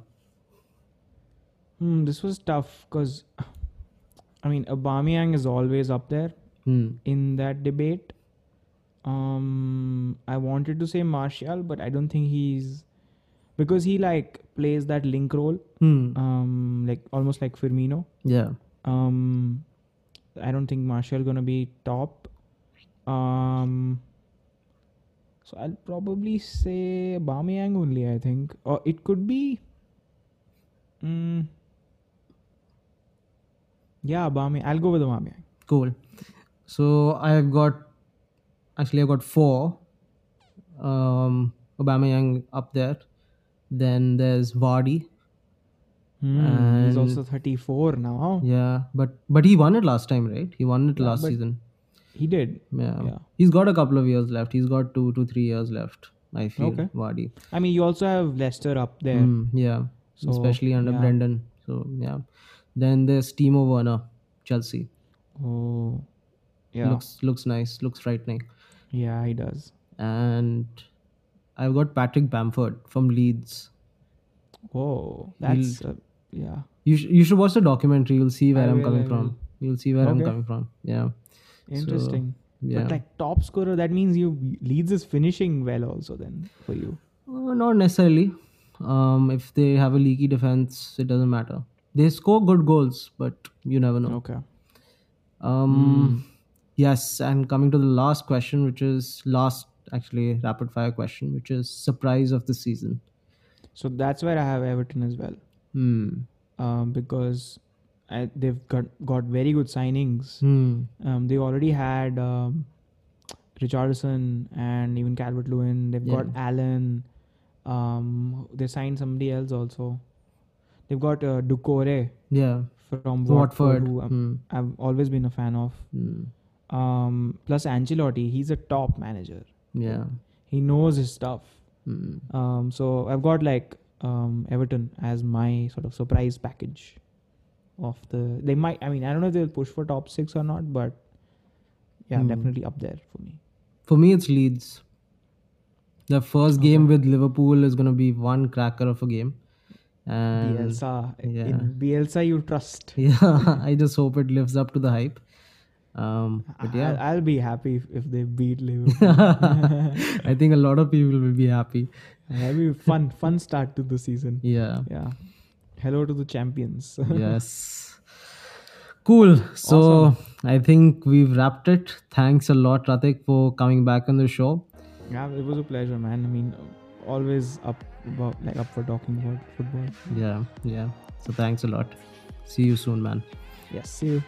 B: Hmm, this was tough because I mean Aubameyang is always up there
A: Hmm.
B: in that debate. Um, I wanted to say Martial, but I don't think he's because he like plays that link role.
A: Hmm.
B: Um, like almost like Firmino.
A: Yeah.
B: Um, I don't think Martial is gonna be top. Um, so I'll probably say Bamiyang only. I think, or it could be. Mm, yeah, Bami. I'll go with Bamiyang.
A: Cool. So I've got actually I've got four. Um Aubameyang up there. Then there's Vardy.
B: Hmm, he's also 34 now.
A: Yeah, but but he won it last time, right? He won it
B: Yeah,
A: last season.
B: He did.
A: Yeah.
B: Yeah.
A: He's got a couple of years left. He's got two to three years left. I feel
B: Okay.
A: Vardy.
B: I mean, you also have Leicester up there.
A: Mm, yeah.
B: So,
A: Especially under
B: yeah.
A: Brendan. So yeah. Then there's Timo Werner, Chelsea.
B: Oh, yeah,
A: Looks looks nice. Looks frightening.
B: yeah, he does.
A: And I've got Patrick Bamford from Leeds.
B: Oh, that's uh, yeah.
A: You, sh- you should watch the documentary. You'll see where
B: I
A: I'm
B: will,
A: coming from. You'll see where I'm coming from. Yeah.
B: Interesting.
A: Yeah.
B: But like top scorer, that means you Leeds is finishing well also then for you.
A: Uh, not necessarily. Um, if they have a leaky defense, it doesn't matter. They score good goals, but you never know.
B: Okay.
A: Um, yes. And coming to the last question, which is last actually rapid fire question, which is surprise of the season.
B: So that's where I have Everton as well.
A: Hmm.
B: Um, because I, they've got got very good signings.
A: Hmm.
B: Um, they already had um, Richarlison and even Calvert Lewin. They've got
A: Yeah.
B: Allan. Um, they signed somebody else also. They've got uh, Doucouré
A: Yeah.
B: from Watford,
A: Watford.
B: who
A: Hmm.
B: I've always been a fan of.
A: Hmm.
B: Um, plus Ancelotti, he's a top manager.
A: Yeah.
B: He knows his stuff.
A: Hmm.
B: Um, so I've got like um, Everton as my sort of surprise package of the. They might. I mean, I don't know if they'll push for top six or not, but yeah,
A: Hmm.
B: definitely up there for me.
A: For me, it's Leeds. The first game
B: Okay.
A: with Liverpool is going to be one cracker of a game. And
B: Bielsa,
A: yeah.
B: in Bielsa, you trust.
A: yeah, I just hope it lives up to the hype. Um, but yeah,
B: I'll, I'll be happy if, if they beat Liverpool.
A: I think a lot of people will be happy.
B: That'll be fun, fun start to the season.
A: Yeah.
B: Yeah. Hello to the champions.
A: yes. Cool. So I think we've wrapped it. Thanks a lot, Ratik, for coming back on the show.
B: yeah, it was a pleasure, man. I mean, always up about like up for talking about football.
A: Yeah, yeah. So thanks a lot. See you soon, man.
B: Yes. See you.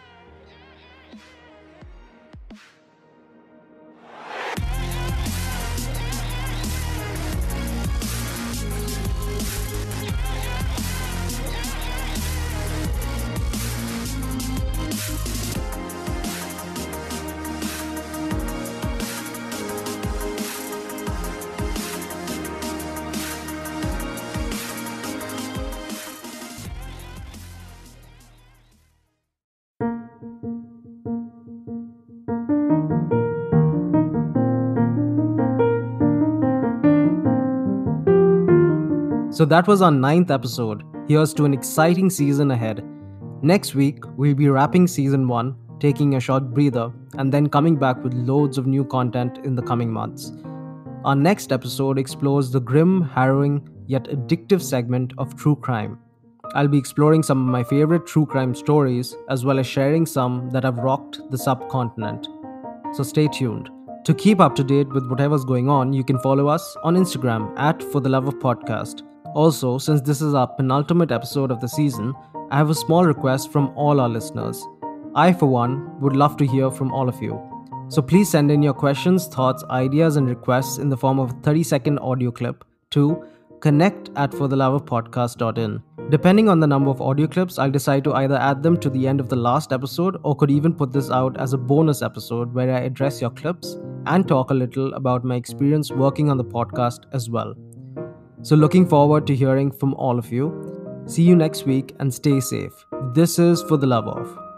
A: That was our ninth episode. Here's to an exciting season ahead. Next week, we'll be wrapping season one, taking a short breather, and then coming back with loads of new content in the coming months. Our next episode explores the grim, harrowing, yet addictive segment of true crime. I'll be exploring some of my favorite true crime stories, as well as sharing some that have rocked the subcontinent. So stay tuned. To keep up to date with whatever's going on, you can follow us on Instagram at For the Love of Podcast. Also, since this is our penultimate episode of the season, I have a small request from all our listeners. I, for one, would love to hear from all of you. So please send in your questions, thoughts, ideas, and requests in the form of a 30 second audio clip to connect at fortheloveofpodcast.in. Depending on the number of audio clips, I'll decide to either add them to the end of the last episode or could even put this out as a bonus episode where I address your clips and talk a little about my experience working on the podcast as well. So, looking forward to hearing from all of you. See you next week and stay safe. This is For the Love of.